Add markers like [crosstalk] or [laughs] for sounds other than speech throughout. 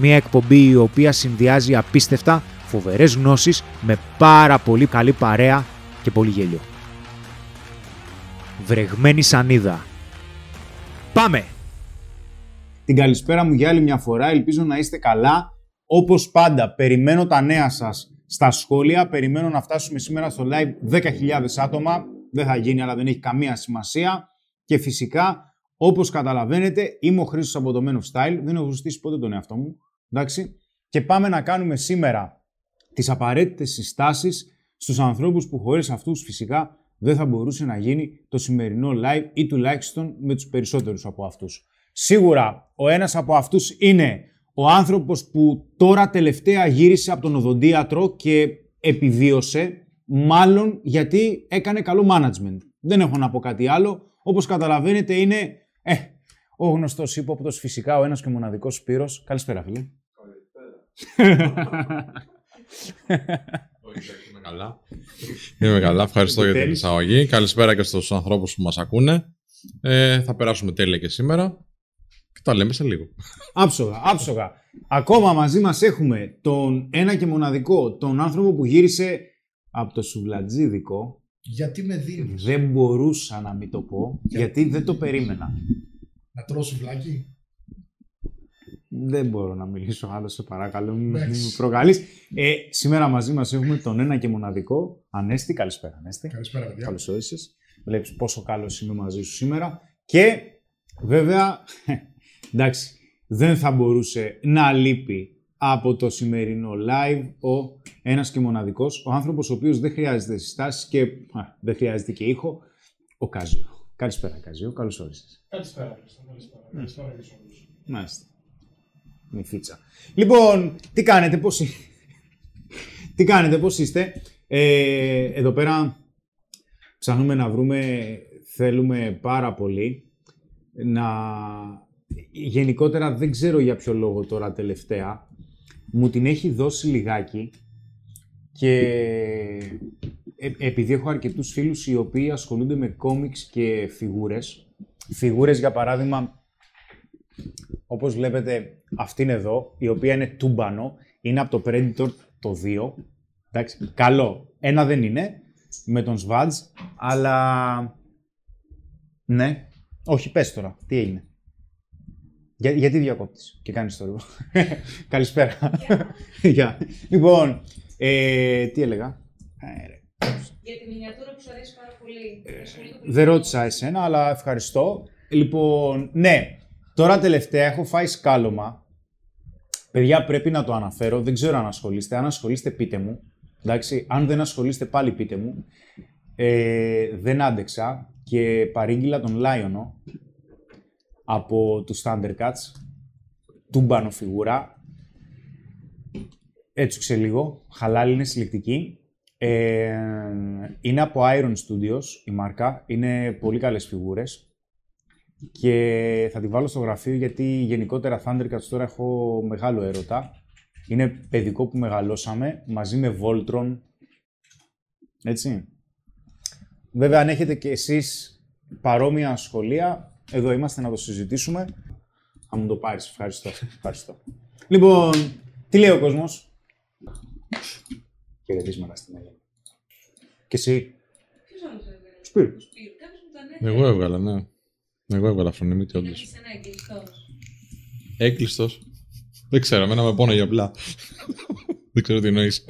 Μία εκπομπή η οποία συνδυάζει απίστευτα φοβερές γνώσεις με πάρα πολύ καλή παρέα και πολύ γέλιο. Βρεγμένη σανίδα. Πάμε! Την καλησπέρα μου για άλλη μια φορά. Ελπίζω να είστε καλά. Όπως πάντα, περιμένω τα νέα σας στα σχόλια. Περιμένω να φτάσουμε σήμερα στο live 10.000 άτομα. Δεν θα γίνει, αλλά δεν έχει καμία σημασία. Και φυσικά, όπως καταλαβαίνετε, είμαι ο Χρήστος από το Men of Style. Δεν έχω ζητήσει ποτέ τον εαυτό μου. Εντάξει. Και πάμε να κάνουμε σήμερα τις απαραίτητες συστάσεις στους ανθρώπους που χωρίς αυτούς φυσικά δεν θα μπορούσε να γίνει το σημερινό live ή τουλάχιστον με τους περισσότερους από αυτούς. Σίγουρα ο ένας από αυτούς είναι ο άνθρωπος που τώρα τελευταία γύρισε από τον οδοντίατρο και επιβίωσε, μάλλον γιατί έκανε καλό management. Δεν έχω να πω κάτι άλλο. Όπως καταλαβαίνετε είναι ε, ο γνωστός ύποπτος φυσικά, ο ένας και μοναδικός Σπύρος. Καλησπέρα φίλε. Είμαι καλά. Είμαι καλά. Ευχαριστώ για την εισαγωγή. Καλησπέρα και στους ανθρώπους που μας ακούνε. Ε, θα περάσουμε τέλεια και σήμερα. Και τα λέμε σε λίγο. Άψογα, άψογα. Ακόμα μαζί μας έχουμε τον ένα και μοναδικό, τον άνθρωπο που γύρισε από το σουβλατζίδικο. Γιατί με δίνεις; Δεν μπορούσα να μην το πω, γιατί δεν το περίμενα. Να τρώω σουβλάκι. Δεν μπορώ να μιλήσω άλλο, σε παρακαλώ, μην μην Εντάξει. με προκαλείς. Ε, σήμερα μαζί μας έχουμε τον ένα και μοναδικό Ανέστη. Καλησπέρα, Ανέστη. Καλησπέρα, παιδιά. Καλώς όρισες. Βλέπεις πόσο καλός είμαι μαζί σου σήμερα. Και βέβαια, [laughs] εντάξει, δεν θα μπορούσε να λείπει από το σημερινό live ο ένας και μοναδικός, ο άνθρωπος ο οποίος δεν χρειάζεται συστάσεις και α, δεν χρειάζεται και ήχο, ο Κάζιο. Καλησπέρα, Κάζιο. Καλώς όρισες. Καλησπέρα, Χρήστο. Καλησπέρα. Καλησπέρα και σε όλους. Μάλιστα. Με φίτσα. Λοιπόν, τι κάνετε, πώς, εί- [laughs] τι κάνετε, πώς είστε; Ε, εδώ πέρα ψάχνουμε να βρούμε, θέλουμε πάρα πολύ να... Γενικότερα δεν ξέρω για ποιο λόγο τώρα τελευταία. Μου την έχει δώσει λιγάκι και ε, επειδή έχω αρκετούς φίλους οι οποίοι ασχολούνται με κόμιξ και φιγούρες. Φιγούρες για παράδειγμα όπως βλέπετε αυτήν εδώ, η οποία είναι τούμπανο, είναι από το Predator το 2. Εντάξει, καλό. Ένα δεν είναι, με τον Σβάτζ, αλλά... Ναι. Όχι, πες τώρα. Τι έγινε. Για, γιατί διακόπτεις και κάνεις το ρούχο. [laughs] Καλησπέρα. [laughs] Γεια. λοιπόν, ε, τι έλεγα; Ε, ρε. Για τη μινιατούρα που σου αρέσει πάρα πολύ. Ασχολείται πολύ. Δεν ρώτησα εσένα, αλλά ευχαριστώ. Λοιπόν, ναι, τώρα τελευταία έχω φάει σκάλωμα. Παιδιά, πρέπει να το αναφέρω. Δεν ξέρω αν ασχολείστε. Αν ασχολείστε, πείτε μου. Εντάξει, αν δεν ασχολείστε, πάλι πείτε μου. Ε, δεν άντεξα και παρήγγειλα τον Λάιονο από τους Thundercats. Τούμπανο φιγούρα. Έτσουξε λίγο. Χαλάλη είναι συλλεκτική. Ε, είναι από Iron Studios η μάρκα. Είναι πολύ καλές φιγούρες. Και θα τη βάλω στο γραφείο γιατί γενικότερα Thundercats τώρα έχω μεγάλο έρωτα. Είναι παιδικό που μεγαλώσαμε μαζί με Voltron. Έτσι. Βέβαια αν έχετε και εσείς παρόμοια σχολεία, εδώ είμαστε να το συζητήσουμε. Θα μου το πάρεις. Ευχαριστώ. Ευχαριστώ. λοιπόν, τι λέει ο κόσμος; Χαιρετίσματα στην Ελλάδα. Και εσύ; Ποιος άλλος έβγαλε; Σπύρος. Σπύρος. Κάποιος μου το ανέφερε. Εγώ έβγαλα, ναι. Εγώ έβγαλα φρονιμίτη, όντως. Είσαι ένα εγκλειστός. Έκλειστο. Δεν ξέρω, εμένα με πόνο για απλά. Δεν ξέρω τι εννοείς.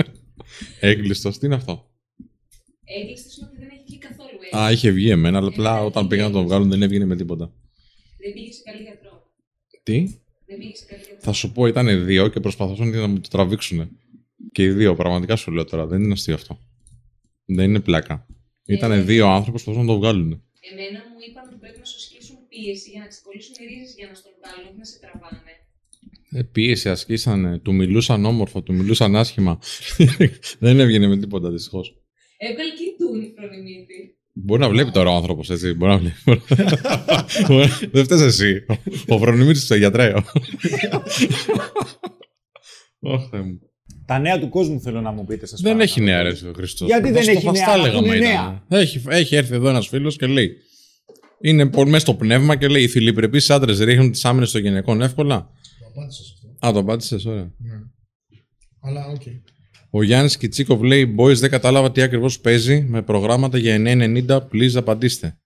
Έγκλειστο, τι είναι αυτό; Έγκλειστο είναι ότι δεν έχει βγει καθόλου έτσι. Α, είχε βγει εμένα, αλλά απλά όταν πήγαν να τον βγάλουν δεν έβγαινε με τίποτα. Δεν πήγες σε καλή γιατρό. Τι, Δεν πήγες σε καλή γιατρό. θα σου πω, ήταν δύο και προσπαθούσαν να μου το τραβήξουν. Και οι δύο, πραγματικά σου λέω τώρα, δεν είναι αστείο αυτό. Δεν είναι πλάκα. Ήταν δύο άνθρωποι που προσπαθούσαν να το βγάλουν. Εμένα μου είπαν ότι πρέπει να σου ασκήσουν πίεση για να ξεκολλήσουν οι ρίζες για να στον βγάλουν, όχι να σε τραβάνε. Ε, πίεση ασκήσανε, του μιλούσαν όμορφα, του μιλούσαν άσχημα. [laughs] δεν έβγαινε με τίποτα δυστυχώς. Έβγαλε και η τούνη φρονιμίτη. Μπορεί να βλέπει τώρα ο άνθρωπος, έτσι. Μπορεί να βλέπει. [laughs] Δεν φταίει εσύ. Ο Βρονιμίτη το γιατρέο. [laughs] Ωχ, Θεέ μου. Τα νέα του κόσμου θέλω να μου πείτε σας Δεν παρακαλώ. έχει νέα ρε ο Χριστός. Γιατί δεν έχει νέα, αφού είναι νέα. Έχει, έχει έρθει εδώ ένας φίλος και λέει. Είναι πολύ μέσα στο πνεύμα και λέει: Οι θηλυπρεπείς άντρες ρίχνουν τις άμυνες των γυναικών εύκολα. Το απάντησα σε αυτό. Α, το απάντησες, ωραία. Ναι. Αλλά οκ. Ο Γιάννης Κιτσίκοβ λέει: Boys, δεν κατάλαβα τι ακριβώς παίζει με προγράμματα για 990. Please απαντήστε.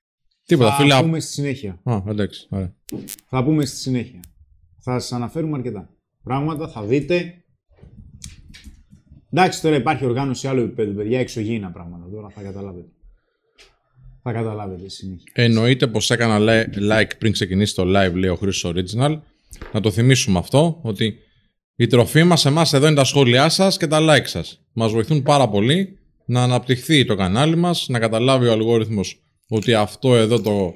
Τίποτα, Θα φίλε. πούμε στη συνέχεια. Α, εντάξει, ωραία. Θα πούμε στη συνέχεια. Θα σας αναφέρουμε αρκετά πράγματα, θα δείτε. Εντάξει, τώρα υπάρχει οργάνωση άλλου επίπεδου, παιδιά, εξωγήινα πράγματα. Τώρα θα καταλάβετε. Θα καταλάβετε στη συνέχεια. Εννοείται πως έκανα li- like πριν ξεκινήσει το live, λέει ο Χρήστος Original. Να το θυμίσουμε αυτό, ότι η τροφή μας εμάς εδώ είναι τα σχόλιά σας και τα like σας. Μας βοηθούν πάρα πολύ να αναπτυχθεί το κανάλι μας, να καταλάβει ο αλγόριθμος ότι αυτό εδώ το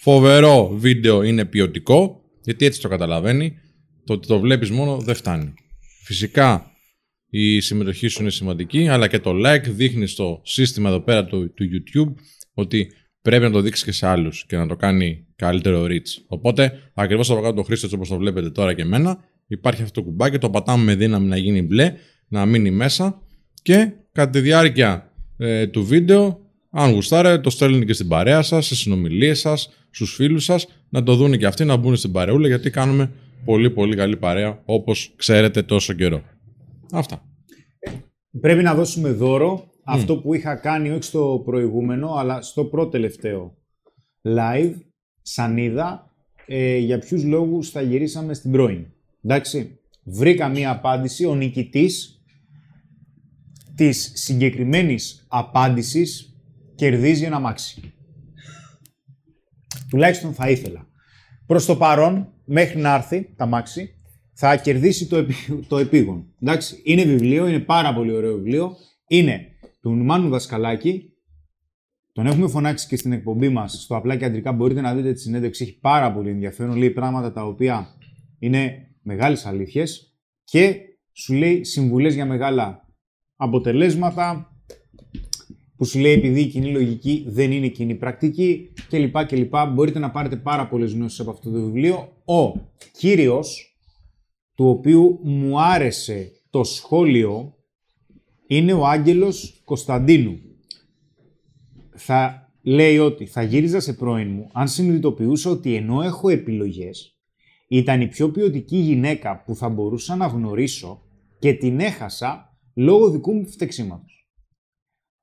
φοβερό βίντεο είναι ποιοτικό, γιατί έτσι το καταλαβαίνει. Το ότι το βλέπεις μόνο δεν φτάνει. Φυσικά η συμμετοχή σου είναι σημαντική, αλλά και το like δείχνει στο σύστημα εδώ πέρα του, του YouTube ότι πρέπει να το δείξεις και σε άλλους και να το κάνει καλύτερο reach. Οπότε, ακριβώς από κάτω το Χρήστο, όπως το βλέπετε τώρα και εμένα, υπάρχει αυτό το κουμπάκι, το πατάμε με δύναμη να γίνει μπλε, να μείνει μέσα και κατά τη διάρκεια ε, του βίντεο, αν γουστάρετε, το στέλνετε και στην παρέα σας, σε συνομιλίες σας, στους φίλους σας, να το δουν και αυτοί να μπουν στην παρεούλα, γιατί κάνουμε πολύ πολύ καλή παρέα, όπως ξέρετε τόσο καιρό. Αυτά. Πρέπει να δώσουμε δώρο αυτό που είχα κάνει όχι στο προηγούμενο, αλλά στο πρώτο τελευταίο live, σανίδα, ε, για ποιους λόγους θα γυρίσαμε στην πρώην. Εντάξει, βρήκα μία απάντηση, ο νικητής της συγκεκριμένης απάντησης κερδίζει ένα μάξι. Τουλάχιστον θα ήθελα. Προς το παρόν, μέχρι να έρθει τα μάξι, θα κερδίσει το, επί, το επίγον. Εντάξει, είναι βιβλίο, είναι πάρα πολύ ωραίο βιβλίο. Είναι του Μάνου Δασκαλάκη. Τον έχουμε φωνάξει και στην εκπομπή μας στο απλά και αντρικά. Μπορείτε να δείτε τη συνέντευξη, έχει πάρα πολύ ενδιαφέρον. Λέει πράγματα τα οποία είναι μεγάλες αλήθειες και σου λέει συμβουλές για μεγάλα αποτελέσματα που σου λέει επειδή η κοινή λογική δεν είναι κοινή πρακτική κλπ. κλπ. Μπορείτε να πάρετε πάρα πολλές γνώσεις από αυτό το βιβλίο. Ο κύριος του οποίου μου άρεσε το σχόλιο είναι ο Άγγελος Κωνσταντίνου. Θα λέει ότι θα γύριζα σε πρώην μου αν συνειδητοποιούσα ότι ενώ έχω επιλογές ήταν η πιο ποιοτική γυναίκα που θα μπορούσα να γνωρίσω και την έχασα λόγω δικού μου φτεξίματος.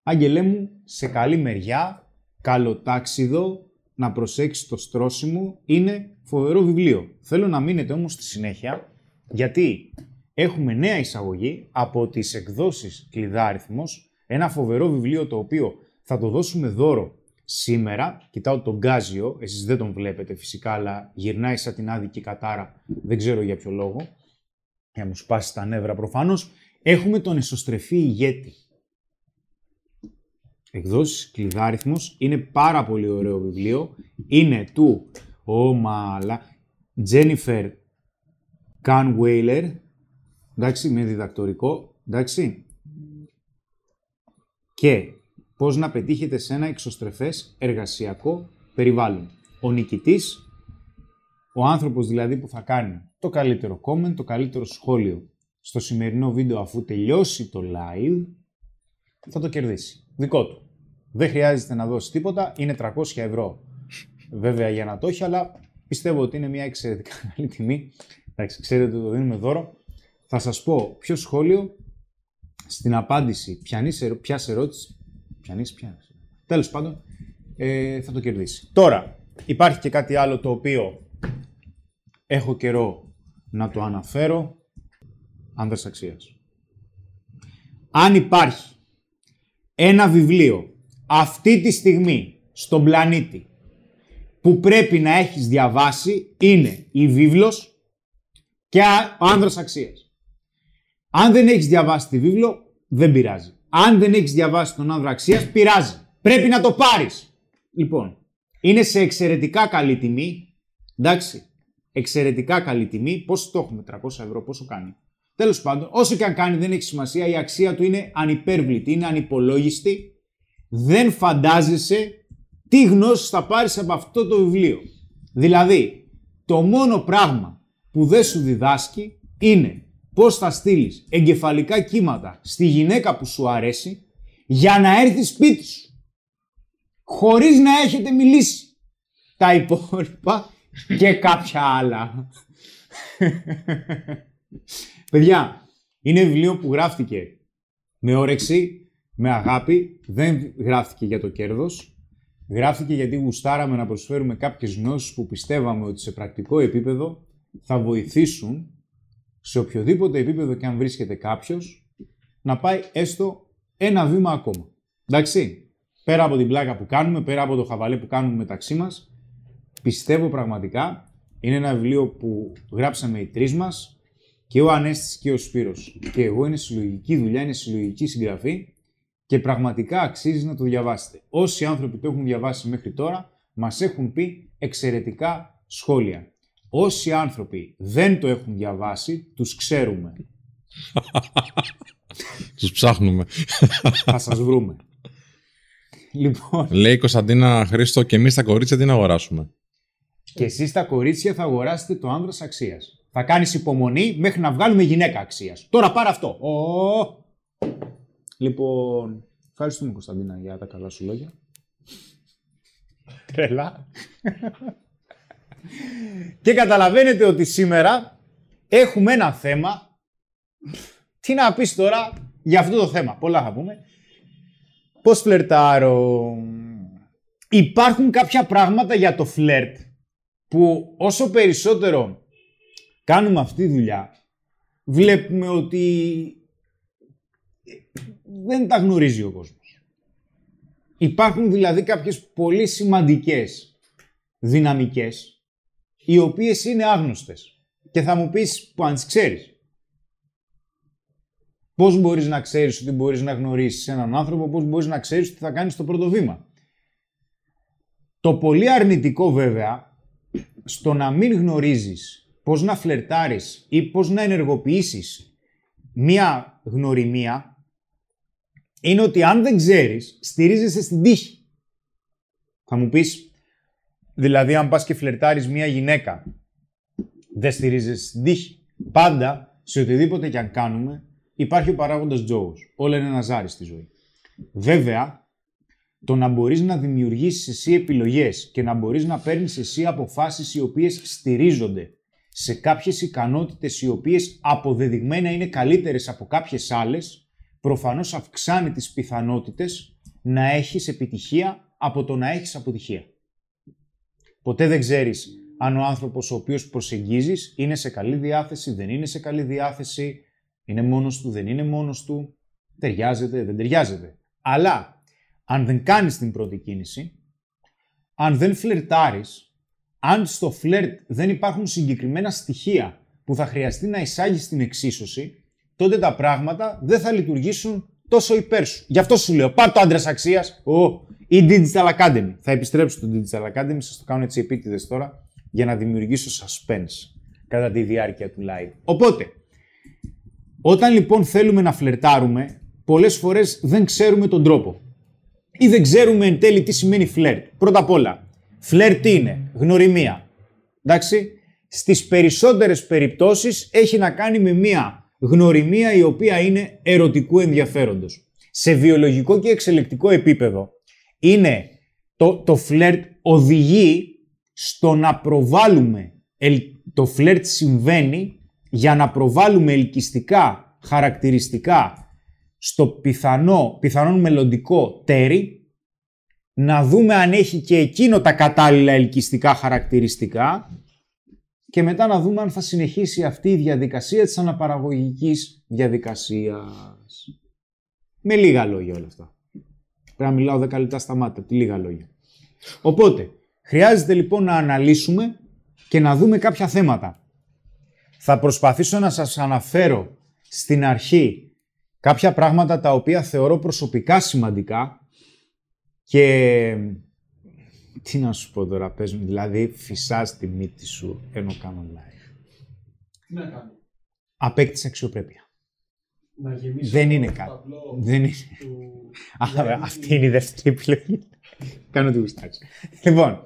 Άγγελέ μου, σε καλή μεριά, καλοτάξιδο, να προσέξεις το στρώσιμο, είναι φοβερό βιβλίο. Θέλω να μείνετε όμως στη συνέχεια, γιατί έχουμε νέα εισαγωγή από τις εκδόσεις Κλειδάριθμος, ένα φοβερό βιβλίο το οποίο θα το δώσουμε δώρο σήμερα. Κοιτάω τον Γκάζιο, εσείς δεν τον βλέπετε φυσικά, αλλά γυρνάει σαν την άδικη κατάρα, δεν ξέρω για ποιο λόγο, για να μου σπάσει τα νεύρα προφανώς. Έχουμε τον εσωστρεφή ηγέτη. Εκδόσεις Κλειδάριθμος, είναι πάρα πολύ ωραίο βιβλίο. Είναι του, ο μαλα, Τζένιφερ Κάνουέιλερ, εντάξει, με διδακτορικό, εντάξει. Και πώς να πετύχετε σε ένα εξωστρεφές εργασιακό περιβάλλον. Ο νικητής, ο άνθρωπος δηλαδή που θα κάνει το καλύτερο comment, το καλύτερο σχόλιο στο σημερινό βίντεο αφού τελειώσει το live, θα το κερδίσει. Δικό του. Δεν χρειάζεται να δώσει τίποτα, είναι 300 ευρώ. Βέβαια για να το έχει, αλλά πιστεύω ότι είναι μια εξαιρετικά καλή τιμή. Εντάξει, ξέρετε το δίνουμε δώρο. Θα σας πω ποιο σχόλιο στην απάντηση πιανής, ερω- ποιας ερώτηση, πιανής, ποιας, τέλος πάντων, ε, θα το κερδίσει. Τώρα, υπάρχει και κάτι άλλο το οποίο έχω καιρό να το αναφέρω. Άνδρας αξίας. αν υπάρχει ένα βιβλίο αυτή τη στιγμή στον πλανήτη που πρέπει να έχεις διαβάσει είναι η βίβλος και ο άνδρας αξίας. Αν δεν έχεις διαβάσει τη βίβλο, δεν πειράζει. Αν δεν έχεις διαβάσει τον άνδρα αξίας, πειράζει. Πρέπει να το πάρεις. Λοιπόν, είναι σε εξαιρετικά καλή τιμή. Εντάξει, εξαιρετικά καλή τιμή. Πόσο το έχουμε, 300 ευρώ, πόσο κάνει. Τέλος πάντων, όσο και αν κάνει δεν έχει σημασία, η αξία του είναι ανυπέρβλητη, είναι ανυπολόγιστη. Δεν φαντάζεσαι τι γνώσεις θα πάρεις από αυτό το βιβλίο. Δηλαδή, το μόνο πράγμα που δεν σου διδάσκει είναι πώς θα στείλεις εγκεφαλικά κύματα στη γυναίκα που σου αρέσει για να έρθει σπίτι σου. Χωρίς να έχετε μιλήσει. Τα υπόλοιπα και κάποια άλλα. [laughs] Παιδιά, είναι βιβλίο που γράφτηκε με όρεξη, με αγάπη, δεν γράφτηκε για το κέρδος. Γράφτηκε γιατί γουστάραμε να προσφέρουμε κάποιες γνώσεις που πιστεύαμε ότι σε πρακτικό επίπεδο θα βοηθήσουν σε οποιοδήποτε επίπεδο και αν βρίσκεται κάποιος να πάει έστω ένα βήμα ακόμα. Εντάξει, πέρα από την πλάκα που κάνουμε, πέρα από το χαβαλέ που κάνουμε μεταξύ μας, πιστεύω πραγματικά είναι ένα βιβλίο που γράψαμε οι τρεις μας και ο Ανέστης και ο Σπύρος. Και εγώ είναι συλλογική δουλειά, είναι συλλογική συγγραφή και πραγματικά αξίζει να το διαβάσετε. Όσοι άνθρωποι το έχουν διαβάσει μέχρι τώρα, μας έχουν πει εξαιρετικά σχόλια. Όσοι άνθρωποι δεν το έχουν διαβάσει, τους ξέρουμε. [laughs] Τους ψάχνουμε. Θα σας βρούμε. Λοιπόν, Λέει η Κωνσταντίνα Χρήστο και εμείς τα κορίτσια τι να αγοράσουμε; και εσείς τα κορίτσια θα αγοράσετε το άνδρας αξίας. Θα κάνεις υπομονή μέχρι να βγάλουμε γυναίκα αξίας. Τώρα πάρε αυτό. Ω! Λοιπόν, ευχαριστούμε Κωνσταντίνα για τα καλά σου λόγια. Τρελά. Και καταλαβαίνετε ότι σήμερα έχουμε ένα θέμα. Τι να πεις τώρα για αυτό το θέμα. Πολλά θα πούμε. Πώς φλερτάρω. Υπάρχουν κάποια πράγματα για το φλερτ που όσο περισσότερο κάνουμε αυτή τη δουλειά, βλέπουμε ότι δεν τα γνωρίζει ο κόσμος. Υπάρχουν δηλαδή κάποιες πολύ σημαντικές δυναμικές, οι οποίες είναι άγνωστες. Και θα μου πεις που αν τις ξέρεις. Πώς μπορείς να ξέρεις ότι μπορείς να γνωρίσεις έναν άνθρωπο, πώς μπορείς να ξέρεις ότι θα κάνεις το πρώτο βήμα. Το πολύ αρνητικό βέβαια, στο να μην γνωρίζεις πώς να φλερτάρεις ή πώς να ενεργοποιήσεις μία γνωριμία, είναι ότι αν δεν ξέρεις, στηρίζεσαι στην τύχη. Θα μου πεις, δηλαδή αν πας και φλερτάρεις μία γυναίκα, δεν στηρίζεσαι στην τύχη. Πάντα, σε οτιδήποτε και αν κάνουμε, υπάρχει ο παράγοντας τζόγος. Όλα είναι ένα ζάρι στη ζωή. Βέβαια, το να μπορείς να δημιουργήσεις εσύ επιλογές και να μπορείς να παίρνεις εσύ αποφάσεις οι οποίες στηρίζονται σε κάποιες ικανότητες οι οποίες αποδεδειγμένα είναι καλύτερες από κάποιες άλλες, προφανώς αυξάνει τις πιθανότητες να έχεις επιτυχία από το να έχεις αποτυχία. Ποτέ δεν ξέρεις αν ο άνθρωπος ο οποίος προσεγγίζεις είναι σε καλή διάθεση, δεν είναι σε καλή διάθεση, είναι μόνος του, δεν είναι μόνος του, ταιριάζεται, δεν ταιριάζεται. Αλλά αν δεν κάνεις την πρώτη κίνηση, αν δεν φλερτάρεις, αν στο φλερτ δεν υπάρχουν συγκεκριμένα στοιχεία που θα χρειαστεί να εισάγεις την εξίσωση, τότε τα πράγματα δεν θα λειτουργήσουν τόσο υπέρ σου. Γι' αυτό σου λέω, πάρ' το άντρας αξίας, η Digital Academy. Θα επιστρέψω στο Digital Academy, σας το κάνω έτσι επίτηδες τώρα, για να δημιουργήσω suspense κατά τη διάρκεια του live. Οπότε, όταν λοιπόν θέλουμε να φλερτάρουμε, πολλές φορές δεν ξέρουμε τον τρόπο. Ή δεν ξέρουμε εν τέλει τι σημαίνει φλερτ. Πρώτα απ' όλα, φλερτ τι είναι, γνωριμία. Εντάξει, στις περισσότερες περιπτώσεις έχει να κάνει με μία γνωριμία η οποία είναι ερωτικού ενδιαφέροντος. Σε βιολογικό και εξελικτικό επίπεδο είναι το, το φλερτ οδηγεί στο να προβάλλουμε, ελ- το φλερτ συμβαίνει για να προβάλλουμε ελκυστικά χαρακτηριστικά στο πιθανό, πιθανόν μελλοντικό τέρι, να δούμε αν έχει και εκείνο τα κατάλληλα ελκυστικά χαρακτηριστικά και μετά να δούμε αν θα συνεχίσει αυτή η διαδικασία της αναπαραγωγικής διαδικασίας. Με λίγα λόγια όλα αυτά. Πρέπει να μιλάω 10 λεπτά στα μάτια, τι λίγα λόγια. Οπότε, χρειάζεται λοιπόν να αναλύσουμε και να δούμε κάποια θέματα. Θα προσπαθήσω να σας αναφέρω στην αρχή κάποια πράγματα τα οποία θεωρώ προσωπικά σημαντικά και τι να σου πω τώρα, πες μου, δηλαδή φυσάς τη μύτη σου ενώ κάνω live. Τι να κάνω. Απέκτησε αξιοπρέπεια. Να γεμίσω Δεν είναι το κάτι. ταμπλό Δεν είναι. του [laughs] Α, Γιάννη. αυτή είναι η δεύτερη επιλογή. Κάνω τι γουστάρεις. Λοιπόν,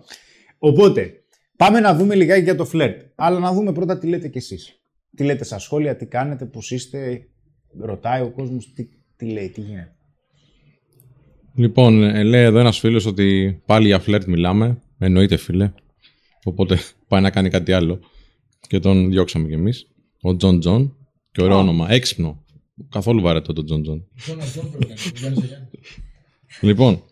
οπότε, πάμε να δούμε λιγάκι για το φλερτ. Αλλά να δούμε πρώτα τι λέτε κι εσείς. Τι λέτε στα σχόλια, τι κάνετε, πώς είστε, ρωτάει ο κόσμος, τι, τι λέει, τι γίνεται. Λοιπόν, ε, λέει εδώ ένας φίλος ότι πάλι για φλερτ μιλάμε. Εννοείται, φίλε. Οπότε [laughs] πάει να κάνει κάτι άλλο. Και τον διώξαμε κι εμείς. Ο Τζον Τζον. Και ωραίο Α. όνομα. Έξυπνο. Καθόλου βαρετό το Τζον Τζον. Τζόνα Τζον πρέπει να κάνει. Γιάννης Γιάννη. Λοιπόν,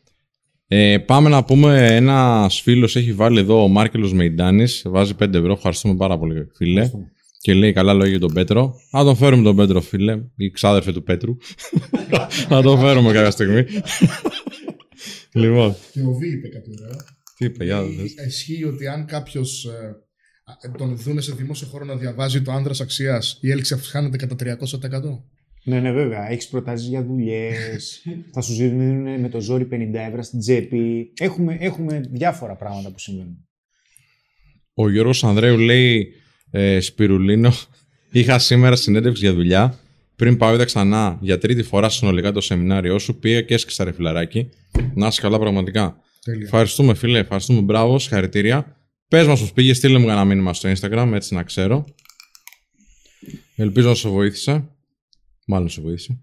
ε, πάμε να πούμε ένα φίλος έχει βάλει εδώ ο Μάρκελος Μεϊντάνης. Βάζει 5 ευρώ. Ευχαριστούμε πάρα πολύ, φίλε. Ευχαριστούμε. Και λέει καλά λόγια για τον Πέτρο. Να τον φέρουμε τον Πέτρο, φίλε. Η ξάδερφε του Πέτρου. [laughs] να τον φέρουμε κάποια στιγμή. λοιπόν, Και ο Β είπε κάτι ωραίο. τι είπε, για δες. Ισχύει ότι αν κάποιος τον δούνε σε δημόσιο χώρο να διαβάζει το άνδρα αξίας, η έλξη αυξάνεται κατά 300%. Ναι, ναι, βέβαια. Έχεις προτάσεις για δουλειές. [laughs] θα σου δίνουν με το ζόρι 50 ευρώ στην τσέπη. Έχουμε, έχουμε διάφορα πράγματα που συμβαίνουν. Ο Γιώργος Ανδρέου λέει ε, Σπυρουλίνο, είχα σήμερα συνέντευξη για δουλειά. Πριν πάω είδα ξανά για τρίτη φορά συνολικά το σεμινάριό σου. Πήγα και έσκησα ρε φιλαράκι. Να είσαι καλά πραγματικά. Τέλεια. Ευχαριστούμε φίλε, ευχαριστούμε. Μπράβο, συγχαρητήρια. Πες μας πώς πήγες, στείλε μου ένα μήνυμα στο Instagram, έτσι να ξέρω. Ελπίζω να σε βοήθησε. Μάλλον σε βοήθησε.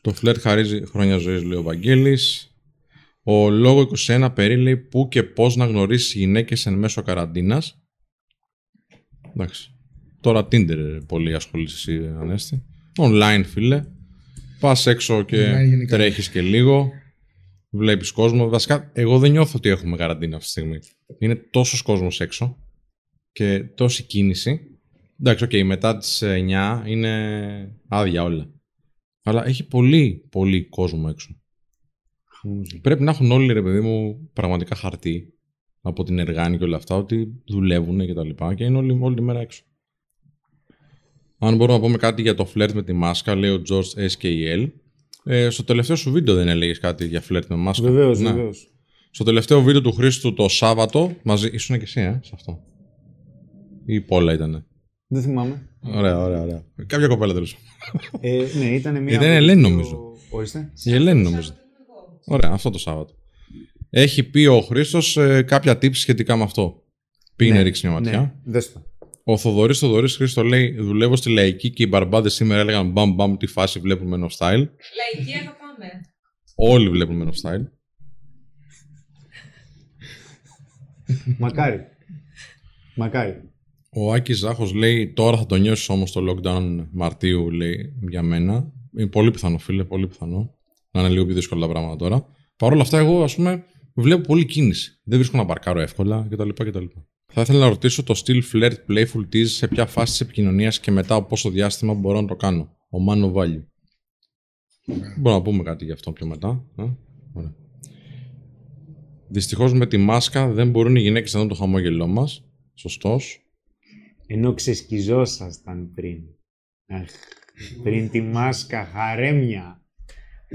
Το φλερτ χαρίζει χρόνια ζωής, λέει ο Βαγγέλης. Ο λόγο 21 περί λέει πού και πώς να γνωρίσεις γυναίκες εν μέσω καραντίνας. Εντάξει. Τώρα Tinder πολύ ασχολείσαι εσύ, Ανέστη. Online, φίλε. Πας έξω και Online γενικά. τρέχεις και λίγο. Βλέπεις κόσμο. Βασικά, εγώ δεν νιώθω ότι έχουμε καραντίνα αυτή τη στιγμή. Είναι τόσος κόσμος έξω και τόση κίνηση. Εντάξει, οκ, μετά τις 9 είναι άδεια όλα. Αλλά έχει πολύ, πολύ κόσμο έξω. Πρέπει να έχουν όλοι, ρε παιδί μου, πραγματικά χαρτί από την Εργάνη και όλα αυτά, ότι δουλεύουν και τα λοιπά και είναι όλη, όλη τη μέρα έξω. Αν μπορούμε να πούμε κάτι για το φλερτ με τη μάσκα, λέει ο George SKL. Ε, στο τελευταίο σου βίντεο δεν έλεγες κάτι για φλερτ με μάσκα; Βεβαίως, Ναι. βεβαίως. Στο τελευταίο βίντεο του Χρήστου το Σάββατο, μαζί. ήσουν και εσύ, ε, σε αυτό. Ή η Πόλα ήτανε. Δεν θυμάμαι. Ωραία, ωραία, ωραία. Κάποια κοπέλα τέλος. Ε, ναι, ήταν μια. Ήταν από τις Ελένη, δύο- νομίζω. Ορίστε. Η Ελένη νομίζω. Ωραία, αυτό το Σάββατο. Έχει πει ο Χρήστος ε, κάποια tips σχετικά με αυτό. Πήγαινε Ναι, ρίξει μια ματιά. Ναι, δες το. Ο Θοδωρής Θοδωρής Χρήστο λέει: Δουλεύω στη λαϊκή και οι μπαρμπάδες σήμερα έλεγαν μπαμ μπαμ τι φάση βλέπουμε ενώ style. Λαϊκή αγαπάμε. Όλοι βλέπουμε ενώ style. Μακάρι. Μακάρι. Ο Άκης Ζάχος λέει: Τώρα θα το νιώσεις όμως το lockdown Μαρτίου, λέει για μένα. Είναι πολύ πιθανό, φίλε, πολύ πιθανό. Να είναι λίγο πιο δύσκολα τα πράγματα τώρα. Παρ' όλα αυτά, εγώ ας πούμε βλέπω πολύ κίνηση. Δεν βρίσκω να παρκάρω εύκολα κτλ. κτλ. Θα ήθελα να ρωτήσω το still flirt playful tease σε ποια φάση της επικοινωνίας και μετά από πόσο διάστημα μπορώ να το κάνω. Ο Mano Value. Μπορούμε να πούμε κάτι γι' αυτό πιο μετά. Ε; Ωραία. Δυστυχώς με τη μάσκα δεν μπορούν οι γυναίκες να δουν το χαμόγελό μας. Σωστός. Ενώ ξεσκιζόσασταν πριν. Αχ, πριν τη μάσκα, χαρέμια.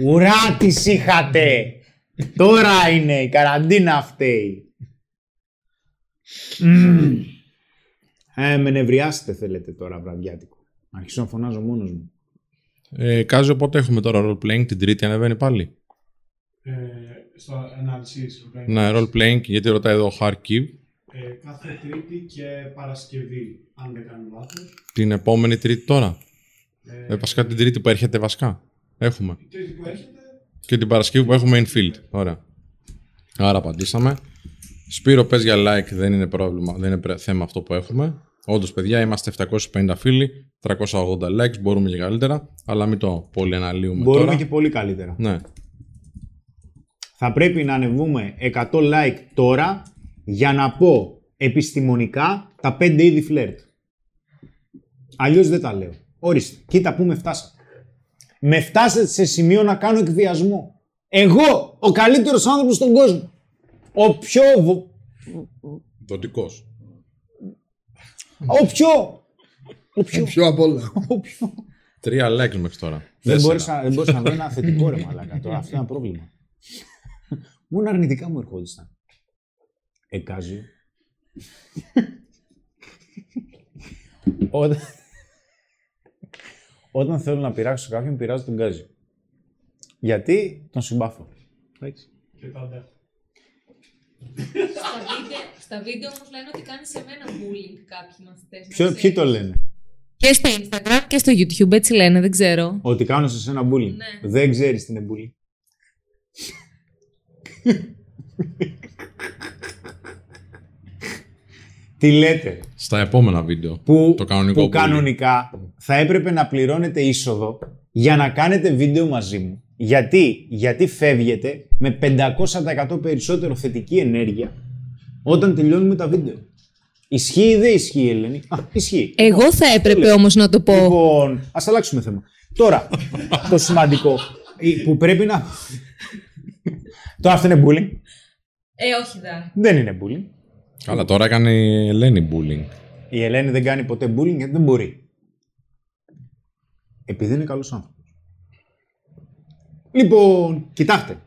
Ουρά τις είχατε! Τώρα είναι η καραντίνα φταίει. Μμμ. Ε, με νευριάσετε θέλετε τώρα βραδιάτικο. Να αρχίσω να φωνάζω μόνος μου. Ε, Κάζιο, πότε έχουμε τώρα role playing, την Τρίτη ανεβαίνει πάλι; Ε, στο ανάλυσης. Ναι, role playing, γιατί ρωτάει εδώ ο Harkiv. Ε, κάθε Τρίτη και Παρασκευή, αν δεν κάνω λάθος. Την επόμενη Τρίτη τώρα. Ε, Ε, βασικά την Τρίτη που έρχεται βασικά. Έχουμε. η Τρίτη που έρχεται, Και την Παρασκευή που έχουμε infield. Ωραία. Άρα απαντήσαμε. Σπύρο, πες για like, δεν είναι πρόβλημα, δεν είναι πρέ- θέμα αυτό που έχουμε. Όντως, παιδιά, είμαστε 750 φίλοι, 380 likes, μπορούμε και καλύτερα, αλλά μην το πολύ αναλύουμε Μπορούμε τώρα. και πολύ καλύτερα. Ναι. Θα πρέπει να ανεβούμε 100 like τώρα για να πω επιστημονικά τα 5 είδη φλερτ. Αλλιώς δεν τα λέω. Ορίστε, κοίτα πού με φτάσατε. με φτάσετε σε σημείο να κάνω εκβιασμό. Εγώ, ο καλύτερος άνθρωπος στον κόσμο. Ο πιο... βο- Δοτικός. Ο πιο... Ο πιο... Πιο απ' όλα. Ο πιο... Τρία likes μέχρι τώρα. Δεν Τέσσερα. μπορούσα, δεν μπορούσα να βρω ένα θετικό ρε μαλάκα. Τώρα αυτό είναι ένα πρόβλημα. Μόνο αρνητικά μου ερχόντουσαν. Εκάζιο. Όταν... Όταν θέλω να πειράξω κάποιον, πειράζω τον Γκάζιο. Γιατί τον συμπάθω. Εντάξει. Στα βίντεο, στα βίντεο όμως λένε ότι κάνεις σε μένα bullying κάποιοι μαθητές. να Ποιο, ξέρεις. ποιοι το λένε; Και στο Instagram και στο YouTube, έτσι λένε, δεν ξέρω. Ότι κάνω σε σένα bullying. Ναι. Δεν ξέρεις τι είναι bullying. [laughs] τι λέτε; Στα επόμενα βίντεο. που, Το κανονικό που bullying. κανονικά θα έπρεπε να πληρώνετε είσοδο για να κάνετε βίντεο μαζί μου. Γιατί, Γιατί φεύγετε με 500% περισσότερο θετική ενέργεια όταν τελειώνουμε τα βίντεο. Ισχύει ή δεν ισχύει, Ελένη; Α, ισχύει. Εγώ θα έπρεπε λέω. όμως να το πω. Λοιπόν, ας αλλάξουμε θέμα. Τώρα, το σημαντικό ε, που πρέπει να... Τώρα αυτό είναι bullying; Ε, όχι δα. Δεν είναι bullying. Καλά, τώρα έκανε η Ελένη bullying. Η Ελένη δεν κάνει ποτέ bullying γιατί δεν μπορεί. Επειδή είναι καλός άνθρωπος. Λοιπόν, κοιτάξτε.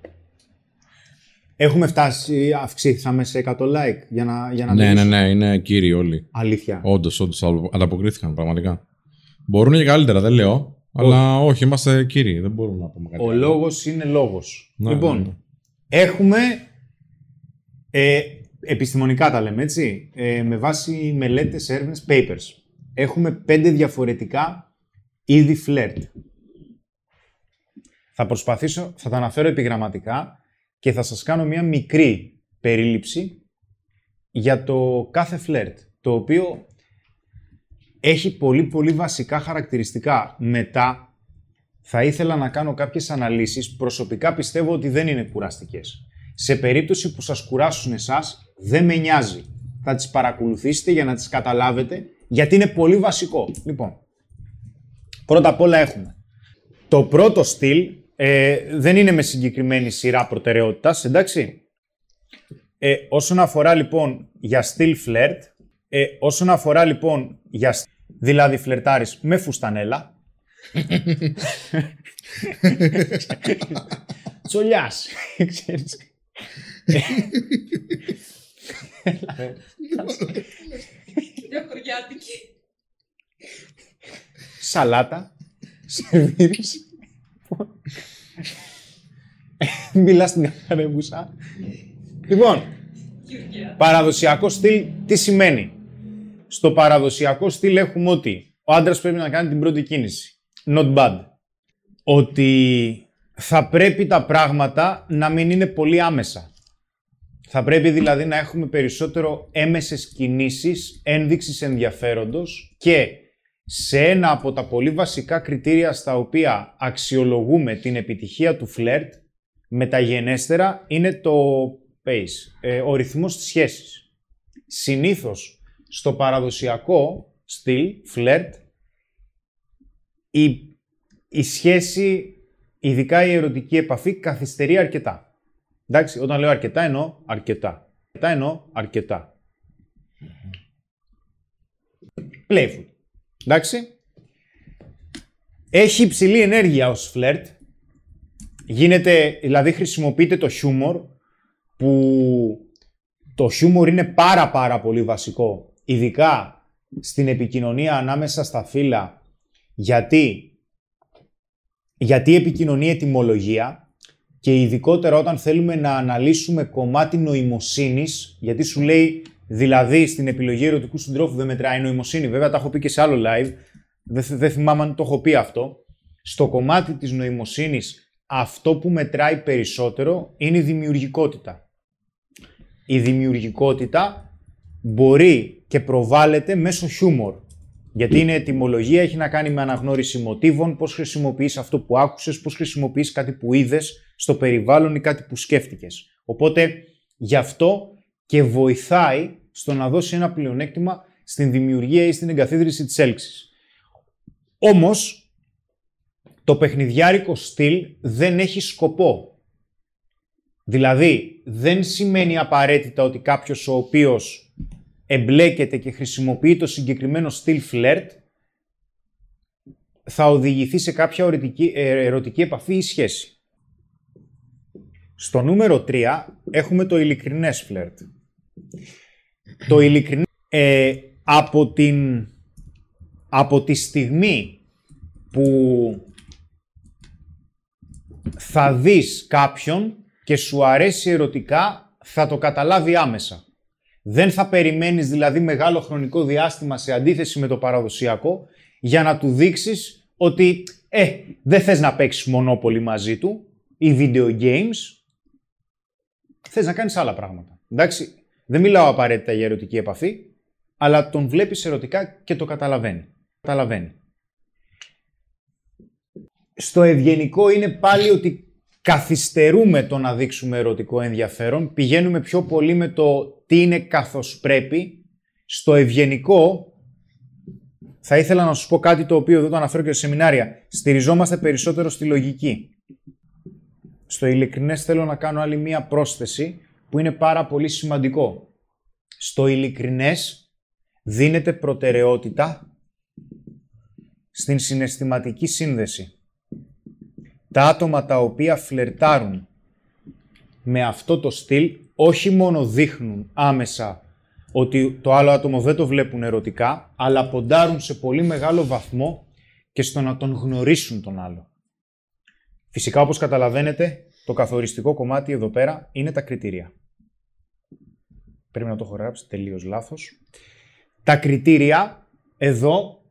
Έχουμε φτάσει, αυξήθαμε σε 100 like για να, για να Ναι, ναι, μιλήσουμε. ναι, είναι κύριοι όλοι. Αλήθεια. Όντως, όντως ανταποκρίθηκαν πραγματικά. Μπορούν και καλύτερα, δεν λέω. Αλλά όχι, είμαστε κύριοι. Δεν μπορούμε να πούμε κάτι. Ο άλλο. λόγος είναι λόγος. Ναι, λοιπόν, ναι, ναι. έχουμε ε, επιστημονικά τα λέμε έτσι, ε, με βάση μελέτες, έρευνες, papers. Έχουμε πέντε διαφορετικά είδη φλερτ. Θα προσπαθήσω, θα τα αναφέρω επιγραμματικά και θα σας κάνω μια μικρή περίληψη για το κάθε φλερτ, το οποίο έχει πολύ πολύ βασικά χαρακτηριστικά. Μετά θα ήθελα να κάνω κάποιες αναλύσεις, προσωπικά πιστεύω ότι δεν είναι κουραστικές. Σε περίπτωση που σας κουράσουν εσάς, δεν με νοιάζει. Θα τις παρακολουθήσετε για να τις καταλάβετε, γιατί είναι πολύ βασικό. Λοιπόν, πρώτα απ' όλα έχουμε. Το πρώτο στυλ ε, δεν είναι με συγκεκριμένη σειρά προτεραιότητας, εντάξει. Ε, όσον αφορά λοιπόν για στυλ φλερτ, ε, όσον αφορά λοιπόν για στυλ, δηλαδή φλερτάρεις με φουστανέλα, [laughs] Τσολιάς, [laughs] ξέρεις. [laughs] Μια χωριάτικη. Σαλάτα, σερβίρεις. Μιλάς στην καθαρέμουσα. Λοιπόν, παραδοσιακό στυλ τι σημαίνει; Στο παραδοσιακό στυλ έχουμε ότι ο άντρας πρέπει να κάνει την πρώτη κίνηση. Not bad. Ότι θα πρέπει τα πράγματα να μην είναι πολύ άμεσα. Θα πρέπει δηλαδή να έχουμε περισσότερο έμεσες κινήσεις, ένδειξης ενδιαφέροντος και σε ένα από τα πολύ βασικά κριτήρια στα οποία αξιολογούμε την επιτυχία του φλερτ μεταγενέστερα είναι το pace, ε, ο ρυθμός της σχέσης. Συνήθως στο παραδοσιακό στυλ, φλερτ, η, η σχέση, ειδικά η ερωτική επαφή, καθυστερεί αρκετά. Εντάξει, όταν λέω αρκετά εννοώ αρκετά. Αρκετά εννοώ αρκετά. Playful. Εντάξει. Έχει υψηλή ενέργεια ως φλερτ. Γίνεται, δηλαδή χρησιμοποιείται το χιούμορ που το χιούμορ είναι πάρα πάρα πολύ βασικό. Ειδικά στην επικοινωνία ανάμεσα στα φύλλα. Γιατί, γιατί επικοινωνεί ετυμολογία και ειδικότερα όταν θέλουμε να αναλύσουμε κομμάτι νοημοσύνης, γιατί σου λέει δηλαδή στην επιλογή ερωτικού συντρόφου δεν μετράει η νοημοσύνη, βέβαια τα έχω πει και σε άλλο live, δεν, θ- δεν θυμάμαι αν το έχω πει αυτό. Στο κομμάτι της νοημοσύνης αυτό που μετράει περισσότερο είναι η δημιουργικότητα. Η δημιουργικότητα μπορεί και προβάλλεται μέσω χιούμορ. Γιατί είναι ετυμολογία, έχει να κάνει με αναγνώριση μοτίβων, πώς χρησιμοποιείς αυτό που άκουσες, πώς χρησιμοποιείς κάτι που είδες στο περιβάλλον ή κάτι που σκέφτηκες. Οπότε γι' αυτό και βοηθάει στο να δώσει ένα πλεονέκτημα στην δημιουργία ή στην εγκαθίδρυση της έλξης. Όμως, το παιχνιδιάρικο στυλ δεν έχει σκοπό. Δηλαδή, δεν σημαίνει απαραίτητα ότι κάποιος ο οποίος εμπλέκεται και χρησιμοποιεί το συγκεκριμένο στυλ φλερτ θα οδηγηθεί σε κάποια ερωτική, ε, ερωτική επαφή ή σχέση. Στο νούμερο 3 έχουμε το ειλικρινές φλερτ. Το ειλικρινές ε, από, την, από τη στιγμή που θα δεις κάποιον και σου αρέσει ερωτικά, θα το καταλάβει άμεσα. Δεν θα περιμένεις δηλαδή μεγάλο χρονικό διάστημα σε αντίθεση με το παραδοσιακό για να του δείξεις ότι ε, δεν θες να παίξεις μονόπολη μαζί του ή video games, θες να κάνεις άλλα πράγματα. Εντάξει, δεν μιλάω απαραίτητα για ερωτική επαφή, αλλά τον βλέπεις ερωτικά και το καταλαβαίνει. καταλαβαίνει. Στο ευγενικό είναι πάλι ότι καθυστερούμε το να δείξουμε ερωτικό ενδιαφέρον, πηγαίνουμε πιο πολύ με το τι είναι καθώς πρέπει. Στο ευγενικό, θα ήθελα να σου πω κάτι το οποίο δεν το αναφέρω και σε σεμινάρια. Στηριζόμαστε περισσότερο στη λογική. Στο ειλικρινές θέλω να κάνω άλλη μία πρόσθεση που είναι πάρα πολύ σημαντικό. Στο ειλικρινές δίνεται προτεραιότητα στην συναισθηματική σύνδεση τα άτομα τα οποία φλερτάρουν με αυτό το στυλ όχι μόνο δείχνουν άμεσα ότι το άλλο άτομο δεν το βλέπουν ερωτικά, αλλά ποντάρουν σε πολύ μεγάλο βαθμό και στο να τον γνωρίσουν τον άλλο. Φυσικά, όπως καταλαβαίνετε, το καθοριστικό κομμάτι εδώ πέρα είναι τα κριτήρια. Πρέπει να το έχω γράψει τελείως λάθος. Τα κριτήρια εδώ,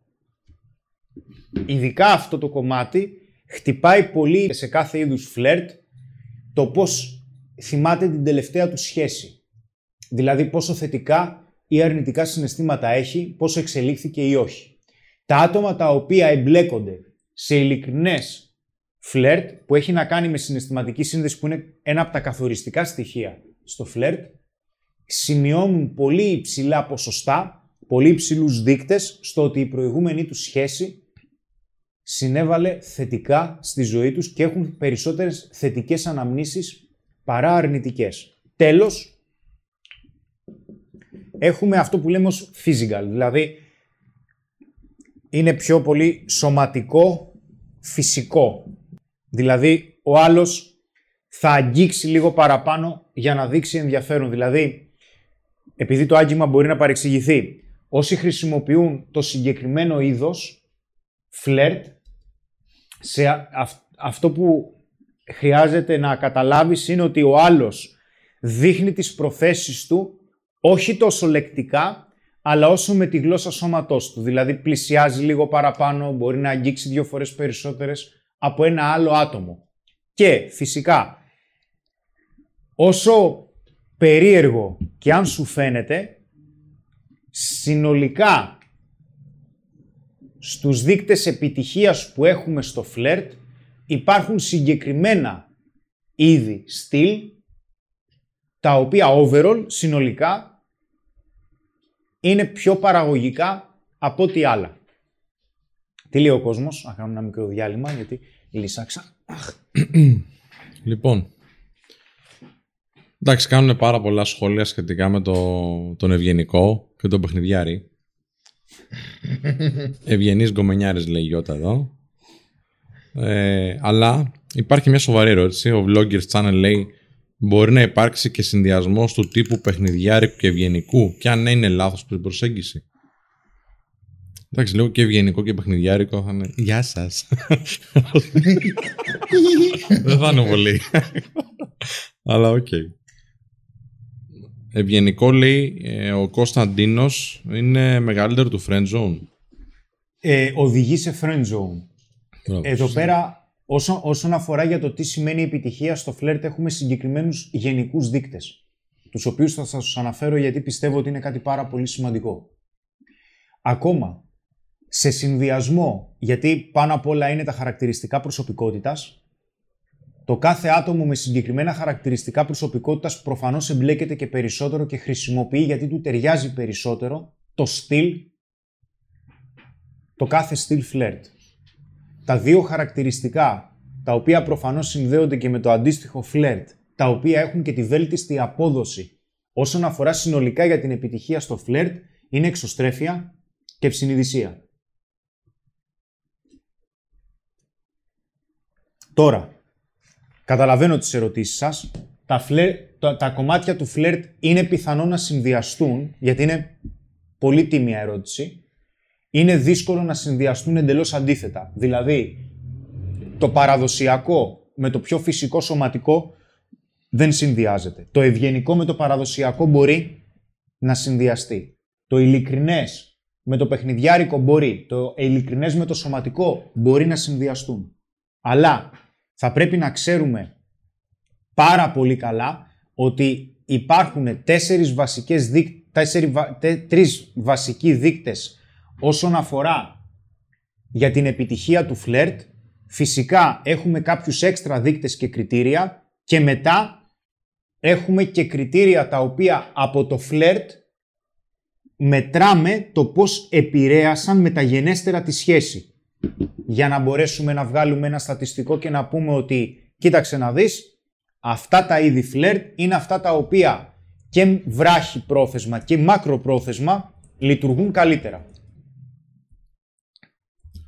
ειδικά αυτό το κομμάτι, χτυπάει πολύ σε κάθε είδους φλερτ το πώς θυμάται την τελευταία του σχέση. Δηλαδή πόσο θετικά ή αρνητικά συναισθήματα έχει, πόσο εξελίχθηκε ή όχι. Τα άτομα τα οποία εμπλέκονται σε ειλικρινές φλερτ που έχει να κάνει με συναισθηματική σύνδεση που είναι ένα από τα καθοριστικά στοιχεία στο φλερτ, σημειώνουν πολύ υψηλά ποσοστά, πολύ υψηλούς δείκτες στο ότι η προηγούμενη τους σχέση συνέβαλε θετικά στη ζωή τους και έχουν περισσότερες θετικές αναμνήσεις παρά αρνητικές. Τέλος, έχουμε αυτό που λέμε ως physical, δηλαδή είναι πιο πολύ σωματικό, φυσικό. Δηλαδή, ο άλλος θα αγγίξει λίγο παραπάνω για να δείξει ενδιαφέρον. Δηλαδή, επειδή το άγγιγμα μπορεί να παρεξηγηθεί, όσοι χρησιμοποιούν το συγκεκριμένο είδος, φλερτ, σε αυτό που χρειάζεται να καταλάβεις είναι ότι ο άλλος δείχνει τις προθέσεις του όχι τόσο λεκτικά, αλλά όσο με τη γλώσσα σώματός του. Δηλαδή πλησιάζει λίγο παραπάνω, μπορεί να αγγίξει δύο φορές περισσότερες από ένα άλλο άτομο. Και φυσικά, όσο περίεργο και αν σου φαίνεται, συνολικά στους δείκτες επιτυχίας που έχουμε στο φλερτ υπάρχουν συγκεκριμένα είδη στυλ τα οποία overall συνολικά είναι πιο παραγωγικά από ό,τι άλλα. Τι λέει ο κόσμος, να κάνουμε ένα μικρό διάλειμμα γιατί λύσαξα. [clears throat] λοιπόν, εντάξει κάνουν πάρα πολλά σχόλια σχετικά με το, τον ευγενικό και τον παιχνιδιάρη. [laughs] Ευγενής γκομενιάρης λέει η Γιώτα εδώ. Ε, αλλά υπάρχει μια σοβαρή ερώτηση. Ο Vloggers Channel λέει μπορεί να υπάρξει και συνδυασμός του τύπου παιχνιδιάρικου και ευγενικού και αν ναι, είναι λάθος την προσέγγιση. Εντάξει, λέω και ευγενικό και παιχνιδιάρικο θα είναι. Γεια σας. Δεν θα είναι πολύ. Αλλά OK. Okay. Ευγενικό λέει ε, ο Κωνσταντίνος είναι μεγαλύτερο του friend zone. Ε, οδηγεί σε friend zone. Εδώ πέρα όσον, όσον αφορά για το τι σημαίνει επιτυχία στο φλερτ έχουμε συγκεκριμένους γενικούς δείκτες. Τους οποίους θα σας αναφέρω γιατί πιστεύω ότι είναι κάτι πάρα πολύ σημαντικό. Ακόμα, σε συνδυασμό, γιατί πάνω απ' όλα είναι τα χαρακτηριστικά προσωπικότητας, το κάθε άτομο με συγκεκριμένα χαρακτηριστικά προσωπικότητας προφανώς εμπλέκεται και περισσότερο και χρησιμοποιεί γιατί του ταιριάζει περισσότερο το στυλ, το κάθε στυλ φλερτ. τα δύο χαρακτηριστικά, τα οποία προφανώς συνδέονται και με το αντίστοιχο φλερτ, τα οποία έχουν και τη βέλτιστη απόδοση όσον αφορά συνολικά για την επιτυχία στο φλερτ, είναι εξωστρέφεια και ευσυνειδησία. Τώρα, καταλαβαίνω τις ερωτήσεις σας. Τα, φλερ, τα, τα κομμάτια του φλερτ είναι πιθανό να συνδυαστούν, γιατί είναι πολύ τίμια ερώτηση. Είναι δύσκολο να συνδυαστούν εντελώς αντίθετα. Δηλαδή, το παραδοσιακό με το πιο φυσικό σωματικό δεν συνδυάζεται. Το ευγενικό με το παραδοσιακό μπορεί να συνδυαστεί. Το ειλικρινές με το παιχνιδιάρικο μπορεί. Το ειλικρινές με το σωματικό μπορεί να συνδυαστούν. Αλλά θα πρέπει να ξέρουμε πάρα πολύ καλά ότι υπάρχουν τέσσερις βασικές δίκ, τέσσερι, τρεις βασικοί δείκτες όσον αφορά για την επιτυχία του φλερτ. Φυσικά έχουμε κάποιους έξτρα δείκτες και κριτήρια και μετά έχουμε και κριτήρια τα οποία από το φλερτ μετράμε το πώς επηρέασαν μεταγενέστερα τη σχέση για να μπορέσουμε να βγάλουμε ένα στατιστικό και να πούμε ότι κοίταξε να δεις, αυτά τα είδη φλερτ είναι αυτά τα οποία και βράχει πρόθεσμα και μακροπρόθεσμα λειτουργούν καλύτερα.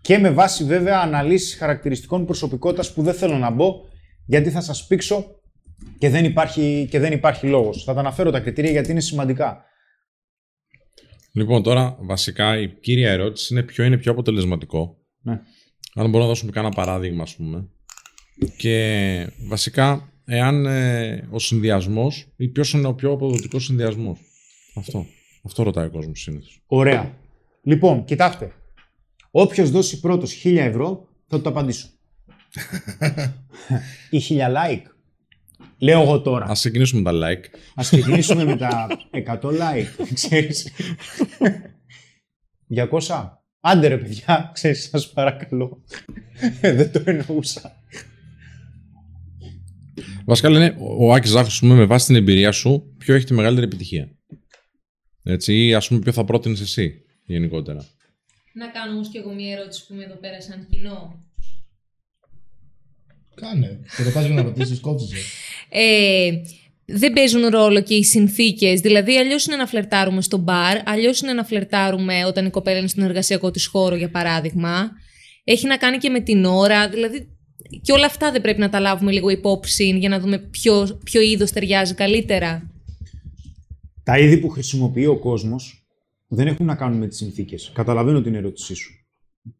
Και με βάση βέβαια αναλύσεις χαρακτηριστικών προσωπικότητας που δεν θέλω να μπω γιατί θα σας πείξω και δεν υπάρχει, και δεν υπάρχει λόγος. Θα τα αναφέρω τα κριτήρια γιατί είναι σημαντικά. Λοιπόν, τώρα βασικά η κύρια ερώτηση είναι ποιο είναι πιο αποτελεσματικό Ναι. Αν μπορούμε να δώσουμε κάνα παράδειγμα, ας πούμε. Και βασικά, εάν ε, ο συνδυασμός ή ποιος είναι ο πιο αποδοτικός συνδυασμός. Αυτό. Αυτό ρωτάει ο κόσμος συνήθως. Ωραία. Λοιπόν, κοιτάξτε. Όποιος δώσει πρώτος 1000 ευρώ, θα του το απαντήσω. [laughs] Ή 1000 like. Λέω εγώ τώρα. Α ξεκινήσουμε με τα like. Ας ξεκινήσουμε με τα 100 like, [laughs] ξέρεις. [laughs] 200. Άντε ρε παιδιά, ξέρεις, σας παρακαλώ. Δεν το εννοούσα. Βασικά λένε, ο Άκης Ζάχος, πούμε, με βάση την εμπειρία σου, ποιο έχει τη μεγαλύτερη επιτυχία; Έτσι, ή ας πούμε, ποιο θα πρότεινες εσύ γενικότερα; Να κάνω όμως και εγώ μία ερώτηση που είμαι εδώ πέρα σαν κοινό. Κάνε. Και ρωτάς για να ρωτήσεις, κόψεις. Ε, δεν παίζουν ρόλο και οι συνθήκες. Δηλαδή, αλλιώς είναι να φλερτάρουμε στο μπαρ, αλλιώς είναι να φλερτάρουμε όταν η κοπέλα είναι στον εργασιακό της χώρο, για παράδειγμα. Έχει να κάνει και με την ώρα. Δηλαδή, και όλα αυτά δεν πρέπει να τα λάβουμε λίγο υπόψη για να δούμε ποιο, ποιο είδος ταιριάζει καλύτερα. Τα είδη που χρησιμοποιεί ο κόσμος δεν έχουν να κάνουν με τις συνθήκες. Καταλαβαίνω την ερώτησή σου.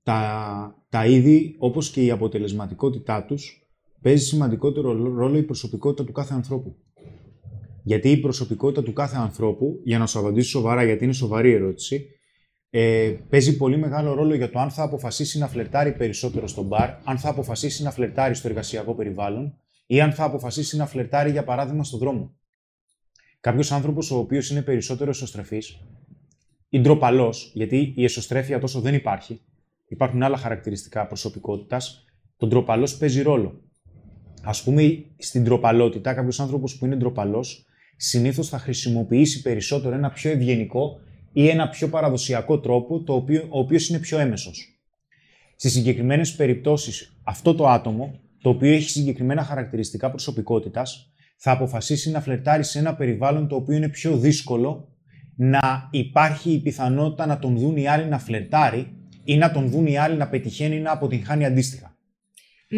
Τα, τα είδη, όπως και η αποτελεσματικότητά τους, παίζει σημαντικότερο ρόλο η προσωπικότητα του κάθε ανθρώπου. Γιατί η προσωπικότητα του κάθε ανθρώπου, για να σου απαντήσω σοβαρά, γιατί είναι σοβαρή ερώτηση, ε, παίζει πολύ μεγάλο ρόλο για το αν θα αποφασίσει να φλερτάρει περισσότερο στο μπαρ, αν θα αποφασίσει να φλερτάρει στο εργασιακό περιβάλλον ή αν θα αποφασίσει να φλερτάρει, για παράδειγμα, στον δρόμο. Κάποιος άνθρωπος ο οποίος είναι περισσότερο εσωστρεφής ή ντροπαλός, γιατί η εσωστρέφεια τόσο δεν υπάρχει, υπάρχουν άλλα χαρακτηριστικά προσωπικότητας, τον ντροπαλός παίζει ρόλο. Α πούμε, στην ντροπαλότητα, κάποιος άνθρωπος που είναι ντροπαλός, συνήθως θα χρησιμοποιήσει περισσότερο ένα πιο ευγενικό ή ένα πιο παραδοσιακό τρόπο, το οποίο, ο οποίος είναι πιο έμεσος. Στις συγκεκριμένες περιπτώσεις, αυτό το άτομο, το οποίο έχει συγκεκριμένα χαρακτηριστικά προσωπικότητας, θα αποφασίσει να φλερτάρει σε ένα περιβάλλον το οποίο είναι πιο δύσκολο να υπάρχει η πιθανότητα να τον δουν οι άλλοι να φλερτάρει ή να τον δουν οι άλλοι να πετυχαίνει ή να αποτυγχάνει αντίστοιχα.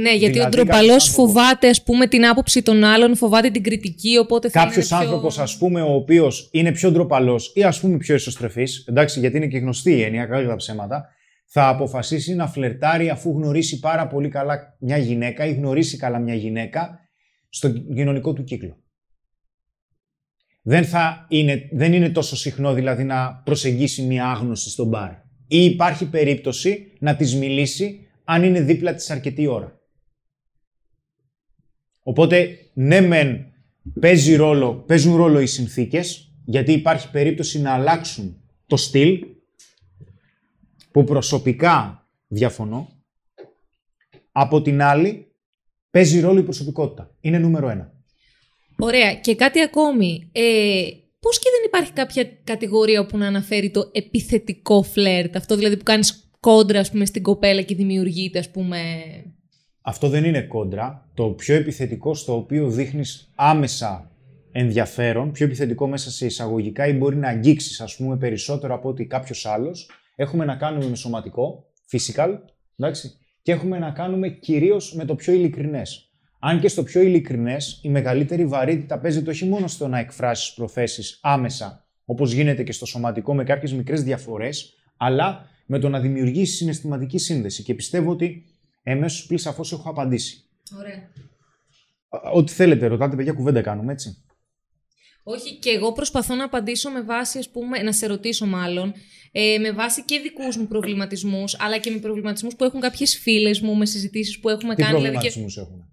Ναι, γιατί Δηλαδή, ο ντροπαλός κάποιος άνθρωπος- φοβάται, ας πούμε, την άποψη των άλλων, φοβάται την κριτική, οπότε θα Κάποιος είναι πιο... άνθρωπος, ας πούμε, ο οποίος είναι πιο ντροπαλός ή ας πούμε πιο εσωστρεφής, εντάξει, γιατί είναι και γνωστή η έννοια, καλά τα ψέματα, θα αποφασίσει να φλερτάρει αφού γνωρίσει πάρα πολύ καλά μια γυναίκα ή γνωρίσει καλά μια γυναίκα στον κοινωνικό του κύκλο. Δεν, θα είναι, δεν είναι τόσο συχνό δηλαδή να προσεγγίσει μια άγνωση στον μπαρ. Ή υπάρχει περίπτωση να της μιλήσει αν είναι δίπλα της αρκετή ώρα. Οπότε, ναι μεν παίζει ρόλο, παίζουν ρόλο οι συνθήκες, γιατί υπάρχει περίπτωση να αλλάξουν το στυλ, που προσωπικά διαφωνώ. Από την άλλη, παίζει ρόλο η προσωπικότητα. Είναι νούμερο ένα. Ωραία. Και κάτι ακόμη. Ε, Πώς και δεν υπάρχει κάποια κατηγορία που να αναφέρει το επιθετικό φλερτ, αυτό δηλαδή που κάνεις κόντρα ας πούμε, στην κοπέλα και δημιουργείται, ας πούμε. Αυτό δεν είναι κόντρα. Το πιο επιθετικό στο οποίο δείχνεις άμεσα ενδιαφέρον, πιο επιθετικό μέσα σε εισαγωγικά ή μπορεί να αγγίξεις ας πούμε περισσότερο από ότι κάποιος άλλος, έχουμε να κάνουμε με σωματικό, physical, εντάξει, και έχουμε να κάνουμε κυρίως με το πιο ειλικρινές. Αν και στο πιο ειλικρινές, η μεγαλύτερη βαρύτητα παίζεται όχι μόνο στο να εκφράσεις προθέσεις άμεσα, όπως γίνεται και στο σωματικό με κάποιες μικρές διαφορές, αλλά με το να δημιουργήσεις συναισθηματική σύνδεση. Και πιστεύω ότι εμέσως πλήρω σαφώς έχω απαντήσει. Ωραία. Ό,τι θέλετε, ρωτάτε, παιδιά, κουβέντα κάνουμε, έτσι. Όχι, και εγώ προσπαθώ να απαντήσω με βάση, ας πούμε, να σε ρωτήσω μάλλον, ε, με βάση και δικούς μου προβληματισμούς, αλλά και με προβληματισμούς που έχουν κάποιες φίλες μου, με συζητήσεις που έχουμε Τι κάνει. δηλαδή, προβληματισμούς έχουμε.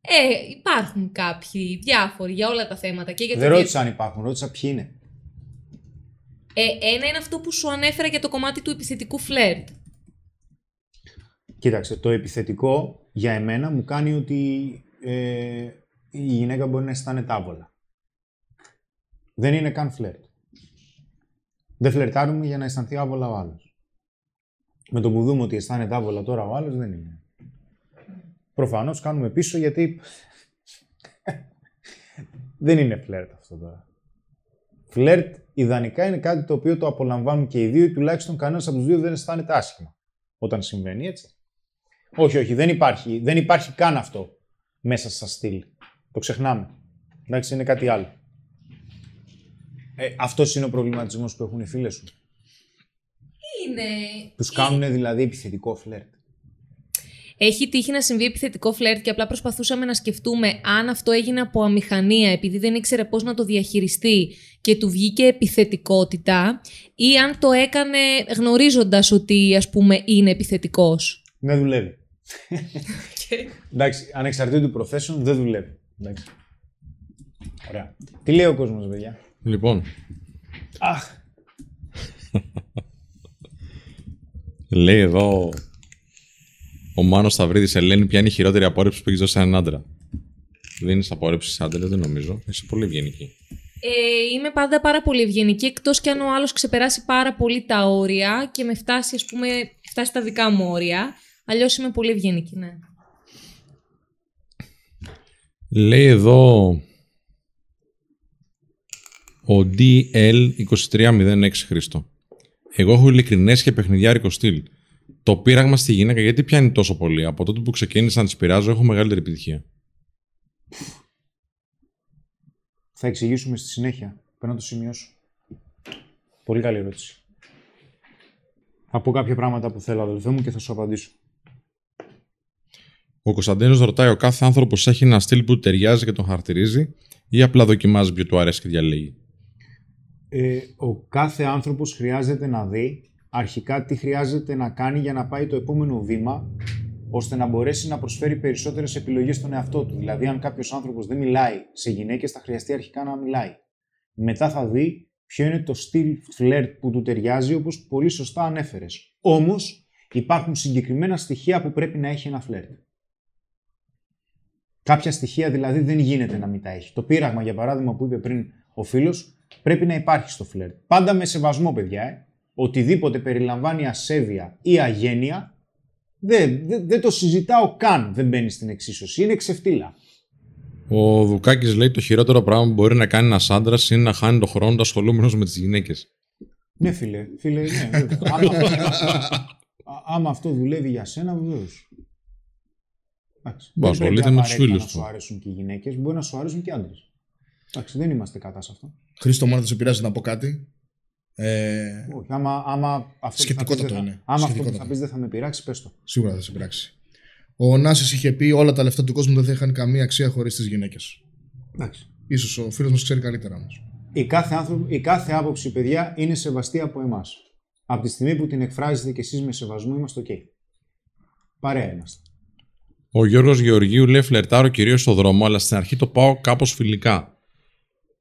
Ε, υπάρχουν κάποιοι διάφοροι για όλα τα θέματα. Και για Δεν το ρώτησα αν υπάρχουν, ρώτησα ποιοι είναι. Ε, ένα είναι αυτό που σου ανέφερα για το κομμάτι του επιθετικού φλερτ. Κοίταξε, το επιθετικό για εμένα μου κάνει ότι ε, η γυναίκα μπορεί να αισθάνεται άβολα. Δεν είναι καν φλερτ. Δεν φλερτάρουμε για να αισθανθεί άβολα ο άλλος. Με το που δούμε ότι αισθάνεται άβολα τώρα ο άλλος δεν είναι. Προφανώς κάνουμε πίσω γιατί [laughs] δεν είναι φλερτ αυτό τώρα. Φλερτ ιδανικά είναι κάτι το οποίο το απολαμβάνουν και οι δύο ή τουλάχιστον κανένας από τους δύο δεν αισθάνεται άσχημα όταν συμβαίνει έτσι. Όχι, όχι, δεν υπάρχει, δεν υπάρχει καν αυτό μέσα στα στυλ. Το ξεχνάμε. Εντάξει, είναι κάτι άλλο. Ε, αυτός είναι ο προβληματισμός που έχουν οι φίλες σου. Είναι. Τους κάνουν δηλαδή επιθετικό φλερτ. Έχει τύχει να συμβεί επιθετικό φλερτ και απλά προσπαθούσαμε να σκεφτούμε αν αυτό έγινε από αμηχανία επειδή δεν ήξερε πώς να το διαχειριστεί και του βγήκε επιθετικότητα ή αν το έκανε γνωρίζοντας ότι ας πούμε είναι επιθετικός. Δεν δουλεύει. [laughs] Εντάξει, ανεξαρτήτου προθέσεων δεν δουλεύει. Εντάξει. Ωραία. Τι λέει ο κόσμος, παιδιά; Λοιπόν, Αχ, [laughs] λέει εδώ ο Μάνος Σταυρίδης Ελένη, ποια είναι η χειρότερη απόρριψη που έχεις δώσει σε έναν άντρα. Δίνει απόρριψη σε άντρες, δεν νομίζω. Είσαι πολύ ευγενική. Ε, είμαι πάντα πάρα πολύ ευγενική, εκτός κι αν ο άλλος ξεπεράσει πάρα πολύ τα όρια και με φτάσει, ας πούμε, φτάσει τα δικά μου όρια. Αλλιώς είμαι πολύ ευγενική, ναι. Λέει εδώ ο DL2306 Χρήστο. Εγώ έχω ειλικρινές και παιχνιδιάρικο στυλ. Το πείραγμα στη γυναίκα γιατί πιάνει τόσο πολύ; Από τότε που ξεκίνησα να τη πειράζω έχω μεγαλύτερη επιτυχία. θα εξηγήσουμε στη συνέχεια. Πρέπει να το σημειώσω. Πολύ καλή ερώτηση. Θα πω κάποια πράγματα που θέλω, αδελφέ μου, και θα σου απαντήσω. Ο Κωνσταντίνος ρωτάει: Ο κάθε άνθρωπος έχει ένα στυλ που του ταιριάζει και τον χαρακτηρίζει, ή απλά δοκιμάζει ποιο του αρέσει και διαλέγει. Ε, ο κάθε άνθρωπος χρειάζεται να δει αρχικά τι χρειάζεται να κάνει για να πάει το επόμενο βήμα, ώστε να μπορέσει να προσφέρει περισσότερες επιλογές στον εαυτό του. Δηλαδή, αν κάποιος άνθρωπος δεν μιλάει σε γυναίκες, θα χρειαστεί αρχικά να μιλάει. Μετά θα δει ποιο είναι το στυλ φλερτ που του ταιριάζει, όπως πολύ σωστά ανέφερες. Όμως, υπάρχουν συγκεκριμένα στοιχεία που πρέπει να έχει ένα φλερτ. Κάποια στοιχεία δηλαδή δεν γίνεται να μην τα έχει. Το πείραγμα, για παράδειγμα, που είπε πριν ο φίλος, πρέπει να υπάρχει στο φλερτ. Πάντα με σεβασμό, παιδιά. Ε. Οτιδήποτε περιλαμβάνει ασέβεια ή αγένεια, δεν, δεν, δεν το συζητάω καν. Δεν μπαίνει στην εξίσωση. Είναι ξεφτύλα. Ο Δουκάκης λέει: Το χειρότερο πράγμα που μπορεί να κάνει ένας άντρας είναι να χάνει τον χρόνο του ασχολούμενος με τις γυναίκες. Ναι, φίλε. φίλε ναι, βέβαια. [laughs] άμα, α- άμα αυτό δουλεύει για σένα, βεβαίως. Μπα, ασχολείται με τους φίλους Να του. σου αρέσουν και οι γυναίκες, μπορεί να σου αρέσουν και οι άντρες. Εντάξει, δεν είμαστε κατά σε αυτό. Χρήστο, μόνο δεν σε πειράζει να πω κάτι; Ε, Όχι, άμα, άμα αυτό που θα πεις Σκεπτικότατο δεν θα- είναι. Άμα αυτό που θα Σκεπτικότατο. πεις δεν θα με πειράξει, πες το. σίγουρα θα σε πειράξει. Ο Νάση είχε πει: Όλα τα λεφτά του κόσμου δεν θα είχαν καμία αξία χωρίς τις γυναίκες. Εντάξει. σω ο φίλος μας ξέρει καλύτερα όμως. Η κάθε, άνθρωπο, η κάθε άποψη, παιδιά, είναι σεβαστή από εμάς. Από τη στιγμή που την εκφράζετε κι εσείς με σεβασμό, είμαστε OK. Παρέα είμαστε. Ο Γιώργος Γεωργίου λέει: Φλερτάρω κυρίως στο δρόμο, αλλά στην αρχή το πάω κάπως φιλικά.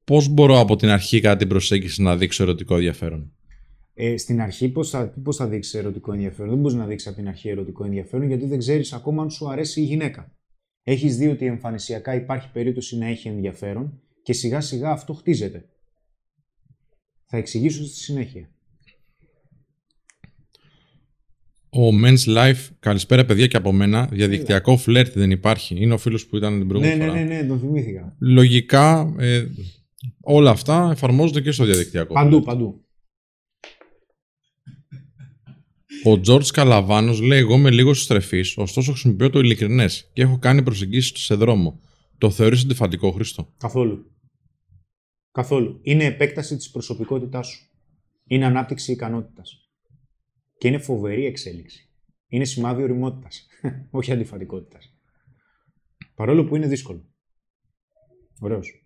Πώς μπορώ από την αρχή κατά την προσέγγιση να δείξω ερωτικό ενδιαφέρον; Ε, στην αρχή, πώς θα, πώς θα δείξεις ερωτικό ενδιαφέρον; Δεν μπορείς να δείξεις από την αρχή ερωτικό ενδιαφέρον, γιατί δεν ξέρεις ακόμα αν σου αρέσει η γυναίκα. Έχεις δει ότι εμφανισιακά υπάρχει περίπτωση να έχει ενδιαφέρον και σιγά σιγά αυτό χτίζεται. Θα εξηγήσω στη συνέχεια. Ο Men's Life, καλησπέρα παιδιά και από μένα. Διαδικτυακό φλερτ δεν υπάρχει. Είναι ο φίλος που ήταν την Ναι, προηγούμενη ναι, φορά. ναι, ναι, τον θυμήθηκα. Λογικά ε, όλα αυτά εφαρμόζονται και στο διαδικτυακό. Παντού, παντού. Ο Τζορτ Καλαβάνο λέει: Εγώ είμαι λίγο στρεφής, ωστόσο χρησιμοποιώ το ειλικρινές και έχω κάνει προσεγγίσεις σε δρόμο. Το θεωρείς αντιφατικό, Χρήστο; Καθόλου. Καθόλου. Είναι επέκταση της προσωπικότητάς σου. Είναι ανάπτυξη ικανότητας. Και είναι φοβερή εξέλιξη. Είναι σημάδι οριμότητας. [laughs] Όχι αντιφατικότητας. Παρόλο που είναι δύσκολο. Ωραίος.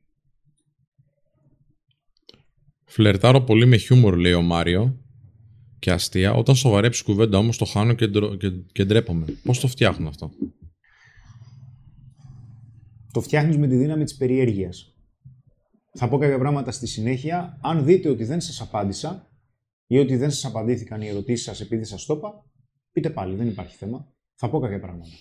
Φλερτάρω πολύ με χιούμορ, λέει ο Μάριο. Και αστεία. Όταν σοβαρέψεις κουβέντα όμως το χάνω και, ντρο... και... και ντρέπομαι. Πώς το φτιάχνω αυτό; Το φτιάχνεις με τη δύναμη της περιέργειας. Θα πω κάποια πράγματα στη συνέχεια. Αν δείτε ότι δεν σας απάντησα ή ότι δεν σας απαντήθηκαν οι ερωτήσεις σας επειδή σας το είπα, πείτε πάλι, δεν υπάρχει θέμα. Θα πω κάποια πράγματα.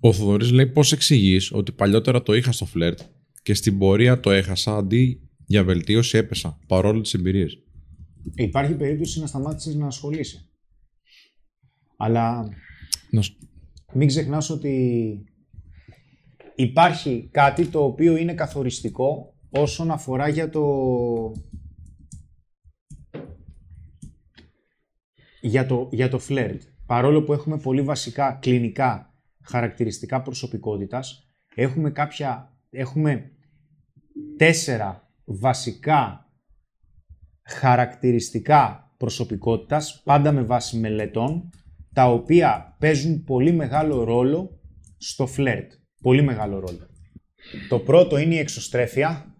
Ο Θοδωρής λέει πώς εξηγείς ότι παλιότερα το είχα στο φλερτ και στην πορεία το έχασα αντί για βελτίωση έπεσα, παρόλο τις εμπειρίες. Υπάρχει περίπτωση να σταμάτησες να ασχολείσαι. Αλλά Να σ- μην ξεχνάς ότι υπάρχει κάτι το οποίο είναι καθοριστικό όσον αφορά για το... Για το, για το φλερτ. Παρόλο που έχουμε πολύ βασικά κλινικά χαρακτηριστικά προσωπικότητας, έχουμε κάποια, έχουμε τέσσερα βασικά χαρακτηριστικά προσωπικότητας, πάντα με βάση μελετών, τα οποία παίζουν πολύ μεγάλο ρόλο στο φλερτ. Πολύ μεγάλο ρόλο. Το πρώτο είναι η εξωστρέφεια,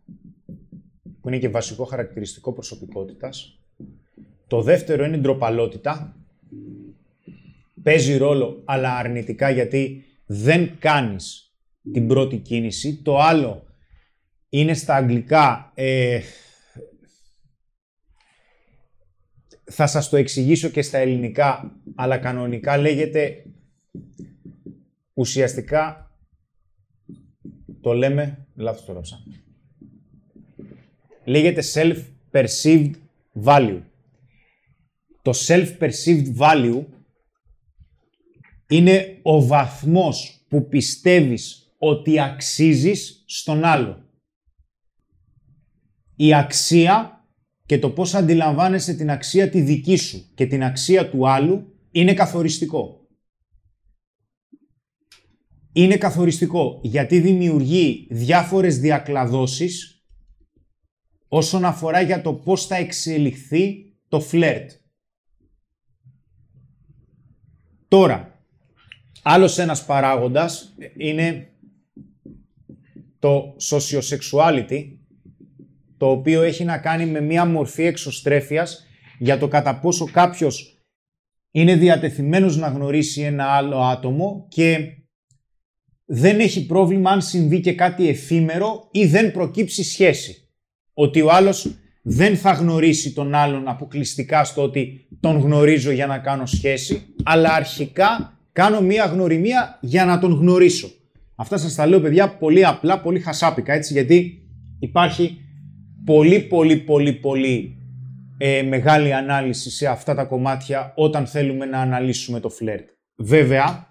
που είναι και βασικό χαρακτηριστικό προσωπικότητας. Το δεύτερο είναι η ντροπαλότητα. Παίζει ρόλο, αλλά αρνητικά, γιατί δεν κάνεις την πρώτη κίνηση. Το άλλο είναι στα αγγλικά... ε, θα σας το εξηγήσω και στα ελληνικά, αλλά κανονικά λέγεται ουσιαστικά το λέμε, λάθος το γράψα. Λέγεται self-perceived value. Το self-perceived value είναι ο βαθμός που πιστεύεις ότι αξίζεις στον άλλο. Η αξία και το πώς αντιλαμβάνεσαι την αξία τη δική σου και την αξία του άλλου είναι καθοριστικό. Είναι καθοριστικό γιατί δημιουργεί διάφορες διακλαδώσεις όσον αφορά για το πώς θα εξελιχθεί το φλερτ. Τώρα, άλλος ένας παράγοντας είναι το sociosexuality, το οποίο έχει να κάνει με μία μορφή εξωστρέφειας για το κατά πόσο κάποιος είναι διατεθειμένος να γνωρίσει ένα άλλο άτομο και δεν έχει πρόβλημα αν συμβεί και κάτι εφήμερο ή δεν προκύψει σχέση. Ότι ο άλλος δεν θα γνωρίσει τον άλλον αποκλειστικά στο ότι τον γνωρίζω για να κάνω σχέση, αλλά αρχικά κάνω μία γνωριμία για να τον γνωρίσω. Αυτά σας τα λέω παιδιά πολύ απλά, πολύ χασάπικα έτσι, γιατί υπάρχει πολύ πολύ πολύ πολύ ε, μεγάλη ανάλυση σε αυτά τα κομμάτια όταν θέλουμε να αναλύσουμε το φλερτ. Βέβαια,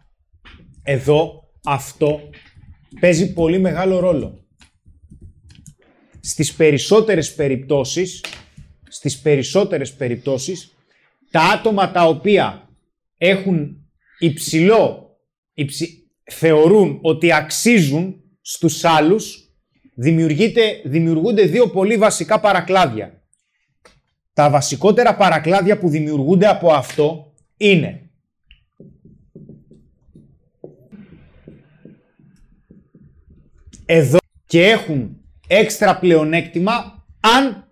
εδώ αυτό παίζει πολύ μεγάλο ρόλο. Στις περισσότερες περιπτώσεις, στις περισσότερες περιπτώσεις, τα άτομα τα οποία έχουν υψηλό, υψη, θεωρούν ότι αξίζουν στους άλλους, δημιουργείται, δημιουργούνται δύο πολύ βασικά παρακλάδια. Τα βασικότερα παρακλάδια που δημιουργούνται από αυτό είναι εδώ και έχουν έξτρα πλεονέκτημα αν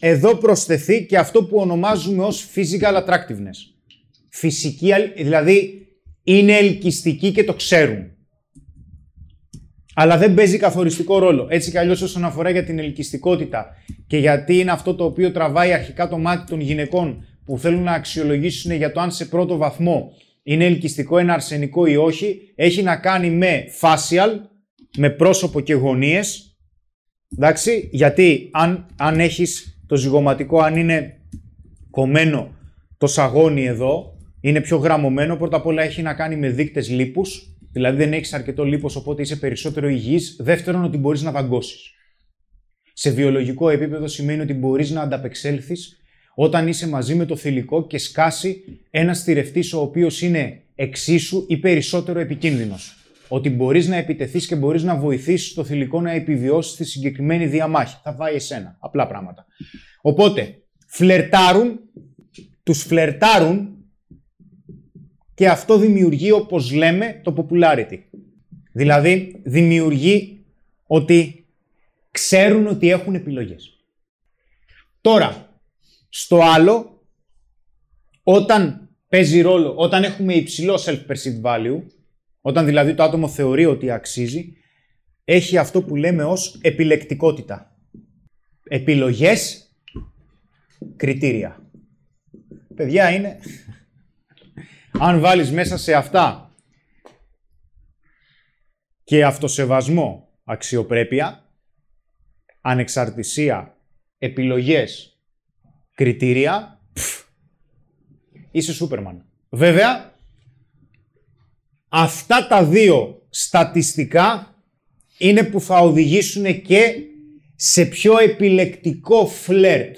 εδώ προσθεθεί και αυτό που ονομάζουμε ως physical attractiveness. Φυσική, αλ- δηλαδή είναι ελκυστικοί και το ξέρουν. Αλλά δεν παίζει καθοριστικό ρόλο. Έτσι κι αλλιώς όσον αφορά για την ελκυστικότητα και γιατί είναι αυτό το οποίο τραβάει αρχικά το μάτι των γυναικών που θέλουν να αξιολογήσουν για το αν σε πρώτο βαθμό είναι ελκυστικό ένα αρσενικό ή όχι, έχει να κάνει με facial, με πρόσωπο και γωνίες, εντάξει, γιατί αν, αν έχεις το ζυγωματικό, αν είναι κομμένο το σαγόνι εδώ, είναι πιο γραμμωμένο. Πρώτα απ' όλα έχει να κάνει με δείκτες λίπους, δηλαδή δεν έχεις αρκετό λίπος οπότε είσαι περισσότερο υγιής. Δεύτερον ότι μπορείς να δαγκώσεις. Σε βιολογικό επίπεδο σημαίνει ότι μπορείς να ανταπεξέλθεις όταν είσαι μαζί με το θηλυκό και σκάσει ένα θηρευτής ο οποίος είναι εξίσου ή περισσότερο επικίνδυνος. Ότι μπορείς να επιτεθείς και μπορείς να βοηθήσεις το θηλυκό να επιβιώσεις στη συγκεκριμένη διαμάχη. Θα βάει εσένα. Απλά πράγματα. Οπότε, φλερτάρουν, τους φλερτάρουν και αυτό δημιουργεί, όπως λέμε, το popularity. Δηλαδή, δημιουργεί ότι ξέρουν ότι έχουν επιλογές. Τώρα, στο άλλο, όταν παίζει ρόλο, όταν έχουμε υψηλό self-perceived value, όταν δηλαδή το άτομο θεωρεί ότι αξίζει, έχει αυτό που λέμε ως επιλεκτικότητα. Επιλογές, κριτήρια. Παιδιά είναι... [laughs] Αν βάλεις μέσα σε αυτά και αυτοσεβασμό, αξιοπρέπεια, ανεξαρτησία, επιλογές, κριτήρια, είσαι Σούπερμαν. Βέβαια, αυτά τα δύο στατιστικά είναι που θα οδηγήσουν και σε πιο επιλεκτικό φλερτ.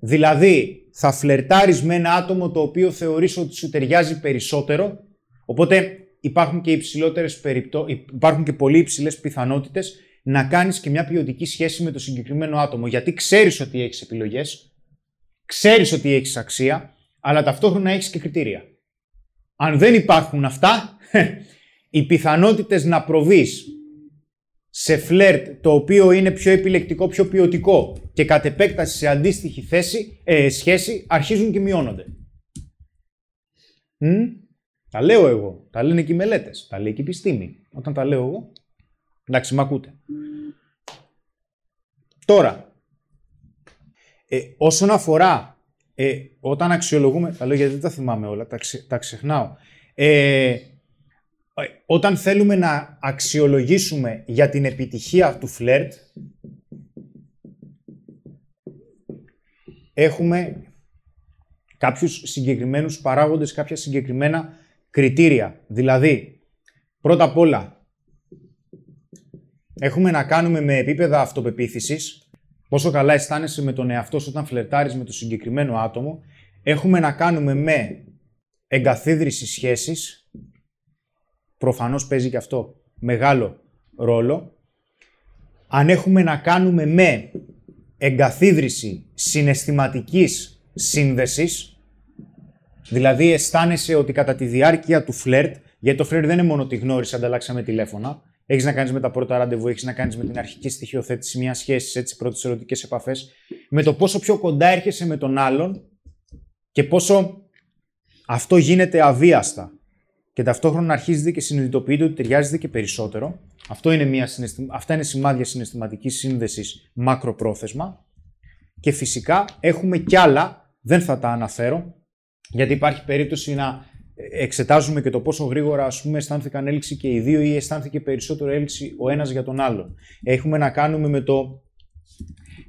Δηλαδή, θα φλερτάρεις με ένα άτομο το οποίο θεωρείς ότι σου ταιριάζει περισσότερο, οπότε υπάρχουν και, υψηλότερες περιπτώ... υπάρχουν και πολύ υψηλές πιθανότητες να κάνεις και μια ποιοτική σχέση με το συγκεκριμένο άτομο, γιατί ξέρεις ότι έχεις επιλογές, ξέρεις ότι έχεις αξία, αλλά ταυτόχρονα έχεις και κριτήρια. Αν δεν υπάρχουν αυτά, [laughs] οι πιθανότητες να προβείς σε φλερτ το οποίο είναι πιο επιλεκτικό, πιο ποιοτικό και κατ' επέκταση σε αντίστοιχη θέση, ε, σχέση αρχίζουν και μειώνονται. Μ; Τα λέω εγώ. Τα λένε και οι μελέτες. Τα λέει και η επιστήμη. Όταν τα λέω εγώ, εντάξει, μ' ακούτε. Τώρα, ε, όσον αφορά ε, όταν αξιολογούμε, τα λέω γιατί δεν τα θυμάμαι όλα, τα, τα ξεχνάω. Ε, ε, όταν θέλουμε να αξιολογήσουμε για την επιτυχία του φλερτ, έχουμε κάποιους συγκεκριμένους παράγοντες, κάποια συγκεκριμένα κριτήρια. Δηλαδή, πρώτα απ' όλα, έχουμε να κάνουμε με επίπεδα αυτοπεποίθησης, πόσο καλά αισθάνεσαι με τον εαυτό σου όταν φλερτάρεις με το συγκεκριμένο άτομο, έχουμε να κάνουμε με εγκαθίδρυση σχέσης, προφανώς παίζει και αυτό μεγάλο ρόλο, αν έχουμε να κάνουμε με εγκαθίδρυση συναισθηματικής σύνδεσης, δηλαδή αισθάνεσαι ότι κατά τη διάρκεια του φλερτ, γιατί το φλερτ δεν είναι μόνο ότι γνώρισε, ανταλλάξαμε τηλέφωνα, έχεις να κάνεις με τα πρώτα ραντεβού, έχεις να κάνεις με την αρχική στοιχειοθέτηση μιας σχέσης, έτσι, πρώτες ερωτικές επαφές, με το πόσο πιο κοντά έρχεσαι με τον άλλον και πόσο αυτό γίνεται αβίαστα. Και ταυτόχρονα αρχίζετε και συνειδητοποιείτε ότι ταιριάζετε και περισσότερο. Αυτό είναι μια Αυτά είναι σημάδια συναισθηματικής σύνδεσης μακροπρόθεσμα. Και φυσικά έχουμε κι άλλα, δεν θα τα αναφέρω, γιατί υπάρχει περίπτωση να εξετάζουμε και το πόσο γρήγορα ας πούμε, αισθάνθηκαν έλξη και οι δύο ή αισθάνθηκε περισσότερο έλξη ο ένας για τον άλλον. Έχουμε να κάνουμε με το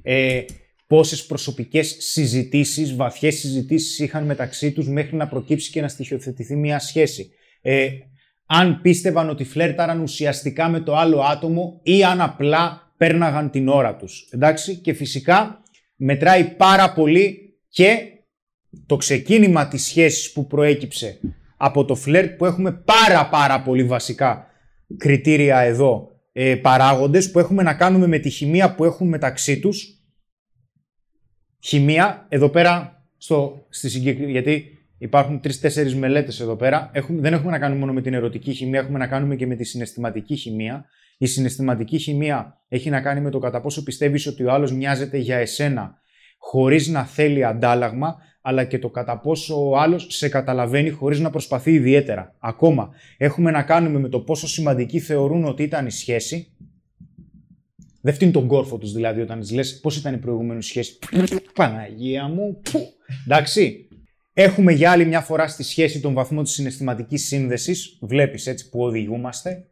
ε, πόσες προσωπικές συζητήσεις, βαθιές συζητήσεις είχαν μεταξύ τους μέχρι να προκύψει και να στοιχειοθετηθεί μια σχέση. Ε, αν πίστευαν ότι φλέρταραν ουσιαστικά με το άλλο άτομο ή αν απλά πέρναγαν την ώρα τους. Εντάξει, και φυσικά μετράει πάρα πολύ και το ξεκίνημα της σχέσης που προέκυψε από το φλερτ που έχουμε πάρα πάρα πολύ βασικά κριτήρια εδώ ε, παράγοντες που έχουμε να κάνουμε με τη χημεία που έχουν μεταξύ τους. Χημεία, εδώ πέρα, στο, στη συγκεκρι... γιατί υπάρχουν τρει-τέσσερι μελέτες εδώ πέρα. Έχουμε, δεν έχουμε να κάνουμε μόνο με την ερωτική χημεία, έχουμε να κάνουμε και με τη συναισθηματική χημεία. Η συναισθηματική χημεία έχει να κάνει με το κατά πόσο πιστεύεις ότι ο άλλος μοιάζεται για εσένα χωρίς να θέλει αντάλλαγμα, αλλά και το κατά πόσο ο άλλος σε καταλαβαίνει χωρίς να προσπαθεί ιδιαίτερα. Ακόμα, έχουμε να κάνουμε με το πόσο σημαντική θεωρούν ότι ήταν η σχέση. Δεν φτύνει τον κόρφο τους δηλαδή όταν λες πώς ήταν η προηγούμενη σχέση. Παναγία μου. Εντάξει. Έχουμε για άλλη μια φορά στη σχέση τον βαθμό της συναισθηματικής σύνδεσης, βλέπεις έτσι που οδηγούμαστε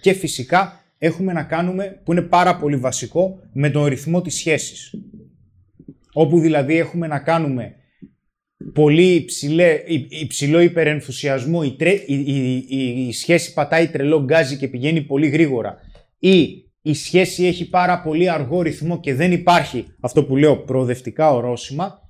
και φυσικά έχουμε να κάνουμε, που είναι πάρα πολύ βασικό, με τον ρυθμό της σχέσης. Όπου δηλαδή έχουμε να κάνουμε πολύ υψηλέ, υ- υψηλό υπερενθουσιασμό, η, τρέ, η, η- η- η σχέση πατάει τρελό γκάζι και πηγαίνει πολύ γρήγορα. Ή η σχέση έχει πάρα πολύ αργό ρυθμό και δεν υπάρχει αυτό που λέω προοδευτικά ορόσημα,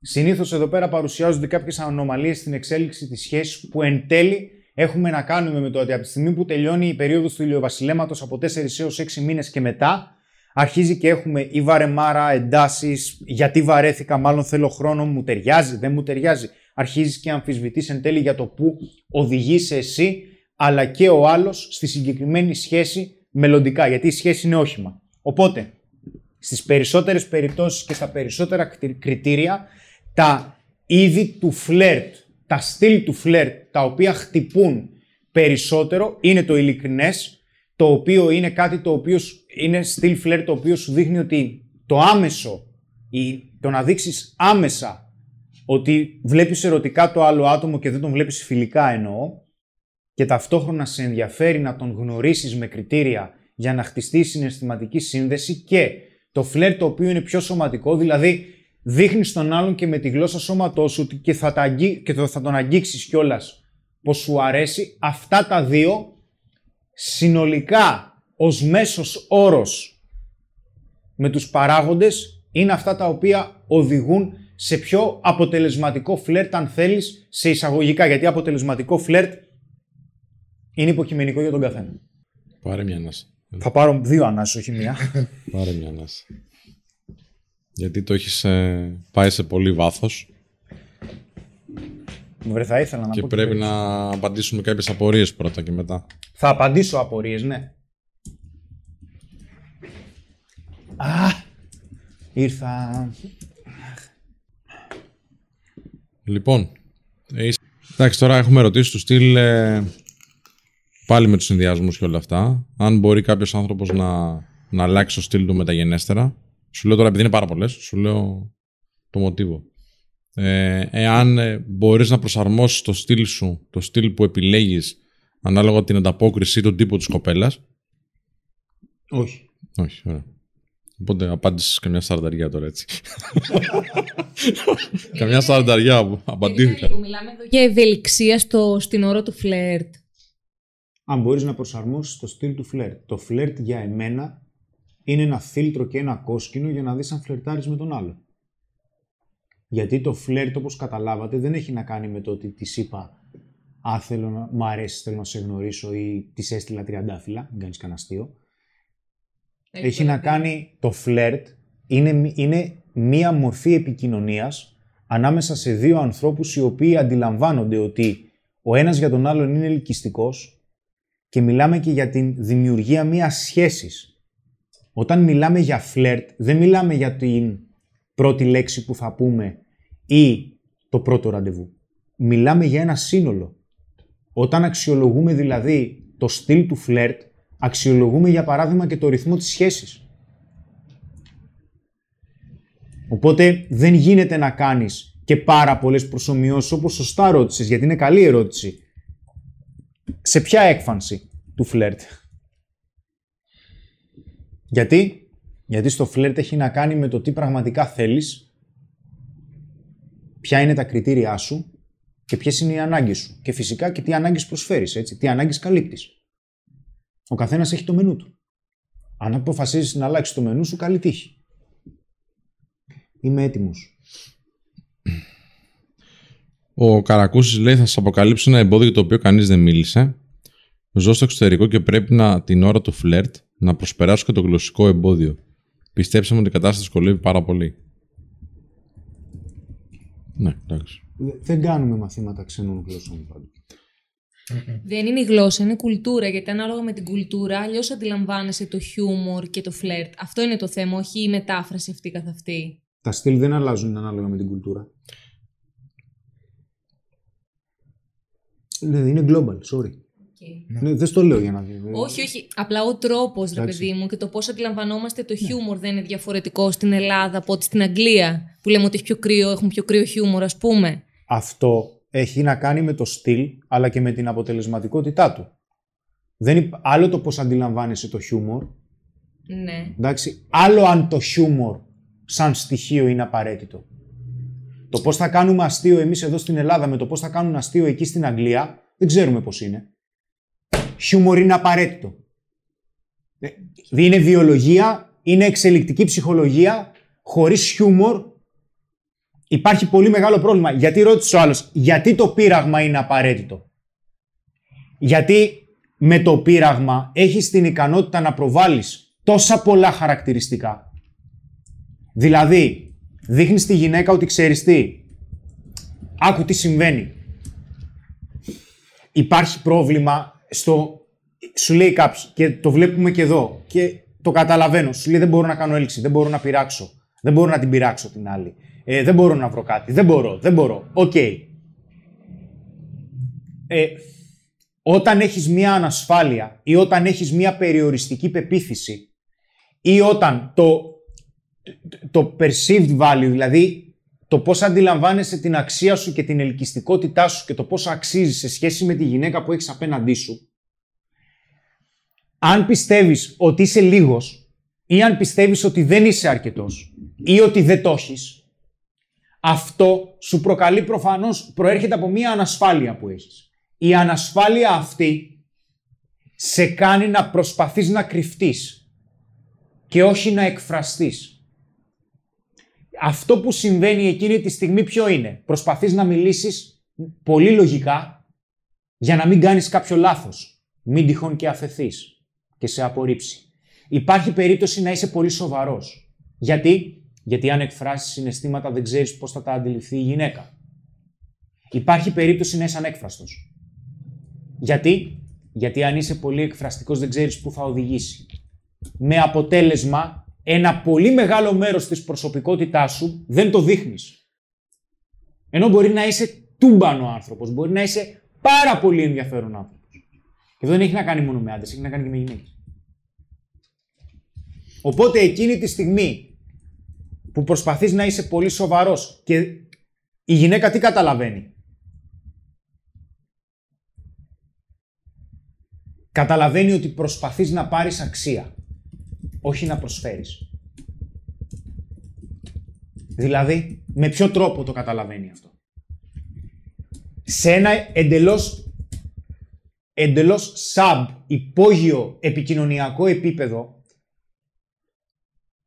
συνήθως εδώ πέρα παρουσιάζονται κάποιες ανομαλίες στην εξέλιξη της σχέσης που εν τέλει έχουμε να κάνουμε με το ότι από τη στιγμή που τελειώνει η περίοδος του ηλιοβασιλέματος από 4 έως 6 μήνες και μετά αρχίζει και έχουμε ή βαρεμάρα, εντάσεις, γιατί βαρέθηκα, μάλλον θέλω χρόνο, μου ταιριάζει, δεν μου ταιριάζει. Αρχίζεις και αμφισβητείς εν τέλει για το που οδηγείσαι εσύ, αλλά και ο άλλος στη συγκεκριμένη σχέση μελλοντικά, γιατί η σχέση είναι όχημα. Οπότε, στις περισσότερες περιπτώσεις και στα περισσότερα κτι- κριτήρια, τα είδη του φλερτ, τα στυλ του φλερτ, τα οποία χτυπούν περισσότερο, είναι το ειλικρινές, το οποίο είναι κάτι το οποίο σου- είναι στυλ φλερτ το οποίο σου δείχνει ότι το άμεσο ή το να δείξεις άμεσα ότι βλέπεις ερωτικά το άλλο άτομο και δεν τον βλέπεις φιλικά εννοώ και ταυτόχρονα σε ενδιαφέρει να τον γνωρίσεις με κριτήρια για να χτιστεί η συναισθηματική σύνδεση και το φλερτ το οποίο είναι πιο σωματικό, δηλαδή δείχνεις τον άλλον και με τη γλώσσα σώματός σου ότι και θα, τα αγγί- και το- θα τον αγγίξεις κιόλας πως σου αρέσει, αυτά τα δύο συνολικά ως μέσος όρος με τους παράγοντες είναι αυτά τα οποία οδηγούν σε πιο αποτελεσματικό φλερτ αν θέλεις σε εισαγωγικά γιατί αποτελεσματικό φλερτ είναι υποκειμενικό για τον καθένα. Πάρε μια ανάσα. Θα πάρω δύο ανάσεις, όχι μία. Πάρε μια ανάσα. Γιατί το έχεις ε, πάει σε πολύ βάθος Βρε, θα ήθελα να και πω πρέπει να απαντήσουμε κάποιες απορίες πρώτα και μετά. Θα απαντήσω απορίες, ναι. Α, ήρθα. Λοιπόν, έχεις- εντάξει τώρα έχουμε ρωτήσει του στυλ ε, πάλι με τους συνδυασμούς και όλα αυτά. Αν μπορεί κάποιος άνθρωπος να, να αλλάξει το στυλ του μεταγενέστερα. Σου λέω τώρα επειδή είναι πάρα πολλές, σου λέω το μοτίβο. Ε, εάν ε, μπορείς να προσαρμόσεις το στυλ σου, το στυλ που επιλέγεις ανάλογα την ανταπόκριση ή τον τύπο της κοπέλας. Όχι. Όχι, ωραία. Οπότε απάντησες καμιά σαρανταριά τώρα έτσι. [laughs] καμιά σαρανταριά που απαντήθηκα. Λίγο, μιλάμε εδώ για ευελιξία στο, στην ώρα του φλερτ. Αν μπορείς να προσαρμόσεις το στυλ του φλερτ. Το φλερτ για εμένα είναι ένα φίλτρο και ένα κόσκινο για να δεις αν φλερτάρεις με τον άλλο. Γιατί το φλερτ, όπως καταλάβατε, δεν έχει να κάνει με το ότι της είπα «Α, θέλω να μ' αρέσει, θέλω να σε γνωρίσω» ή «Της έστειλα τριαντάφυλλα», μην κάνεις κανένα αστείο. έχει να κάνει το φλερτ είναι, μ- είναι μία μορφή επικοινωνίας ανάμεσα σε δύο ανθρώπους οι οποίοι αντιλαμβάνονται ότι ο ένας για τον άλλον είναι ελκυστικός και μιλάμε και για την δημιουργία μιας σχέσης. Όταν μιλάμε για φλερτ δεν μιλάμε για την πρώτη λέξη που θα πούμε ή το πρώτο ραντεβού. Μιλάμε για ένα σύνολο. Όταν αξιολογούμε δηλαδή το στυλ του φλερτ, αξιολογούμε για παράδειγμα και το ρυθμό της σχέσης. Οπότε δεν γίνεται να κάνεις και πάρα πολλές προσωμιώσεις όπως σωστά ρώτησες, γιατί είναι καλή ερώτηση. Σε ποια έκφανση του φλερτ; Γιατί; Γιατί στο φλερτ έχει να κάνει με το τι πραγματικά θέλεις, ποια είναι τα κριτήριά σου και ποιες είναι οι ανάγκες σου. Και φυσικά και τι ανάγκες προσφέρεις, έτσι, τι ανάγκες καλύπτεις. Ο καθένας έχει το μενού του. Αν αποφασίζεις να αλλάξεις το μενού σου, καλή τύχη. Είμαι έτοιμος. Ο Καρακούσης λέει: Θα σας αποκαλύψω ένα εμπόδιο το οποίο κανείς δεν μίλησε. Ζω στο εξωτερικό και πρέπει να, την ώρα του φλερτ να προσπεράσω και το γλωσσικό εμπόδιο. Πιστέψτε μου ότι η κατάσταση δυσκολεύει πάρα πολύ. Ναι, εντάξει. Δεν κάνουμε μαθήματα ξένων γλωσσών πάντως. Δεν είναι η γλώσσα, είναι κουλτούρα. Γιατί ανάλογα με την κουλτούρα, αλλιώς αντιλαμβάνεσαι το χιούμορ και το φλερτ. Αυτό είναι το θέμα, όχι η μετάφραση αυτή καθ' αυτή. Τα στυλ δεν αλλάζουν ανάλογα με την κουλτούρα. Δηλαδή είναι global, sorry. Ναι, δεν στο λέω για να δει. Όχι, όχι. Απλά ο τρόπος, ρε Εντάξει. παιδί μου, και το πώς αντιλαμβανόμαστε το χιούμορ δεν είναι διαφορετικό στην Ελλάδα από ότι στην Αγγλία. Που λέμε ότι έχει πιο κρύο, έχουν πιο κρύο χιούμορ, ας πούμε. Αυτό έχει να κάνει με το στυλ, αλλά και με την αποτελεσματικότητά του. Δεν υπ... Άλλο το πώς αντιλαμβάνεσαι το χιούμορ, Ναι. εντάξει. Άλλο αν το χιούμορ σαν στοιχείο είναι απαραίτητο. Το πώς θα κάνουμε αστείο εμείς εδώ στην Ελλάδα με το πώς θα κάνουν αστείο εκεί στην Αγγλία, δεν ξέρουμε πώς είναι. Χιούμορ είναι απαραίτητο. Ε, Είναι βιολογία, είναι εξελικτική ψυχολογία, χωρίς χιούμορ υπάρχει πολύ μεγάλο πρόβλημα. Γιατί ρώτησε ο άλλος, γιατί το πείραγμα είναι απαραίτητο; Γιατί με το πείραγμα έχεις την ικανότητα να προβάλλεις τόσα πολλά χαρακτηριστικά. Δηλαδή, δείχνεις στη γυναίκα ότι ξέρεις τι; Άκου τι συμβαίνει. Υπάρχει πρόβλημα στο... Σου λέει κάποιος και το βλέπουμε και εδώ και το καταλαβαίνω. Σου λέει δεν μπορώ να κάνω έλξη, δεν μπορώ να πειράξω. Δεν μπορώ να την πειράξω την άλλη. Ε, δεν μπορώ να βρω κάτι. Δεν μπορώ, δεν μπορώ. Οκ. Ε, όταν έχεις μία ανασφάλεια ή όταν έχεις μία περιοριστική πεποίθηση ή όταν το, το perceived value, δηλαδή το πώς αντιλαμβάνεσαι την αξία σου και την ελκυστικότητά σου και το πώς αξίζεις σε σχέση με τη γυναίκα που έχεις απέναντί σου, αν πιστεύεις ότι είσαι λίγος ή αν πιστεύεις ότι δεν είσαι αρκετός ή ότι δεν το έχεις, αυτό σου προκαλεί προφανώς, προέρχεται από μία ανασφάλεια που έχεις. Η ανασφάλεια αυτή σε κάνει να προσπαθείς να κρυφτείς και όχι να εκφραστείς. Αυτό που συμβαίνει εκείνη τη στιγμή ποιο είναι; Προσπαθείς να μιλήσεις πολύ λογικά για να μην κάνεις κάποιο λάθος. Μην τυχόν και αφαιθείς και σε απορρίψει. Υπάρχει περίπτωση να είσαι πολύ σοβαρός. Γιατί; Γιατί αν εκφράσεις συναισθήματα δεν ξέρεις πώς θα τα αντιληφθεί η γυναίκα. Υπάρχει περίπτωση να είσαι ανέκφραστος. Γιατί; Γιατί αν είσαι πολύ εκφραστικός δεν ξέρεις πού θα οδηγήσει. Με αποτέλεσμα ένα πολύ μεγάλο μέρος της προσωπικότητάς σου δεν το δείχνεις. Ενώ μπορεί να είσαι τούμπανο άνθρωπος, μπορεί να είσαι πάρα πολύ ενδιαφέρον άνθρωπος. Και δεν έχει να κάνει μόνο με άντρες, έχει να κάνει και με γυναίκες. Οπότε εκείνη τη στιγμή που προσπαθείς να είσαι πολύ σοβαρός και η γυναίκα τι καταλαβαίνει; Καταλαβαίνει ότι προσπαθείς να πάρεις αξία, όχι να προσφέρεις. Δηλαδή, με ποιο τρόπο το καταλαβαίνει αυτό; Σε ένα εντελώς, εντελώς sub, υπόγειο επικοινωνιακό επίπεδο,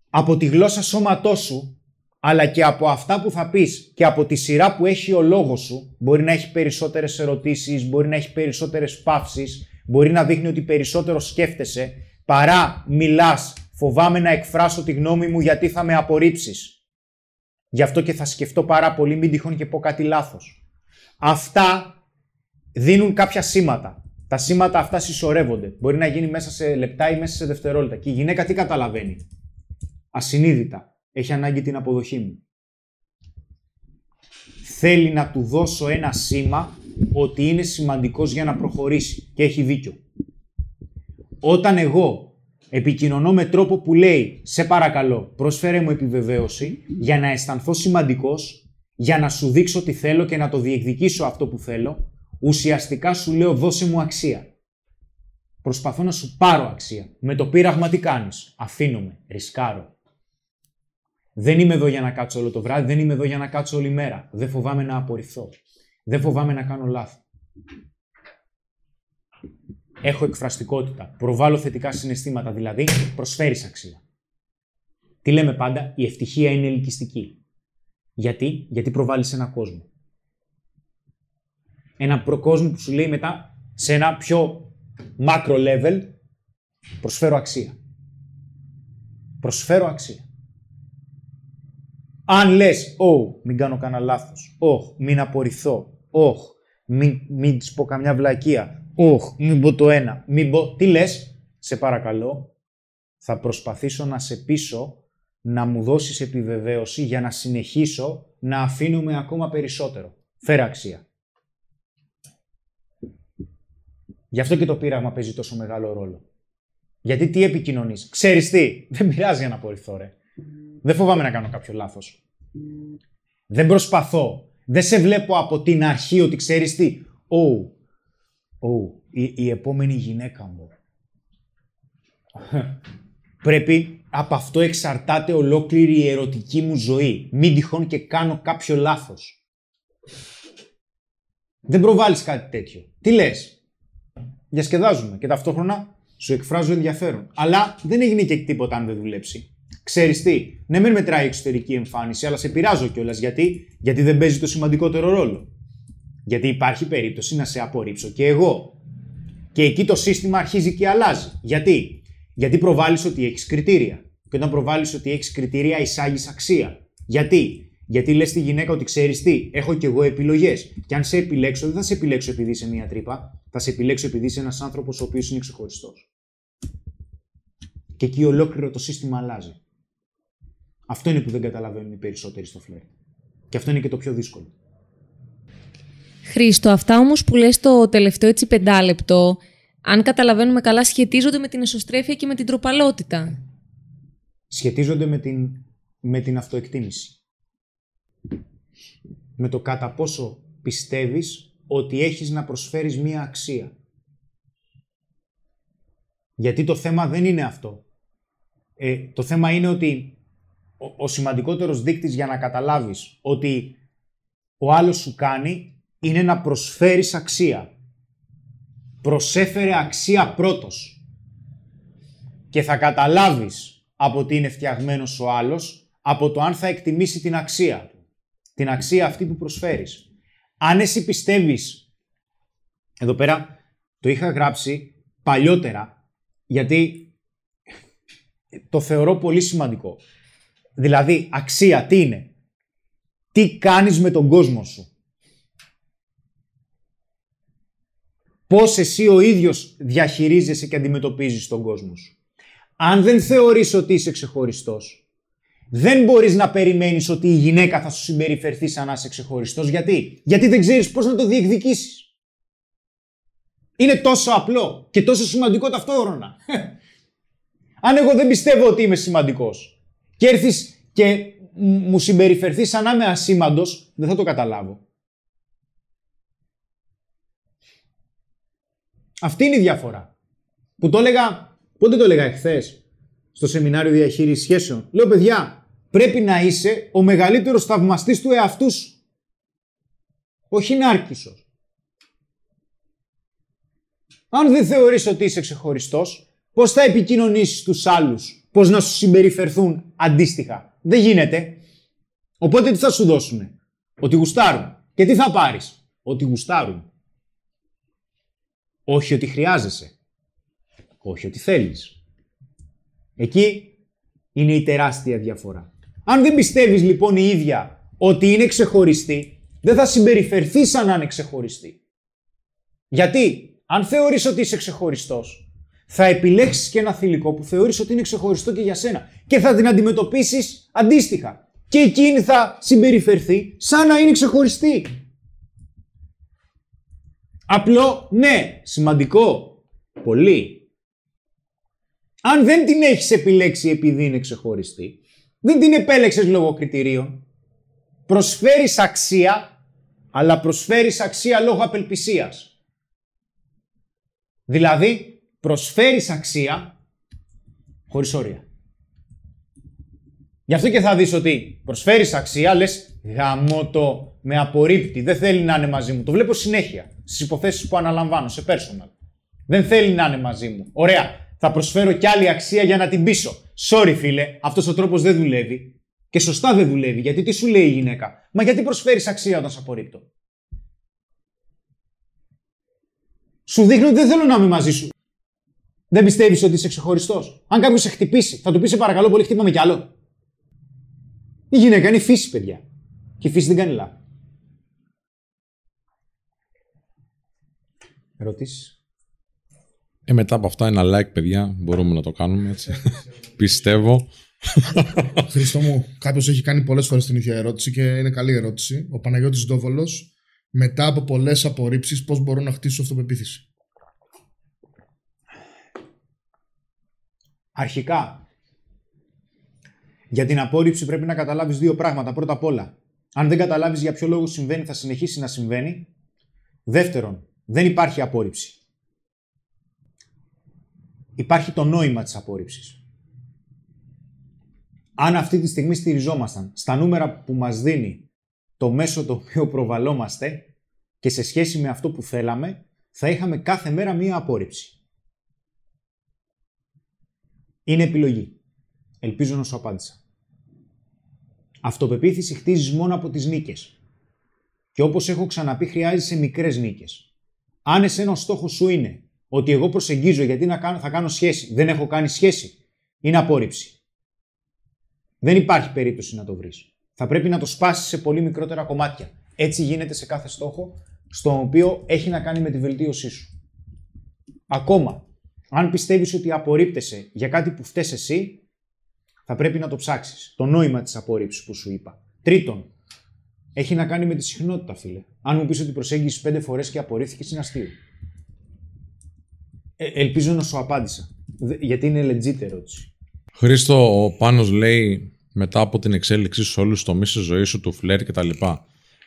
από τη γλώσσα σώματός σου, αλλά και από αυτά που θα πεις και από τη σειρά που έχει ο λόγος σου, μπορεί να έχει περισσότερες ερωτήσεις, μπορεί να έχει περισσότερες παύσεις, μπορεί να δείχνει ότι περισσότερο σκέφτεσαι, παρά μιλάς, φοβάμαι να εκφράσω τη γνώμη μου γιατί θα με απορρίψεις. Γι' αυτό και θα σκεφτώ πάρα πολύ, μην τυχόν και πω κάτι λάθος. Αυτά δίνουν κάποια σήματα. Τα σήματα αυτά συσσωρεύονται. Μπορεί να γίνει μέσα σε λεπτά ή μέσα σε δευτερόλεπτα. Και η γυναίκα τι καταλαβαίνει; Ασυνείδητα. Έχει ανάγκη την αποδοχή μου. Θέλει να του δώσω ένα σήμα ότι είναι σημαντικός για να προχωρήσει και έχει δίκιο. Όταν εγώ επικοινωνώ με τρόπο που λέει «Σε παρακαλώ, πρόσφερε μου επιβεβαίωση για να αισθανθώ σημαντικός, για να σου δείξω τι θέλω και να το διεκδικήσω αυτό που θέλω», ουσιαστικά σου λέω «Δώσε μου αξία». Προσπαθώ να σου πάρω αξία. Με το πείραγμα τι κάνεις. Αφήνομαι, ρισκάρω. Δεν είμαι εδώ για να κάτσω όλο το βράδυ, δεν είμαι εδώ για να κάτσω όλη μέρα. Δεν φοβάμαι να απορριφθώ. Δεν φοβάμαι να κάνω λάθη. Έχω εκφραστικότητα. Προβάλλω θετικά συναισθήματα, δηλαδή προσφέρεις αξία. Τι λέμε πάντα, η ευτυχία είναι ελκυστική. Γιατί, γιατί προβάλλεις ένα κόσμο. Ένα προκόσμο που σου λέει μετά σε ένα πιο macro level προσφέρω αξία. Προσφέρω αξία. Αν λες, oh, μην κάνω κανένα λάθος. Oh, μην απορριφθώ. Oh, μην, μην τη πω καμιά βλακεία. Oh, μην πω το ένα. Μην πω. Τι λες, σε παρακαλώ, θα προσπαθήσω να σε πείσω να μου δώσεις επιβεβαίωση για να συνεχίσω να αφήνουμε ακόμα περισσότερο. Φέρα αξία. Γι' αυτό και το πείραγμα παίζει τόσο μεγάλο ρόλο. Γιατί τι επικοινωνείς; Ξέρεις τι, δεν πειράζει για να απορριφθώ ρε. Δεν φοβάμαι να κάνω κάποιο λάθος. Δεν προσπαθώ. Δεν σε βλέπω από την αρχή ότι ξέρεις τι. Oh, oh, η, η επόμενη γυναίκα μου. Πρέπει από αυτό εξαρτάται ολόκληρη η ερωτική μου ζωή. Μην τυχόν και κάνω κάποιο λάθος. Δεν προβάλλεις κάτι τέτοιο. Τι λες; Διασκεδάζουμε και ταυτόχρονα σου εκφράζω ενδιαφέρον. Αλλά δεν έγινε και τίποτα αν δεν δουλέψει. Ξέρεις τι, ναι μεν μετράει η εξωτερική εμφάνιση, αλλά σε πειράζω κιόλας γιατί, γιατί δεν παίζει το σημαντικότερο ρόλο. Γιατί υπάρχει περίπτωση να σε απορρίψω και εγώ. Και εκεί το σύστημα αρχίζει και αλλάζει. Γιατί, γιατί προβάλλεις ότι έχεις κριτήρια. Και όταν προβάλλεις ότι έχεις κριτήρια, εισάγεις αξία. Γιατί, γιατί λες στη γυναίκα ότι ξέρεις τι, έχω κι εγώ επιλογές. Και αν σε επιλέξω, δεν θα σε επιλέξω επειδή είσαι μια τρύπα, θα σε επιλέξω επειδή είσαι ένας άνθρωπος ο οποίος είναι ξεχωριστός. Και εκεί ολόκληρο το σύστημα αλλάζει. Αυτό είναι που δεν καταλαβαίνουν οι περισσότεροι στο φλερ. Και αυτό είναι και το πιο δύσκολο. Χρήστο, αυτά όμως που λες το τελευταίο έτσι πεντάλεπτο, αν καταλαβαίνουμε καλά, σχετίζονται με την εσωστρέφεια και με την τροπαλότητα. Σχετίζονται με την, με την αυτοεκτίμηση. Με το κατά πόσο πιστεύεις ότι έχεις να προσφέρεις μία αξία. Γιατί το θέμα δεν είναι αυτό. Ε, το θέμα είναι ότι ο, ο σημαντικότερος δείκτης για να καταλάβεις ότι ο άλλος σου κάνει είναι να προσφέρεις αξία. Προσέφερε αξία πρώτος. Και θα καταλάβεις από τι είναι φτιαγμένος ο άλλος, από το αν θα εκτιμήσει την αξία του. Την αξία αυτή που προσφέρεις. Αν εσύ πιστεύεις, εδώ πέρα το είχα γράψει παλιότερα, γιατί το θεωρώ πολύ σημαντικό. Δηλαδή, αξία τι είναι; Τι κάνεις με τον κόσμο σου; Πώς εσύ ο ίδιος διαχειρίζεσαι και αντιμετωπίζεις τον κόσμο σου. Αν δεν θεωρείς ότι είσαι ξεχωριστός, δεν μπορείς να περιμένεις ότι η γυναίκα θα σου συμπεριφερθεί σαν να είσαι ξεχωριστός. Γιατί; Γιατί δεν ξέρεις πώς να το διεκδικήσεις. Είναι τόσο απλό και τόσο σημαντικό ταυτόχρονα. [laughs] Αν εγώ δεν πιστεύω ότι είμαι σημαντικός και έρθεις και μου συμπεριφερθείς σαν να είμαι ασήμαντος, δεν θα το καταλάβω. Αυτή είναι η διαφορά. Που το έλεγα, πότε το έλεγα εχθές; Στο σεμινάριο διαχείρισης σχέσεων. Λέω, παιδιά, πρέπει να είσαι ο μεγαλύτερος θαυμαστής του εαυτού σου. Όχι νάρκισος. Αν δεν θεωρείς ότι είσαι ξεχωριστός, πώς θα επικοινωνήσεις τους άλλους, πώς να σου συμπεριφερθούν αντίστοιχα; Δεν γίνεται. Οπότε τι θα σου δώσουνε; Ότι γουστάρουν. Και τι θα πάρεις; Ότι γουστάρουν. Όχι ότι χρειάζεσαι. Όχι ότι θέλεις. Εκεί είναι η τεράστια διαφορά. Αν δεν πιστεύεις λοιπόν η ίδια ότι είναι ξεχωριστή, δεν θα συμπεριφερθείς σαν να είναι ξεχωριστή. Γιατί, αν θεωρείς ότι είσαι ξεχωριστός, θα επιλέξεις και ένα θηλυκό που θεωρείς ότι είναι ξεχωριστό και για σένα και θα την αντιμετωπίσεις αντίστοιχα. Και εκείνη θα συμπεριφερθεί σαν να είναι ξεχωριστή. Απλό, ναι, σημαντικό, πολύ. Αν δεν την έχεις επιλέξει επειδή είναι ξεχωριστή, δεν την επέλεξες λόγω κριτηρίων, προσφέρεις αξία, αλλά προσφέρεις αξία λόγω απελπισίας. Δηλαδή, προσφέρεις αξία χωρίς όρια. Γι' αυτό και θα δεις ότι προσφέρεις αξία, λες γαμώ το με απορρίπτει, δεν θέλει να είναι μαζί μου. Το βλέπω συνέχεια στις υποθέσεις που αναλαμβάνω, σε personal. Δεν θέλει να είναι μαζί μου. Ωραία, θα προσφέρω κι άλλη αξία για να την πείσω. Sorry φίλε, αυτός ο τρόπος δεν δουλεύει. Και σωστά δεν δουλεύει, γιατί τι σου λέει η γυναίκα; Μα γιατί προσφέρεις αξία όταν σε απορρίπτω; Σου δείχνω ότι δεν θέλω να είμαι μαζί σου. Δεν πιστεύεις ότι είσαι ξεχωριστός; Αν κάποιος σε χτυπήσει, θα του πεις: Σε παρακαλώ πολύ, χτύπαμε κι άλλο. Η γυναίκα είναι η φύση, παιδιά. Και η φύση δεν κάνει λάθος. Ερωτήσεις; Ε, μετά από αυτά ένα like, παιδιά, μπορούμε να το κάνουμε έτσι. Πιστεύω. Χριστό μου, κάποιος έχει κάνει πολλές φορές την ίδια ερώτηση και είναι καλή ερώτηση. Ο Παναγιώτης Ντόβολος, μετά από πολλές απορρίψεις, πώς μπορώ να χτίσω αυτοπεποίθηση; Αρχικά, για την απόρριψη πρέπει να καταλάβεις δύο πράγματα. Πρώτα απ' όλα, αν δεν καταλάβεις για ποιο λόγο συμβαίνει, θα συνεχίσει να συμβαίνει. Δεύτερον, δεν υπάρχει απόρριψη. Υπάρχει το νόημα της απόρριψης. Αν αυτή τη στιγμή στηριζόμασταν στα νούμερα που μας δίνει το μέσο το οποίο προβαλόμαστε και σε σχέση με αυτό που θέλαμε, θα είχαμε κάθε μέρα μία απόρριψη. Είναι επιλογή. Ελπίζω να σου απάντησα. Αυτοπεποίθηση χτίζεις μόνο από τις νίκες. Και όπως έχω ξαναπεί χρειάζεσαι μικρές νίκες. Αν εσένα ο στόχος σου είναι ότι εγώ προσεγγίζω γιατί να κάνω, θα κάνω σχέση, δεν έχω κάνει σχέση, είναι απόρριψη. Δεν υπάρχει περίπτωση να το βρεις. Θα πρέπει να το σπάσεις σε πολύ μικρότερα κομμάτια. Έτσι γίνεται σε κάθε στόχο, στο οποίο έχει να κάνει με τη βελτίωσή σου. Ακόμα, αν πιστεύεις ότι απορρίπτεσαι για κάτι που φταίς εσύ, θα πρέπει να το ψάξεις. Το νόημα της απόρριψης που σου είπα. Τρίτον, έχει να κάνει με τη συχνότητα, φίλε. Αν μου πεις ότι προσέγγισες πέντε φορές και απορρίφθηκες, είναι αστείο. Ε, ελπίζω να σου απάντησα. Γιατί είναι legit ερώτηση. Χρήστο, ο Πάνος λέει μετά από την εξέλιξή σου σε όλους τους τομείς τη ζωή σου, του φλερ κτλ.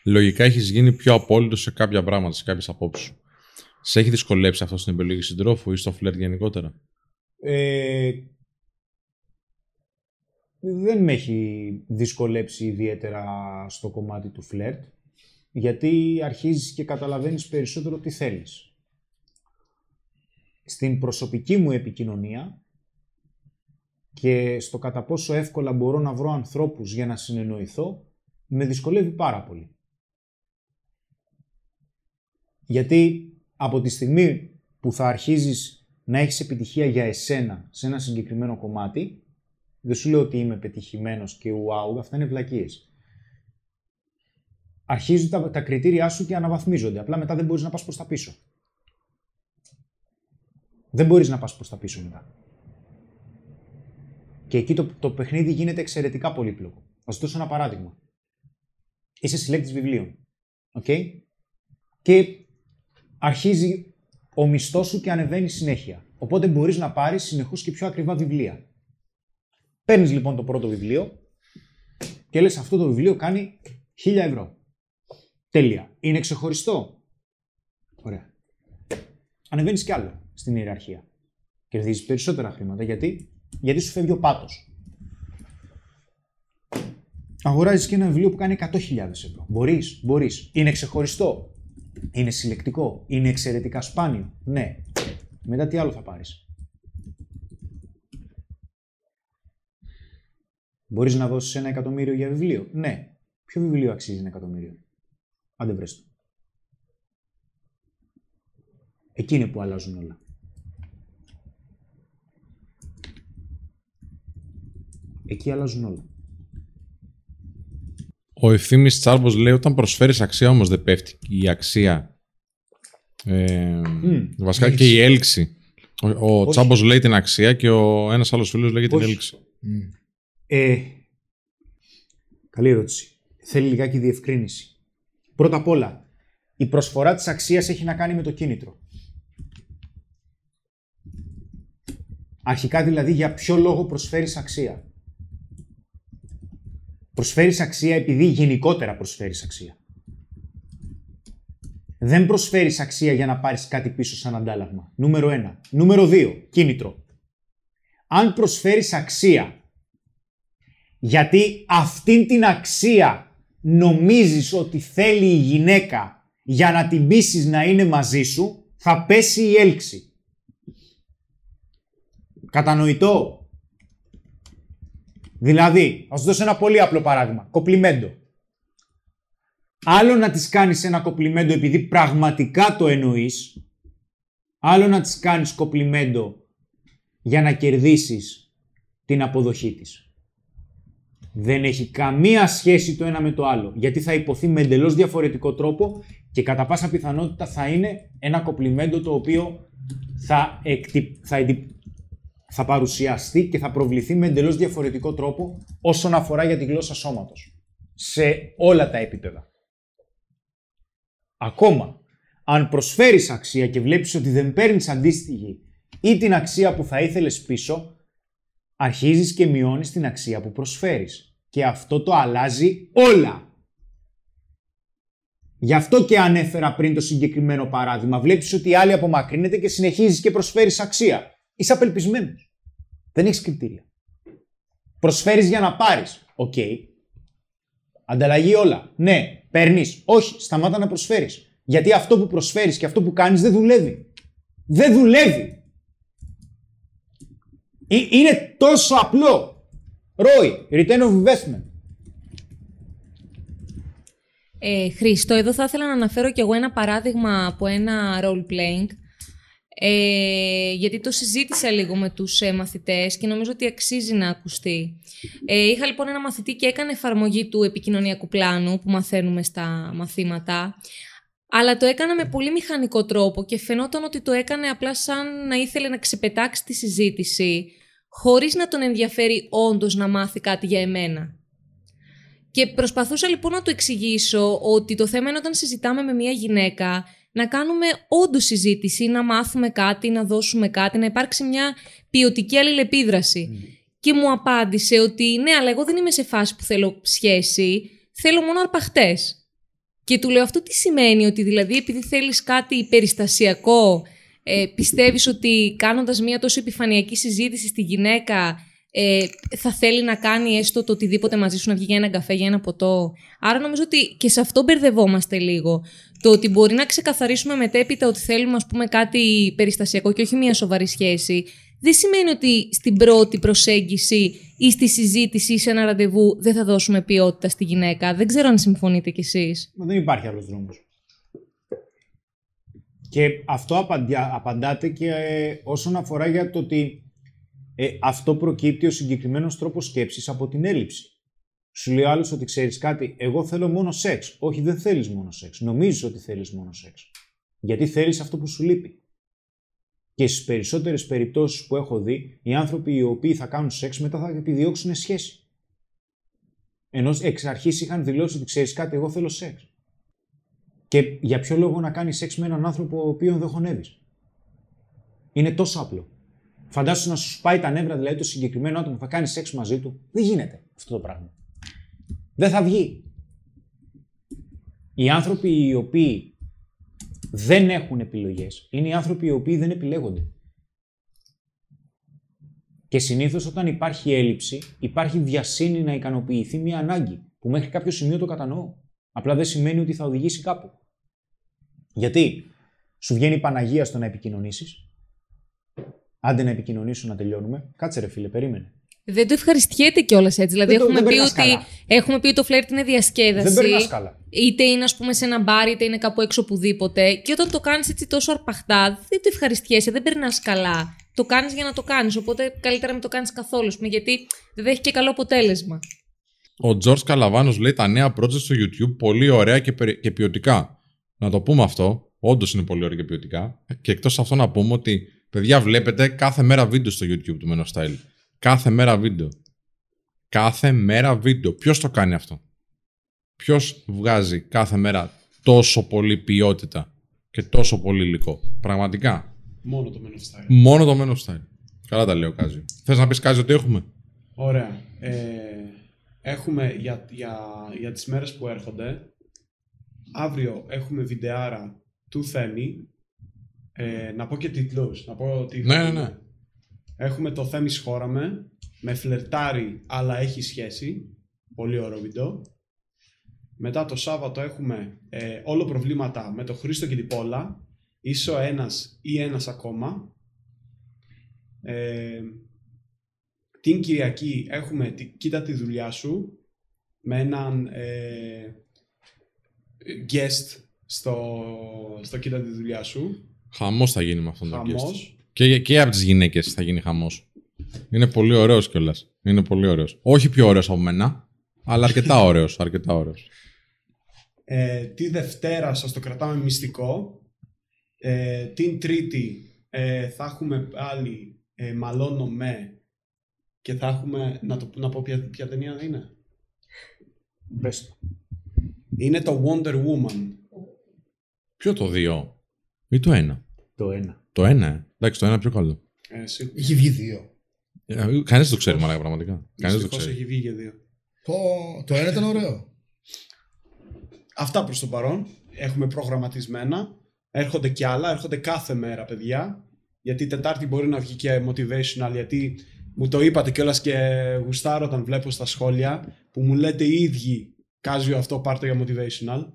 Λογικά έχεις γίνει πιο απόλυτος σε κάποια πράγματα, σε κάποιες απόψεις σου. Σε έχει δυσκολέψει αυτό στην επιλογή συντρόφου ή στο φλερ γενικότερα; Ε, δεν με έχει δυσκολέψει ιδιαίτερα στο κομμάτι του φλερτ, γιατί αρχίζεις και καταλαβαίνεις περισσότερο τι θέλεις. Στην προσωπική μου επικοινωνία και στο κατά πόσο εύκολα μπορώ να βρω ανθρώπους για να συνεννοηθώ, με δυσκολεύει πάρα πολύ. Γιατί από τη στιγμή που θα αρχίζεις να έχεις επιτυχία για εσένα σε ένα συγκεκριμένο κομμάτι, δεν σου λέω ότι είμαι πετυχημένος και wow, αυτά είναι βλακίες. Αρχίζουν τα, τα κριτήριά σου και αναβαθμίζονται. Απλά μετά δεν μπορείς να πας προς τα πίσω. Δεν μπορείς να πας προς τα πίσω μετά. Και εκεί το, το παιχνίδι γίνεται εξαιρετικά πολύπλοκο. Θα σου δώσω ένα παράδειγμα. Είσαι συλλέκτης βιβλίων. Okay? Και αρχίζει ο μισθός σου και ανεβαίνει συνέχεια. Οπότε μπορείς να πάρεις συνεχώς και πιο ακριβά βιβλία. Παίρνεις λοιπόν το πρώτο βιβλίο και λες αυτό το βιβλίο κάνει 1000 ευρώ. Τέλεια. Είναι ξεχωριστό. Ωραία. Ανεβαίνεις κι άλλο στην ιεραρχία. Κερδίζεις περισσότερα χρήματα. Γιατί; Γιατί σου φεύγει ο πάτος. Αγοράζεις και ένα βιβλίο που κάνει 100.000 ευρώ. Μπορείς, μπορείς. Είναι ξεχωριστό. Είναι συλλεκτικό. Είναι εξαιρετικά σπάνιο. Ναι. Μετά τι άλλο θα πάρεις; Μπορείς να δώσεις ένα εκατομμύριο για βιβλίο; Ναι. Ποιο βιβλίο αξίζει ένα εκατομμύριο; Άντε βρες το. Εκεί είναι που αλλάζουν όλα. Εκεί αλλάζουν όλα. Ο ευθύνη Τσάρμπος λέει όταν προσφέρεις αξία όμως δεν πέφτει η αξία. Ε, βασικά και η έλξη. Ο, ο Τσάμπος λέει την αξία και ο ένας άλλος φίλος λέει την έλξη. Ε, καλή ερώτηση. Θέλει λιγάκι διευκρίνηση. Πρώτα απ' όλα, η προσφορά της αξίας έχει να κάνει με το κίνητρο. Αρχικά δηλαδή για ποιο λόγο προσφέρεις αξία; Προσφέρεις αξία επειδή γενικότερα προσφέρεις αξία. Δεν προσφέρεις αξία για να πάρεις κάτι πίσω σαν αντάλλαγμα. Νούμερο ένα. Νούμερο δύο. Κίνητρο. Αν προσφέρεις αξία γιατί αυτήν την αξία νομίζεις ότι θέλει η γυναίκα για να την πείσει να είναι μαζί σου, θα πέσει η έλξη. Κατανοητό; Δηλαδή, θα σου δώσω ένα πολύ απλό παράδειγμα. Κοπλιμέντο. Άλλο να της κάνεις ένα κοπλιμέντο επειδή πραγματικά το εννοείς, άλλο να της κάνεις κοπλιμέντο για να κερδίσεις την αποδοχή της. Δεν έχει καμία σχέση το ένα με το άλλο. Γιατί θα υποθεί με εντελώς διαφορετικό τρόπο και κατά πάσα πιθανότητα θα είναι ένα κοπλιμέντο το οποίο θα, εκτι... θα, θα παρουσιαστεί και θα προβληθεί με εντελώς διαφορετικό τρόπο όσον αφορά για τη γλώσσα σώματος. Σε όλα τα επίπεδα. Ακόμα, αν προσφέρεις αξία και βλέπεις ότι δεν παίρνεις αντίστοιχη ή την αξία που θα ήθελες πίσω, αρχίζεις και μειώνεις την αξία που προσφέρεις. Και αυτό το αλλάζει όλα. Γι' αυτό και ανέφερα πριν το συγκεκριμένο παράδειγμα. Βλέπεις ότι η άλλη απομακρύνεται και συνεχίζεις και προσφέρεις αξία. Είσαι απελπισμένος. Δεν έχεις κριτήρια. Προσφέρεις για να πάρεις. Οκ. Ανταλλαγή όλα. Ναι, παίρνεις. Όχι, σταμάτα να προσφέρεις. Γιατί αυτό που προσφέρεις και αυτό που κάνεις δεν δουλεύει. Δεν δουλεύει. Ε- Είναι τόσο απλό. ROI, return of investment. Ε, Χρήστο, εδώ θα ήθελα να αναφέρω κι εγώ ένα παράδειγμα από ένα role playing. Ε, γιατί το συζήτησα λίγο με τους ε, μαθητές και νομίζω ότι αξίζει να ακουστεί. Ε, είχα λοιπόν ένα μαθητή και έκανε εφαρμογή του επικοινωνιακού πλάνου που μαθαίνουμε στα μαθήματα. Αλλά το έκανα με πολύ μηχανικό τρόπο και φαινόταν ότι το έκανε απλά σαν να ήθελε να ξεπετάξει τη συζήτηση, χωρίς να τον ενδιαφέρει όντως να μάθει κάτι για εμένα. Και προσπαθούσα λοιπόν να του εξηγήσω ότι το θέμα είναι όταν συζητάμε με μια γυναίκα να κάνουμε όντως συζήτηση, να μάθουμε κάτι, να δώσουμε κάτι, να υπάρξει μια ποιοτική αλληλεπίδραση. Και μου απάντησε ότι ναι, αλλά εγώ δεν είμαι σε φάση που θέλω σχέση, θέλω μόνο αρπαχτές. Και του λέω αυτό τι σημαίνει, ότι δηλαδή επειδή θέλεις κάτι περιστασιακό, ε, πιστεύεις ότι κάνοντας μια τόσο επιφανειακή συζήτηση στη γυναίκα ε, θα θέλει να κάνει έστω το οτιδήποτε μαζί σου να βγει για ένα καφέ, για ένα ποτό; Άρα νομίζω ότι και σε αυτό μπερδευόμαστε λίγο. Το ότι μπορεί να ξεκαθαρίσουμε μετέπειτα ότι θέλουμε ας πούμε κάτι περιστασιακό και όχι μια σοβαρή σχέση, δεν σημαίνει ότι στην πρώτη προσέγγιση ή στη συζήτηση ή σε ένα ραντεβού δεν θα δώσουμε ποιότητα στη γυναίκα. Δεν ξέρω αν συμφωνείτε κι εσείς. Μα δεν υπάρχει άλλος δρόμος. Και αυτό απαντιά, απαντάτε και ε, όσον αφορά για το ότι ε, αυτό προκύπτει ο συγκεκριμένος τρόπος σκέψης από την έλλειψη. Σου λέει ο άλλος ότι ξέρεις κάτι, εγώ θέλω μόνο σεξ. Όχι, δεν θέλεις μόνο σεξ. Νομίζεις ότι θέλεις μόνο σεξ. Γιατί θέλεις αυτό που σου λείπει. Και στις περισσότερες περιπτώσεις που έχω δει, οι άνθρωποι οι οποίοι θα κάνουν σεξ μετά θα επιδιώξουν σχέση. Ενώ εξ αρχής είχαν δηλώσει ότι ξέρεις κάτι, εγώ θέλω σεξ. Και για ποιο λόγο να κάνεις σεξ με έναν άνθρωπο ο οποίον δεν χωνεύεις; Είναι τόσο απλό. Φαντάσου να σου σπάει τα νεύρα, δηλαδή το συγκεκριμένο άτομο που θα κάνει σεξ μαζί του. Δεν γίνεται αυτό το πράγμα. Δεν θα βγει. Οι άνθρωποι οι οποίοι δεν έχουν επιλογές είναι οι άνθρωποι οι οποίοι δεν επιλέγονται. Και συνήθως όταν υπάρχει έλλειψη, υπάρχει βιασύνη να ικανοποιηθεί μια ανάγκη, που μέχρι κάποιο σημείο το κατανοώ. Απλά δεν σημαίνει ότι θα οδηγήσει κάπου. Γιατί σου βγαίνει η Παναγία στο να επικοινωνήσεις, Άντε να επικοινωνήσω να τελειώνουμε. Κάτσε ρε φίλε, περίμενε. Δεν το ευχαριστιέται κιόλας έτσι. Δηλαδή, Δεν το- έχουμε, δεν πει περνάς ότι, καλά. έχουμε πει ότι το φλερτ είναι διασκέδαση. Δεν περνάς καλά. Είτε είναι, ας πούμε, σε ένα μπαρ, είτε είναι κάπου έξω οπουδήποτε. Και όταν το κάνεις έτσι τόσο αρπαχτά, δεν το ευχαριστιέσαι, δεν περνάς καλά. Το κάνεις για να το κάνεις. Οπότε καλύτερα μην το κάνεις καθόλου, ας πούμε, γιατί δεν θα έχει και καλό αποτέλεσμα. Ο Τζορτ Καλαβάνος λέει τα νέα project στο YouTube πολύ ωραία και, περι- και ποιοτικά. Να το πούμε αυτό. Όντως είναι πολύ ωραία και ποιοτικά. Και εκτός αυτό να πούμε ότι παιδιά βλέπετε κάθε μέρα βίντεο στο YouTube του Menno Style. Κάθε μέρα βίντεο. Κάθε μέρα βίντεο. Ποιος το κάνει αυτό; Ποιος βγάζει κάθε μέρα τόσο πολύ ποιότητα και τόσο πολύ υλικό; Πραγματικά. Μόνο το Men of Style. Μόνο το Menno Style. Καλά τα λέω, Κάζι. Θες να πεις Κάζι ότι έχουμε; Ωραία. Ε, έχουμε για, για, για τις μέρες που έρχονται, αύριο έχουμε βιντεάρα του Θέμη. Ε, να πω και τίτλους. Να πω ότι Ναι, ναι, ναι. Έχουμε το Θέμης Σχόραμε, με φλερτάρει αλλά έχει σχέση. Πολύ ωραίο βίντεο. Μετά το Σάββατο έχουμε ε, όλο προβλήματα με το Χρήστο και την Πόλα. Είσαι ο ένας ή ένας ακόμα. Ε, την Κυριακή έχουμε τη, Κοίτα τη δουλειά σου με έναν ε, guest στο, στο Κοίτα τη δουλειά σου. Χαμός θα γίνει με αυτόν τον guest. Χαμός. Και, και από τις γυναίκες θα γίνει χαμός. Είναι πολύ ωραίος κιόλας. Είναι πολύ ωραίος. Όχι πιο ωραίος από μένα, αλλά αρκετά [laughs] ωραίος. Αρκετά ωραίος. Ε, τη Δευτέρα σας το κρατάμε μυστικό. Ε, την Τρίτη ε, θα έχουμε πάλι ε, μαλώνω με και θα έχουμε, να, το, να πω ποια, ποια ταινία είναι. Πες το. Είναι το Wonder Woman. Ποιο το δύο ή το ένα; Το ένα. Το ένα, ε. Εντάξει, το ένα πιο καλό. Ε, σίγουρα. Έχει βγει δύο. Κανείς δεν το ξέρει, μαλάκα, πραγματικά. Κανείς δεν το Δυστυχώς ξέρει. έχει βγει για δύο. Το, το ένα ήταν ωραίο. Αυτά προς το παρόν. Έχουμε προγραμματισμένα. Έρχονται κι άλλα. Έρχονται κάθε μέρα, παιδιά. Γιατί η Τετάρτη μπορεί να βγει και motivational. Γιατί Μου το είπατε κιόλας και γουστάρω όταν βλέπω στα σχόλια που μου λέτε οι ίδιοι Κάζιο αυτό πάρ' το για motivational.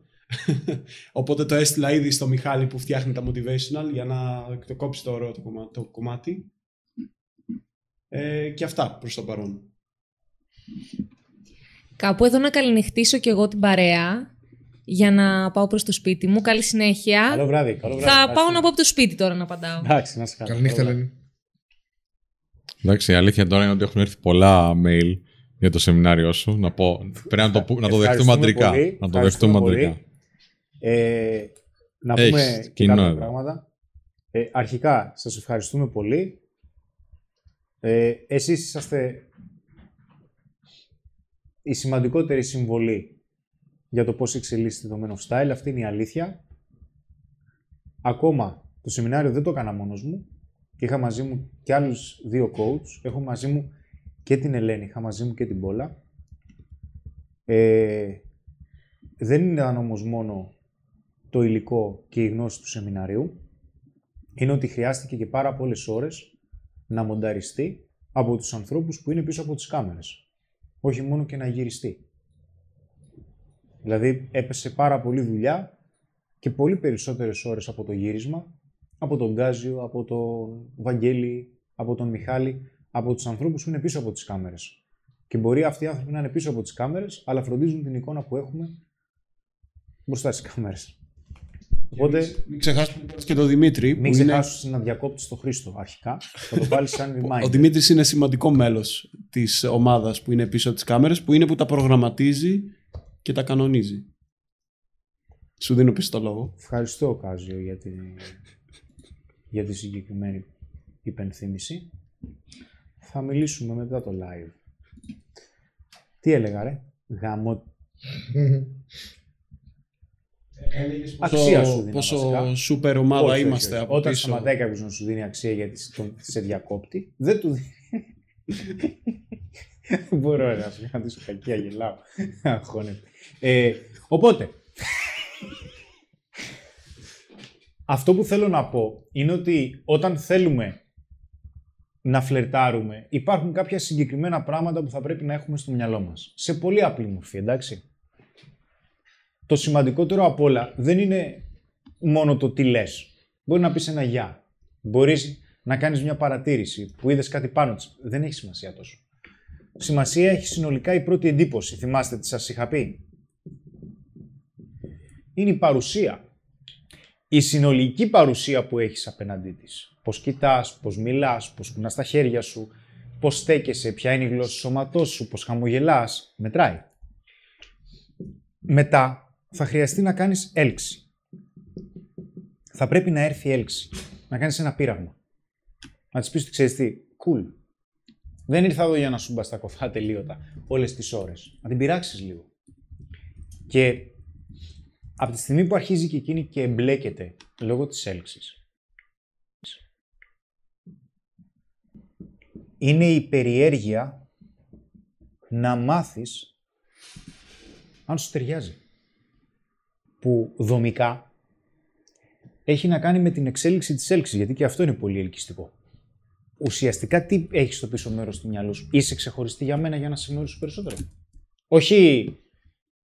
[laughs] Οπότε το έστειλα ήδη στο Μιχάλη που φτιάχνει τα motivational για να το κόψει το ωραίο το κομμάτι. Το κομμάτι. Ε, και αυτά προς το παρόν. Κάπου εδώ να καληνυχτήσω κι εγώ την παρέα για να πάω προς το σπίτι μου. Καλή συνέχεια. Καλό βράδυ. Καλό βράδυ. Θα πάω να πάω από το σπίτι τώρα να απαντάω. Εντάξει, να σε καλά. Καληνύχτα, Καλό βράδυ. Ελένη. Εντάξει, η αλήθεια τώρα είναι ότι έχουν έρθει πολλά mail για το σεμινάριό σου. Να, πω, πρέπει να το, που- να το δεχτούμε Ευχαριστούμε αντρικά. πολύ. Να το Ευχαριστούμε δεχτούμε πολύ. αντρικά. Ε, να Έχεις πούμε και κοινό κάποια εδώ. πράγματα. Ε, αρχικά, σας ευχαριστούμε πολύ. Ε, εσείς είσαστε η σημαντικότερη συμβολή για το πώς εξελίσσεται το Men of Style. Αυτή είναι η αλήθεια. Ακόμα, το σεμινάριο δεν το έκανα μόνος μου. Είχα μαζί μου και άλλους δύο coach. Έχω μαζί μου και την Ελένη, είχα μαζί μου και την Πόλα. Ε, δεν ήταν όμως μόνο το υλικό και η γνώση του σεμιναρίου. Είναι ότι χρειάστηκε και πάρα πολλές ώρες να μονταριστεί από τους ανθρώπους που είναι πίσω από τις κάμερες. Όχι μόνο και να γυριστεί. Δηλαδή έπεσε πάρα πολύ δουλειά και πολύ περισσότερες ώρες από το γύρισμα, από τον Γκάζιο, από τον Βαγγέλη, από τον Μιχάλη, από τους ανθρώπους που είναι πίσω από τις κάμερες. Και μπορεί αυτοί οι άνθρωποι να είναι πίσω από τις κάμερες, αλλά φροντίζουν την εικόνα που έχουμε μπροστά στις κάμερες. Οπότε Μην ξεχάσουμε και τον Δημήτρη. μην που είναι- ξεχάσεις να διακόπτεις το Χρήστο αρχικά. Θα το βάλεις σαν reminder. Ο Δημήτρης είναι σημαντικό μέλος της ομάδας που είναι πίσω από τις κάμερες, που είναι που τα προγραμματίζει και τα κανονίζει. Σου δίνω πίσω το λόγο. Ευχαριστώ, Κάζιο, για τη, για τη συγκεκριμένη υπενθύμηση. Θα μιλήσουμε μετά το live. Τι έλεγα, ρε; Γαμώ. Αξία σου δίνω, πόσο βασικά. σούπερ ομάδα Όχι, όχι, είμαστε όχι. από Όταν πίσω. σταματάει κάποιος να σου δίνει αξία γιατί σε- τον- σε διακόπτη, δεν του δίνει. Δεν [laughs] μπορώ να σου κρατήσω κακία, γελάω. Αγχώνεται. Ε, οπότε, [laughs] αυτό που θέλω να πω είναι ότι όταν θέλουμε να φλερτάρουμε, υπάρχουν κάποια συγκεκριμένα πράγματα που θα πρέπει να έχουμε στο μυαλό μας. Σε πολύ απλή μορφή, εντάξει. Το σημαντικότερο απ' όλα δεν είναι μόνο το τι λες. Μπορεί να πεις ένα γεια. Μπορείς να κάνεις μια παρατήρηση που είδες κάτι πάνω της. Δεν έχει σημασία τόσο. Σημασία έχει συνολικά η πρώτη εντύπωση. Θυμάστε τι σας είχα πει; Είναι η παρουσία. Η συνολική παρουσία που έχεις απέναντί της. Πώς κοιτάς, πώς μιλάς, πώς κουνάς τα χέρια σου, πώς στέκεσαι, ποια είναι η γλώσσα του σώματός σου, πώς χαμογελάς. Μετράει. Μετά θα χρειαστεί να κάνεις έλξη. Θα πρέπει να έρθει η έλξη. Να κάνεις ένα πείραγμα. Να της πεις ότι ξέρεις τι, cool. Δεν ήρθα εδώ για να σου μπαστακωθά τελείωτα όλες τις ώρες. Να την πειράξεις λίγο. Και από τη στιγμή που αρχίζει και εκείνη και εμπλέκεται λόγω της έλξης, είναι η περιέργεια να μάθεις αν σου ταιριάζει. Που δομικά έχει να κάνει με την εξέλιξη της έλξης, γιατί και αυτό είναι πολύ ελκυστικό. Ουσιαστικά τι έχεις στο πίσω μέρος του μυαλού σου; Είσαι ξεχωριστή για μένα για να σε γνωρίσω περισσότερο; Όχι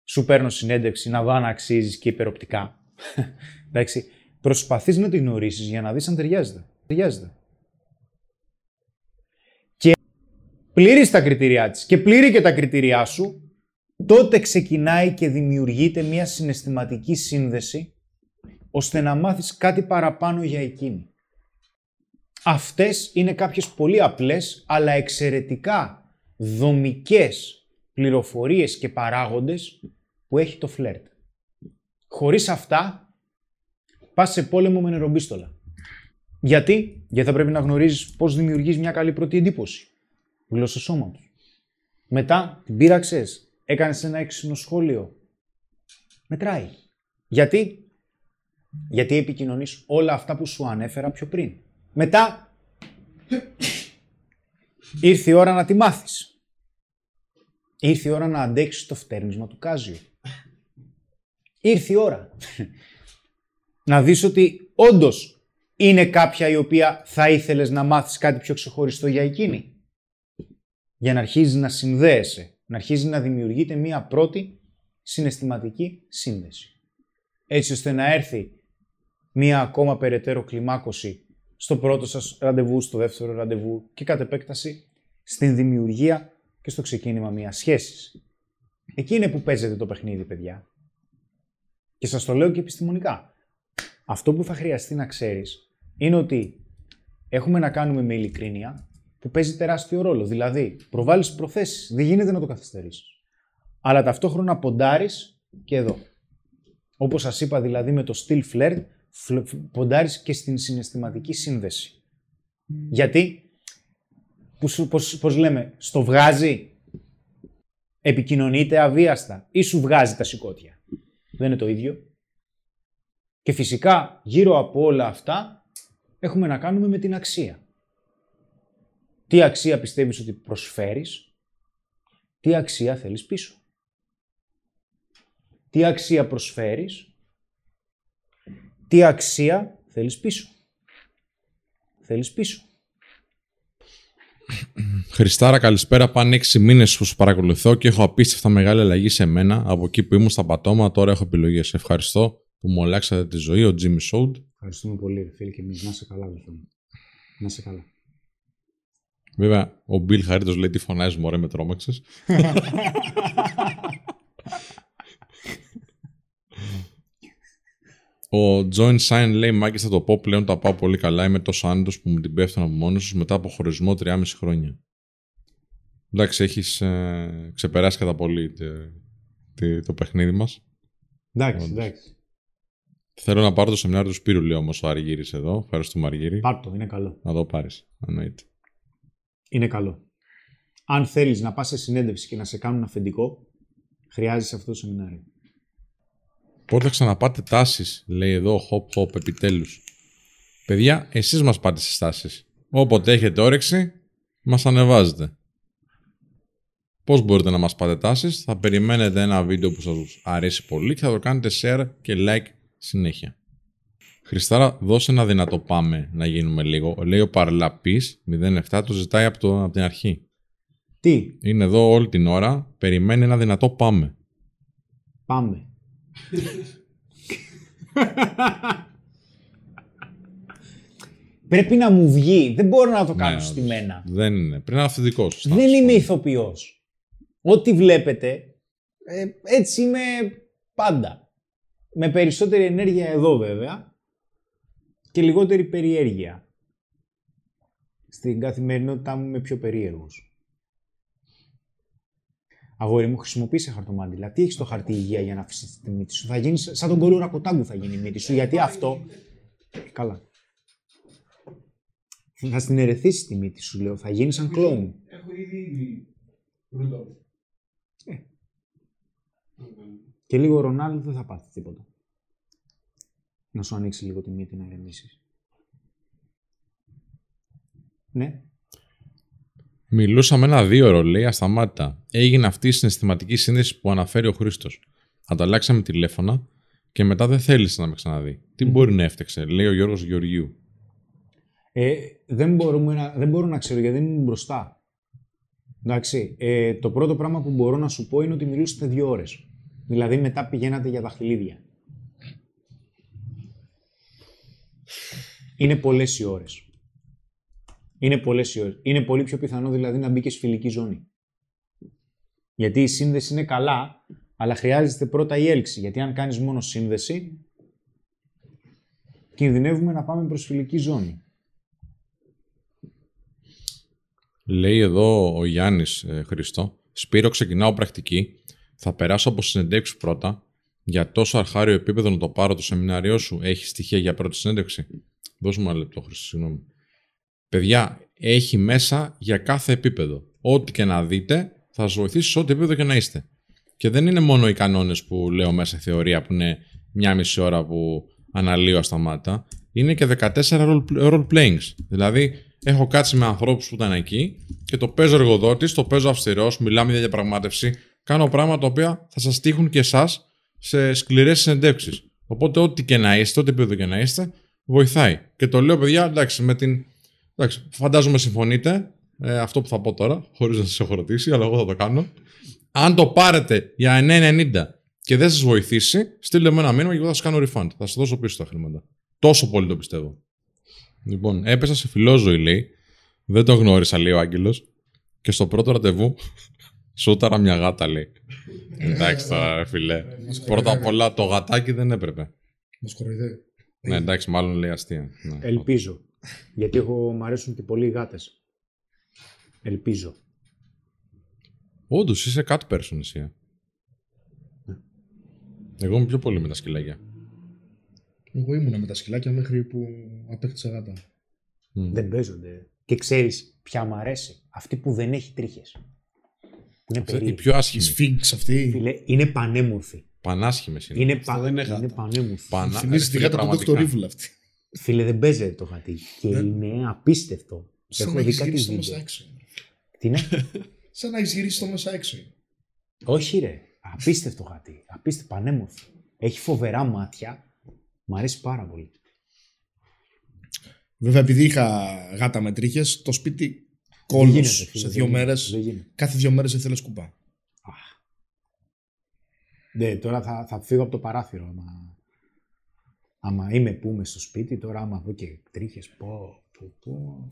σου παίρνω συνέντευξη να δω αν αξίζεις και υπεροπτικά. [laughs] Εντάξει, προσπαθείς να τη γνωρίσεις για να δεις αν ταιριάζεται. Ταιριάζεται. Και πλήρεις τα κριτήριά της και πλήρει και τα κριτήριά σου, τότε ξεκινάει και δημιουργείται μια συναισθηματική σύνδεση ώστε να μάθεις κάτι παραπάνω για εκείνη. Αυτές είναι κάποιες πολύ απλές αλλά εξαιρετικά δομικές πληροφορίες και παράγοντες που έχει το φλερτ. Χωρίς αυτά, πας σε πόλεμο με νερομπίστολα. Γιατί; Γιατί θα πρέπει να γνωρίζεις πώς δημιουργείς μια καλή πρώτη εντύπωση. Γλώσσα σώματος. Μετά την πείραξες, έκανες ένα έξυπνο σχόλιο. Μετράει. Γιατί; Γιατί επικοινωνείς όλα αυτά που σου ανέφερα πιο πριν. Μετά ήρθε η ώρα να τη μάθεις. Ήρθε η ώρα να αντέξεις το φτέρνισμα του Κάζιου. Ήρθε η ώρα. να δεις ότι όντως είναι κάποια η οποία θα ήθελες να μάθεις κάτι πιο ξεχωριστό για εκείνη. Για να αρχίζει να συνδέεσαι, να αρχίζει να δημιουργείται μία πρώτη συναισθηματική σύνδεση. Έτσι ώστε να έρθει μία ακόμα περαιτέρω κλιμάκωση στο πρώτο σας ραντεβού, στο δεύτερο ραντεβού και κατ' επέκταση στην δημιουργία και στο ξεκίνημα μιας σχέσης. Εκεί είναι που παίζετε το παιχνίδι, παιδιά. Και σας το λέω και επιστημονικά. Αυτό που θα χρειαστεί να ξέρεις είναι ότι έχουμε να κάνουμε με ειλικρίνεια που παίζει τεράστιο ρόλο. Δηλαδή, προβάλλεις προθέσεις, δεν γίνεται να το καθυστερήσεις. Αλλά ταυτόχρονα ποντάρεις και εδώ. Όπως σας είπα δηλαδή με το στυλ flirt, ποντάρεις και στην συναισθηματική σύνδεση. Γιατί, πώς, πώς, πώς λέμε, στο βγάζει, επικοινωνείται αβίαστα ή σου βγάζει τα σηκώτια; Δεν είναι το ίδιο. Και φυσικά γύρω από όλα αυτά έχουμε να κάνουμε με την αξία. Τι αξία πιστεύεις ότι προσφέρεις, τι αξία θέλεις πίσω; Τι αξία προσφέρεις, τι αξία θέλεις πίσω; Θέλεις πίσω. Χριστάρα, καλησπέρα. Πάνε έξι μήνες που σου παρακολουθώ και έχω απίστευτα μεγάλη αλλαγή σε μένα. Από εκεί που ήμουν στα πατώμα, τώρα έχω επιλογές. Ευχαριστώ που μου αλλάξατε τη ζωή, ο Jimmy Sold. Ευχαριστούμε πολύ, φίλε, και εμείς. Να σε καλά, βέβαια. Να σε καλά. Βέβαια, ο Bill Χαρίτος λέει τι φωνάζεις μωρέ με τρόμαξες. Ο Join Sign λέει: Μάκη, θα το πω πλέον. Τα πάω πολύ καλά. Είμαι τόσο άνετος που μου την πέφτουν από μόνος σου μετά από χωρισμό 3,5 χρόνια. Εντάξει, έχεις ε, ξεπεράσει κατά πολύ το παιχνίδι μας. Εντάξει, εντάξει. Θέλω να πάρω το σεμινάριο του Σπύρου, λέει όμως ο Αργύρης εδώ. Ευχαριστούμε, Αργύρη. Πάρ' το, είναι καλό. Να το πάρεις. Εννοείται. Είναι καλό. Αν θέλεις να πας σε συνέντευξη και να σε κάνουν αφεντικό, χρειάζεσαι αυτό το σεμινάριο. Πότε θα ξαναπάτε τάσεις, λέει εδώ ο Hop Hop επιτέλους. Παιδιά, εσείς μας πάτε στις τάσεις. Όποτε έχετε όρεξη, μας ανεβάζετε. Πώς μπορείτε να μας πάτε τάσεις, θα περιμένετε ένα βίντεο που σας αρέσει πολύ και θα το κάνετε share και like συνέχεια. Χριστάρα, δώσε ένα δυνατό πάμε να γίνουμε λίγο. Λέει ο Παρλαπής 07, το ζητάει από, το, από την αρχή. Τι, Είναι εδώ όλη την ώρα, περιμένει ένα δυνατό πάμε. πάμε. Πρέπει να μου βγει. Δεν μπορώ να το κάνω Ναι, στη μένα. Δεν είναι. Πρέπει να είναι αυθεντικός. Δεν είμαι ηθοποιός. Ό,τι βλέπετε, ε, έτσι είμαι πάντα. Με περισσότερη ενέργεια εδώ βέβαια και λιγότερη περιέργεια. Στην καθημερινότητά μου είμαι πιο περίεργος. Αγόρι μου, χρησιμοποίησε χαρτομάτιλα. Τι έχεις στο χαρτί υγεία για να αφήσεις τη μύτη σου; Θα γίνεις σαν τον κορούρα κοτάγκου θα γίνει η μύτη σου. Γιατί αυτό. Καλά. Θα στην ερεθίσει τη μύτη σου, λέω. Θα γίνεις σαν κλόουν. Έχω ήδη Ρούντολφ. Και λίγο Ρονάλντο δεν θα πάθεις τίποτα. Να σου ανοίξει λίγο τη μύτη να ηρεμήσεις. Ναι. Μιλούσαμε ένα δύο ώρο, λέει, ασταμάτητα. Έγινε αυτή η συναισθηματική σύνδεση που αναφέρει ο Χρήστος. Ανταλλάξαμε τηλέφωνα και μετά δεν θέλησε να με ξαναδεί. Τι μπορεί να έφτεξε, λέει ο Γιώργος Γεωργίου. Ε, δεν, μπορούμε να, δεν μπορώ να ξέρω γιατί δεν ήμουν μπροστά. Εντάξει. Ε, το πρώτο πράγμα που μπορώ να σου πω είναι ότι μιλούσατε δύο ώρες. Δηλαδή μετά πηγαίνατε για δαχτυλίδια. Είναι πολλές οι ώρες. Είναι πολλές οι ώρες. Είναι πολύ πιο πιθανό δηλαδή να μπει και στη φιλική ζώνη. Γιατί η σύνδεση είναι καλά, αλλά χρειάζεται πρώτα η έλξη. Γιατί αν κάνεις μόνο σύνδεση, κινδυνεύουμε να πάμε προς φιλική ζώνη. Λέει εδώ ο Γιάννης ε, Χριστό. Σπύρο, ξεκινάω πρακτική. Θα περάσω από συνεντεύξεις πρώτα. Για τόσο αρχάριο επίπεδο να το πάρω το σεμινάριό σου, έχει στοιχεία για πρώτη συνέντευξη; Δώσ' μου ένα λεπτό, Χρήστο, συγγνώμη. Παιδιά, έχει μέσα για κάθε επίπεδο. Ό,τι και να δείτε, θα σας βοηθήσει σε ό,τι επίπεδο και να είστε. Και δεν είναι μόνο οι κανόνες που λέω μέσα στη θεωρία, που είναι μια μισή ώρα που αναλύω ασταμάτα. Είναι και 14 role, role playings. Δηλαδή, έχω κάτσει με ανθρώπους που ήταν εκεί και το παίζω εργοδότης, το παίζω αυστηρός, μιλάμε για διαπραγμάτευση. Κάνω πράγματα τα οποία θα σας τύχουν και εσάς σε σκληρές συνεντεύξεις. Οπότε, ό,τι και να είστε, ό,τι επίπεδο και να είστε, βοηθάει. Και το λέω, παιδιά, εντάξει, με την. Εντάξει, φαντάζομαι συμφωνείτε. ε, αυτό που θα πω τώρα, χωρίς να σας έχω ρωτήσει, αλλά εγώ θα το κάνω. Αν το πάρετε για 9,90 και δεν σας βοηθήσει, στείλτε με ένα μήνυμα και εγώ θα σας κάνω refund. Θα σας δώσω πίσω τα χρήματα. Τόσο πολύ το πιστεύω. Λοιπόν, έπεσα σε φιλόζωη, λέει. Δεν τον γνώρισα, λέει ο Άγγελος. Και στο πρώτο ραντεβού, [laughs] σούταρα μια γάτα, λέει. Εντάξει τώρα, ρε φιλέ. Πρώτα απ' όλα, το γατάκι δεν έπρεπε. Μας κοροϊδεύει. Ναι, εντάξει, μάλλον λέει αστεία. Ναι. Ελπίζω. Γιατί έχω, μου αρέσουν και πολύ οι γάτες. Ελπίζω. Όντως, είσαι cat person εσύ. ε. Εγώ είμαι πιο πολύ με τα σκυλάκια. Εγώ ήμουνα με τα σκυλάκια μέχρι που απέκτησα γάτα. Μμ. Δεν παίζονται. Και ξέρεις ποια μου αρέσει. Αυτή που δεν έχει τρίχες. Είναι Αυτή- Η περίεργη. πιο Η άσχημη. Σφίγγ αυτή. Φίλε, είναι πανέμορφη. Πανάσχημες είναι. Είναι, Αυτό πα... δεν είναι είναι γάτα. πανέμορφη. Πανά... Θυμίζει ρε τη φίλε, γάτα του πραγματικά. Dr. Evil αυτή. Φίλε, δεν παίζεται το γατί. Και Δεν- είναι απίστευτο. Σαν Έχω να δει έχεις κάτι γυρίσει το μέσα βίντεο. έξω. Τι είναι; [laughs] Σαν να έχεις γυρίσει το μέσα έξω. Όχι ρε. Απίστευτο γατί. Απίστευτο πανέμορφο. Έχει φοβερά μάτια. Μ' αρέσει πάρα πολύ. Βέβαια, επειδή είχα γάτα με τρίχες, το σπίτι Δεν κόλλο γίνεται, σε φίλε, δύο δεν μέρες. γίνεται, δεν γίνεται. Κάθε δύο μέρες ήθελε σκουπά. Ναι, τώρα θα, θα φύγω από το παράθυρο. Άμα, άμα είμαι που είμαι στο σπίτι, τώρα άμα δω και τρίχες, πω, πω, πω.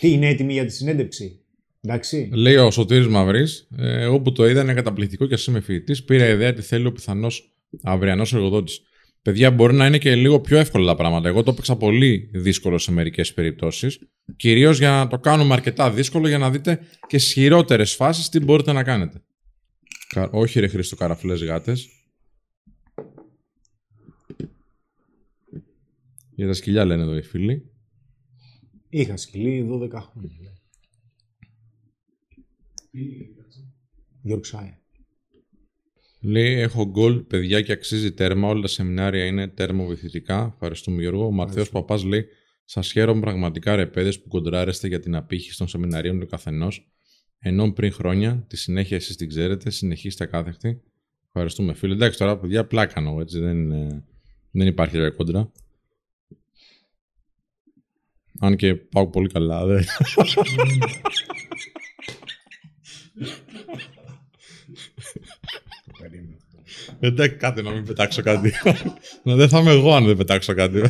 Τι, είναι έτοιμη για τη συνέντευξη; Εντάξει. Λέει ο Σωτήρης Μαυρής, ε, εγώ που το είδα είναι καταπληκτικό και εσύ είμαι φοιτητής, πήρα ιδέα τι θέλει ο πιθανός αυριανός εργοδότης. Παιδιά, μπορεί να είναι και λίγο πιο εύκολα τα πράγματα. Εγώ το έπαιξα πολύ δύσκολο σε μερικές περιπτώσεις. Κυρίως για να το κάνουμε αρκετά δύσκολο για να δείτε και στι χειρότερες φάσεις τι μπορείτε να κάνετε. Κα- Όχι, ρε Χρήστο, καραφλές γάτες. Για τα σκυλιά λένε εδώ οι φίλοι. Είχα σκυλί 12 χρόνια. Yorkshire. Λέει: Έχω γκολ, παιδιά, και αξίζει τέρμα. Όλα τα σεμινάρια είναι τέρμοβοηθητικά. Ευχαριστούμε, Γιώργο. Ο Μαθαίος Παπάς λέει: Σας χαίρομαι πραγματικά, ρε παιδες, που κοντράρεστε για την απήχηση των σεμιναρίων του καθενός. Ενώ πριν χρόνια, τη συνέχεια εσείς την ξέρετε, συνεχίστε ακάθεκτη. Ευχαριστούμε, φίλε. Εντάξει, τώρα, παιδιά, πλάκανο, έτσι. Δεν, είναι- δεν υπάρχει ρε κόντρα. Αν και πάω πολύ καλά. Δεν... [laughs] [laughs] Εντάξει, κάτι να μην πετάξω κάτι. να δεν θα είμαι εγώ αν δεν πετάξω κάτι.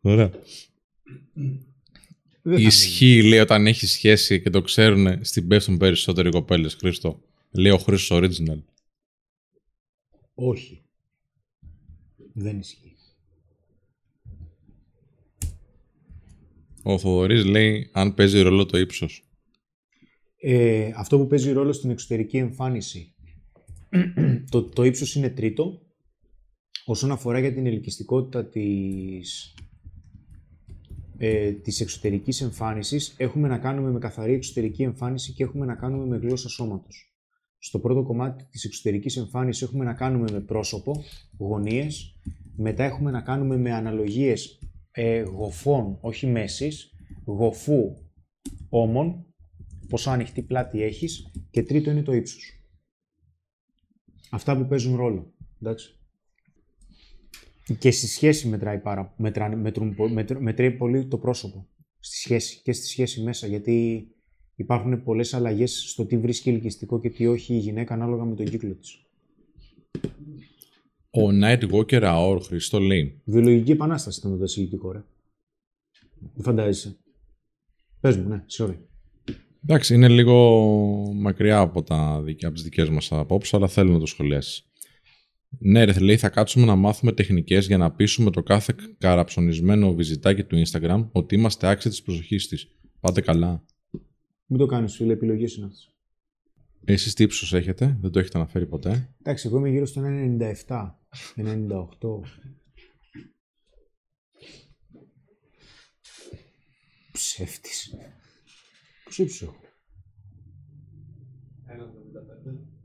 Ωραία. Δεν θα Ισχύει, λέει, όταν έχεις σχέση και το ξέρουν, στην πέφτουν περισσότεροι κοπέλες. Χρήστο. Λέει ο Χρήστος Original. Όχι. Δεν ισχύει. Ο Θοδωρής λέει αν παίζει ρόλο το ύψος. Ε, αυτό που παίζει ρόλο στην εξωτερική εμφάνιση. [clears throat] το, το ύψος είναι τρίτο. Όσον αφορά για την ελκυστικότητα της, ε, της εξωτερικής εμφάνισης, έχουμε να κάνουμε με καθαρή εξωτερική εμφάνιση και έχουμε να κάνουμε με γλώσσα σώματος. Στο πρώτο κομμάτι της εξωτερικής εμφάνισης έχουμε να κάνουμε με πρόσωπο, γωνίες, μετά έχουμε να κάνουμε με αναλογίες ε, γοφών, όχι μέσης, γοφού όμων, πόσο ανοιχτή πλάτη έχεις και τρίτο είναι το ύψος. Αυτά που παίζουν ρόλο. Εντάξει. Και στη σχέση μετράει, πάρα, μετρά, μετρούν, πο- μετρ- μετράει πολύ το πρόσωπο. Στη σχέση και στη σχέση μέσα. Γιατί υπάρχουν πολλές αλλαγές στο τι βρίσκει ελκυστικό και τι όχι η γυναίκα ανάλογα με τον κύκλο της. Ο Nightwalker Aor Χρήστο λέει. Βιολογική επανάσταση ήταν το δασιλητικό, ρε. Δεν φαντάζεσαι. Πες μου, ναι, sorry. Εντάξει, είναι λίγο μακριά από, τα, δικ- από τις δικές μας απόψεις, αλλά θέλω να το σχολιάσεις. Ναι, ρε, λέει, θα κάτσουμε να μάθουμε τεχνικές για να πείσουμε το κάθε καραψωνισμένο βυζιτάκι του Instagram ότι είμαστε άξιοι της προσοχής της. Πάτε καλά. Μην το κάνεις, φίλε, επιλογές είναι αυτές. Εσείς τι ύψος έχετε, δεν το έχετε αναφέρει ποτέ. Εντάξει, εγώ είμαι γύρω στο 1,97, 1,98. Ψεύτης. Πώς ύψος έχω.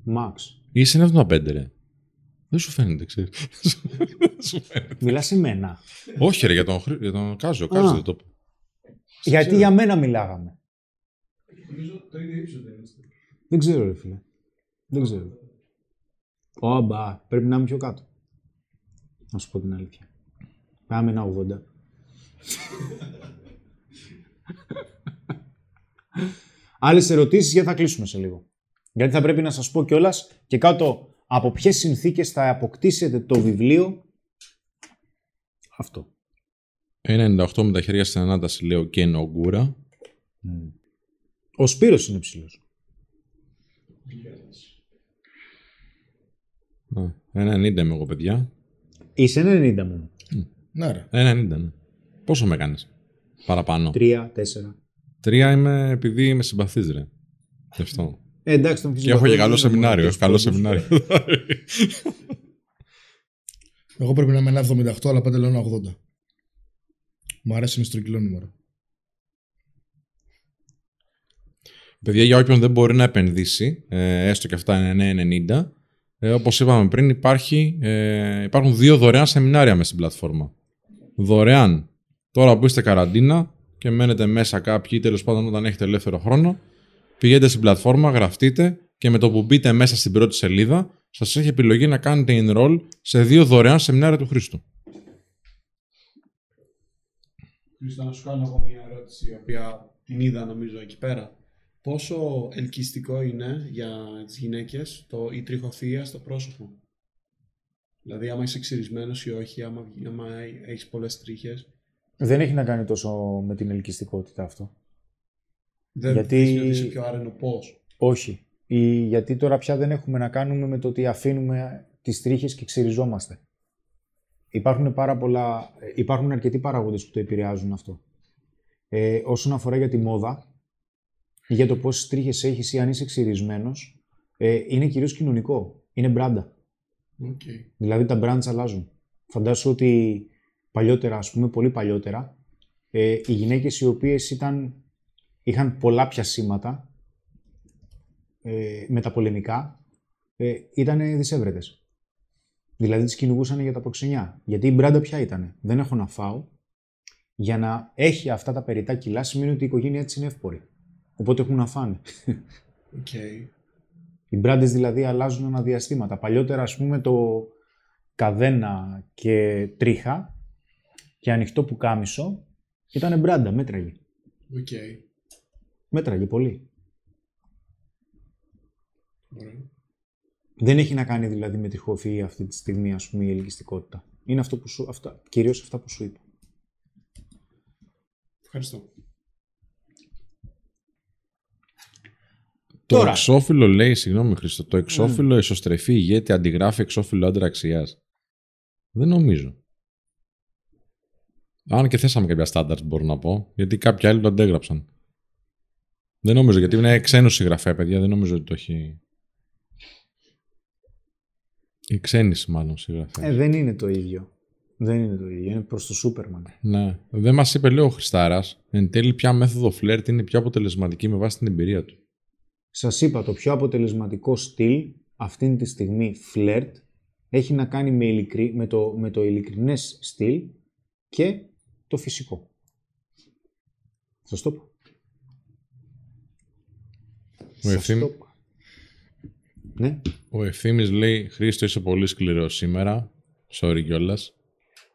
Μαξ. Είσαι 1,75 ρε. Δεν σου φαίνεται, ξέρεις. Δεν σου φαίνεται. Μιλάς σε μένα. Όχι ρε, για τον, Χρή- για τον Κάζο, ο Κάζος Α. δεν το είπε. Γιατί για μένα μιλάγαμε. Δεν ξέρω, ρε φίλε. Δεν ξέρω. Όμπα, πρέπει να είμαι πιο κάτω. Να σου πω την αλήθεια. Πάμε ένα 80. Άλλες ερωτήσεις γιατί θα κλείσουμε σε λίγο. Γιατί θα πρέπει να σας πω κιόλας και κάτω από ποιες συνθήκες θα αποκτήσετε το βιβλίο. Αυτό. 1,98 με τα χέρια στην ανάταση λέω και νογκούρα. Ο Σπύρος είναι ψηλό. Ναι, 1,90 είμαι εγώ, παιδιά. Είσαι 90 μόνο. Ναι, ρε. 1,90, ναι. Πόσο με κάνεις παραπάνω. 3, 4. Τρία είμαι επειδή είμαι συμπαθής, ρε. Γι' αυτό. Ε, εντάξει, τον Και έχω και καλό σεμινάριο. Έχω καλό σεμινάριο. [laughs] Εγώ πρέπει να είμαι ένα 78, αλλά πάντα λέω ένα 80. Μου αρέσει είναι στρογγυλό νούμερο. Παιδιά, για όποιον δεν μπορεί να επενδύσει, ε, έστω και αυτά είναι 9,90, ε, όπως είπαμε πριν, υπάρχει, ε, υπάρχουν δύο δωρεάν σεμινάρια μέσα στην πλατφόρμα. Δωρεάν. Τώρα που είστε καραντίνα και μένετε μέσα κάποιοι, τέλος πάντων όταν έχετε ελεύθερο χρόνο, πηγαίνετε στην πλατφόρμα, γραφτείτε και με το που μπείτε μέσα στην πρώτη σελίδα, σας έχει επιλογή να κάνετε enroll σε δύο δωρεάν σεμινάρια του Χρήστου. Χρήστο, να σου κάνω εγώ μια ερώτηση, η οποία την είδα νομίζω εκεί πέρα. Πόσο ελκυστικό είναι για τις γυναίκες το, η τριχοθεία στο πρόσωπο; Δηλαδή, άμα είσαι ξυρισμένος ή όχι, άμα, άμα έχεις πολλές τρίχες. Δεν έχει να κάνει τόσο με την ελκυστικότητα αυτό. Δεν Γιατί- Γιατί... ότι είσαι πιο άρενο πώς. Όχι. Ή γιατί τώρα πια δεν έχουμε να κάνουμε με το ότι αφήνουμε τις τρίχες και ξυριζόμαστε. Υπάρχουν, πάρα πολλά, υπάρχουν αρκετοί παράγοντες που το επηρεάζουν αυτό. Ε, όσον αφορά για τη μόδα, ή για το πόσες τρίχες έχεις ή αν είσαι ξυρισμένος, ε, είναι κυρίως κοινωνικό. Είναι μπράντα. Οκ. Δηλαδή τα brands αλλάζουν. Φαντάσου ότι παλιότερα, ας πούμε, πολύ παλιότερα, ε, οι γυναίκες οι οποίες ήταν, είχαν πολλά πιασίματα ε, με τα πολεμικά, ε, ήταν δυσεύρετες. Δηλαδή τις κυνηγούσαν για τα προξενιά. Γιατί η μπράντα ποια ήταν. Δεν έχω να φάω. Για να έχει αυτά τα περιττά κιλά σημαίνει ότι η οικογένειά της είναι εύπορη. Οπότε έχουν να φάνε. Οκ. Οι μπράντες δηλαδή αλλάζουν ανά διαστήματα. Παλιότερα ας πούμε το καδένα και τρίχα και ανοιχτό πουκάμισο ήταν μπράντα, μέτραγε. Οκ. Μέτραγε πολύ. Ωραία. Δεν έχει να κάνει δηλαδή με τριχοφυΐα αυτή τη στιγμή ας πούμε η ελκυστικότητα. Είναι αυτό που σου, αυτά, κυρίως αυτά που σου είπα. Ευχαριστώ. Το Τώρα. εξώφυλλο λέει, συγγνώμη Χρήστο, το εξώφυλλο εσωστρεφή ηγέτη αντιγράφει εξώφυλλο άντρα αξίας. Δεν νομίζω. Αν και θέσαμε κάποια στάνταρτ μπορώ να πω, γιατί κάποιοι άλλοι το αντέγραψαν. Δεν νομίζω, γιατί είναι ξένος συγγραφέα, παιδιά, δεν νομίζω ότι το έχει. Η ξένη μάλλον συγγραφέα. Ε, δεν είναι το ίδιο. Δεν είναι το ίδιο. Είναι προς το Σούπερμαν. Ναι. Δεν μας είπε, λέει ο Χριστάρας, εν τέλει ποια μέθοδο φλερτ είναι πιο αποτελεσματική με βάση την εμπειρία του. Σας είπα, το πιο αποτελεσματικό στυλ αυτήν τη στιγμή φλερτ έχει να κάνει με, ειλικρι... με, το... με το ειλικρινές στυλ και το φυσικό. Σας το είπα. Ο Σας Ευθύμ- το είπα. Ναι. Ο Ευθύμης λέει: Χρήστο, είσαι πολύ σκληρός σήμερα. Sorry κιόλας.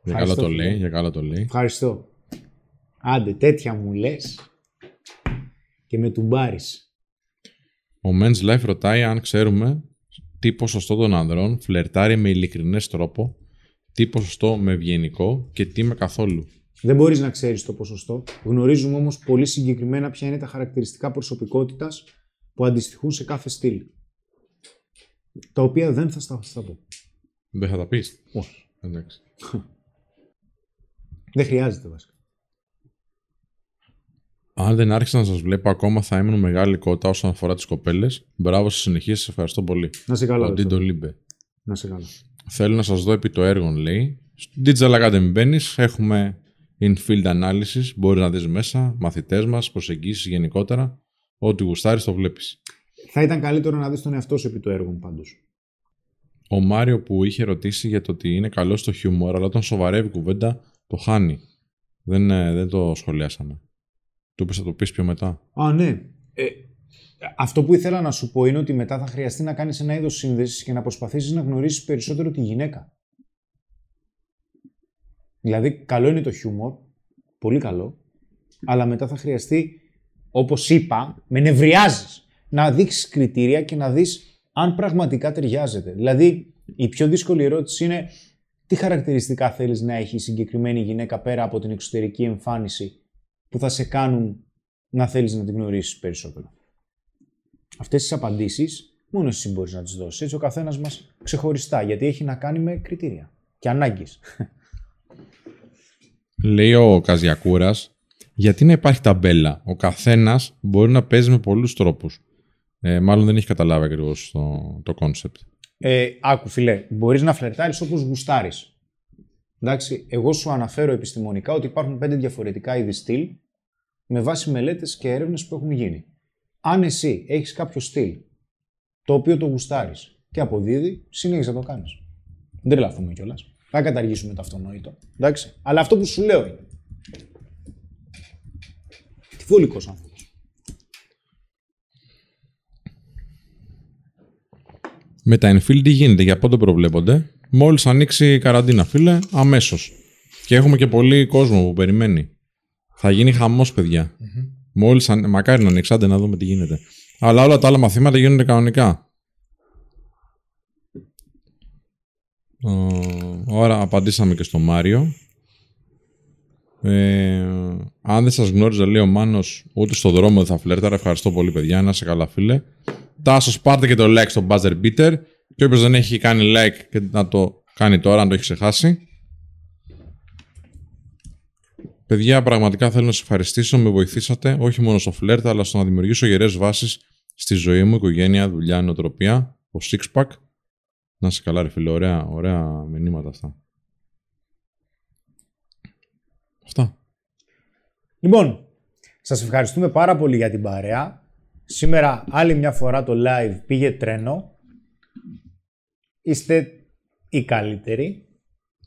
Για καλά Ευχαριστώ, το φίλε. λέει, για καλά το λέει. Ευχαριστώ. Άντε, τέτοια μου λες και με τουμπάρεις. Ο Men's Life ρωτάει αν ξέρουμε τι ποσοστό των ανδρών φλερτάρει με ειλικρινές τρόπο, τι ποσοστό με ευγενικό και τι με καθόλου. Δεν μπορείς να ξέρεις το ποσοστό. Γνωρίζουμε όμως πολύ συγκεκριμένα ποια είναι τα χαρακτηριστικά προσωπικότητας που αντιστοιχούν σε κάθε στυλ. Τα οποία δεν θα στα, θα στα πω. Δεν θα τα πεις. Όχι. Εντάξει. Δεν χρειάζεται βασικά. Αν δεν άρχιζα να σας βλέπω ακόμα, θα ήμουν μεγάλη κότα όσον αφορά τις κοπέλες. Μπράβο στη συνέχεια, σας ευχαριστώ πολύ. Να 'σαι καλά. Ο Ντίντο Δευτέρα. Λίμπε. Να 'σαι καλά. Θέλω να σας δω επί το έργο, λέει. Στην Digital Academy μπαίνεις, έχουμε in-field analysis, μπορεί να δεις μέσα, μαθητές μας, προσεγγίσεις γενικότερα. Ό,τι γουστάρεις το βλέπεις. Θα ήταν καλύτερο να δεις τον εαυτό σου επί του έργου πάντως. Ο Μάριο που είχε ρωτήσει για το ότι είναι καλό στο χιούμορ, αλλά όταν σοβαρεύει η κουβέντα, το χάνει. Δεν, ε, δεν το σχολιάσαμε. Του είπες θα το πεις πιο μετά. Α, ναι. Ε, αυτό που ήθελα να σου πω είναι ότι μετά θα χρειαστεί να κάνεις ένα είδος σύνδεσης και να προσπαθήσεις να γνωρίσεις περισσότερο τη γυναίκα. Δηλαδή, καλό είναι το χιούμορ, Πολύ καλό. Αλλά μετά θα χρειαστεί, όπως είπα, με νευριάζεις να δείξεις κριτήρια και να δεις αν πραγματικά ταιριάζεται. Δηλαδή, η πιο δύσκολη ερώτηση είναι τι χαρακτηριστικά θέλεις να έχει η συγκεκριμένη γυναίκα πέρα από την εξωτερική εμφάνιση που θα σε κάνουν να θέλεις να την γνωρίσεις περισσότερο; Αυτές τις απαντήσεις μόνο εσύ μπορείς να τις δώσεις. Έτσι ο καθένας μας ξεχωριστά, γιατί έχει να κάνει με κριτήρια και ανάγκες. Λέει ο Καζιακούρας, γιατί να υπάρχει ταμπέλα. Ο καθένας μπορεί να παίζει με πολλούς τρόπους. Ε, μάλλον δεν έχει καταλάβει ακριβώς το concept. Ε, άκου φίλε, μπορείς να φλερτάρεις όπως γουστάρεις. Εντάξει, εγώ σου αναφέρω επιστημονικά ότι υπάρχουν πέντε διαφορετικά είδη στυλ με βάση μελέτες και έρευνες που έχουν γίνει. Αν εσύ έχεις κάποιο στυλ το οποίο το γουστάρεις και αποδίδει, συνέχιζε να το κάνεις. Δεν τρελαθούμε κιόλας. Θα καταργήσουμε το αυτονόητο. Εντάξει. Αλλά αυτό που σου λέω είναι. Τι βολικός άνθρωπος. Με τα infill τι γίνεται, για πότε προβλέπονται; Μόλις ανοίξει η καραντίνα, φίλε, αμέσως. Και έχουμε και πολύ κόσμο που περιμένει. Θα γίνει χαμός, παιδιά. Mm-hmm. Μόλις μακάρι να ανοίξατε να δούμε τι γίνεται. Αλλά όλα τα άλλα μαθήματα γίνονται κανονικά. Ωραία, απαντήσαμε και στο Μάριο. Ε, αν δεν σας γνώριζα, λέει ο Μάνος, ούτε στο δρόμο δεν θα φλερτάρα. Ευχαριστώ πολύ, παιδιά. Να είσαι καλά, φίλε. Τάσος, πάρτε και το like στο buzzer beater. Και όποιος δεν έχει κάνει like και να το κάνει τώρα, αν το έχει ξεχάσει. Παιδιά, πραγματικά θέλω να σας ευχαριστήσω. Με βοηθήσατε όχι μόνο στο φλερτ, αλλά στο να δημιουργήσω γερές βάσεις στη ζωή μου, οικογένεια, δουλειά, νοοτροπία. Ο Sixpack. Να είσαι καλά, ρε φίλε. Ωραία, ωραία μηνύματα αυτά. Αυτά. Λοιπόν, σας ευχαριστούμε πάρα πολύ για την παρέα. Σήμερα άλλη μια φορά το live πήγε τρένο. Είστε η καλύτερη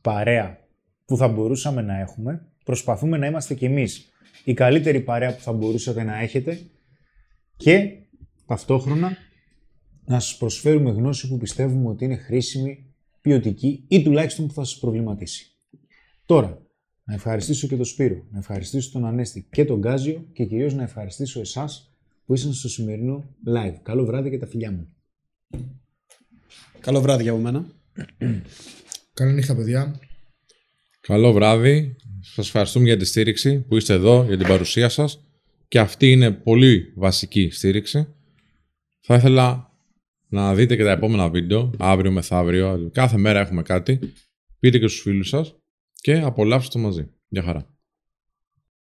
παρέα που θα μπορούσαμε να έχουμε. Προσπαθούμε να είμαστε κι εμείς η καλύτερη παρέα που θα μπορούσατε να έχετε και ταυτόχρονα να σας προσφέρουμε γνώση που πιστεύουμε ότι είναι χρήσιμη, ποιοτική ή τουλάχιστον που θα σας προβληματίσει. Τώρα, να ευχαριστήσω και τον Σπύρο, να ευχαριστήσω τον Ανέστη και τον Γκάζιο και κυρίως να ευχαριστήσω εσάς που ήσασταν στο σημερινό live. Καλό βράδυ και τα φιλιά μου. Καλό βράδυ από μένα. [clears throat] Καλή νύχτα, παιδιά. Καλό βράδυ. Σας ευχαριστούμε για τη στήριξη που είστε εδώ, για την παρουσία σας. Και αυτή είναι πολύ βασική στήριξη. Θα ήθελα να δείτε και τα επόμενα βίντεο, αύριο μεθαύριο. Κάθε μέρα έχουμε κάτι. Πείτε και στους φίλους σας και απολαύστε το μαζί. Γεια χαρά.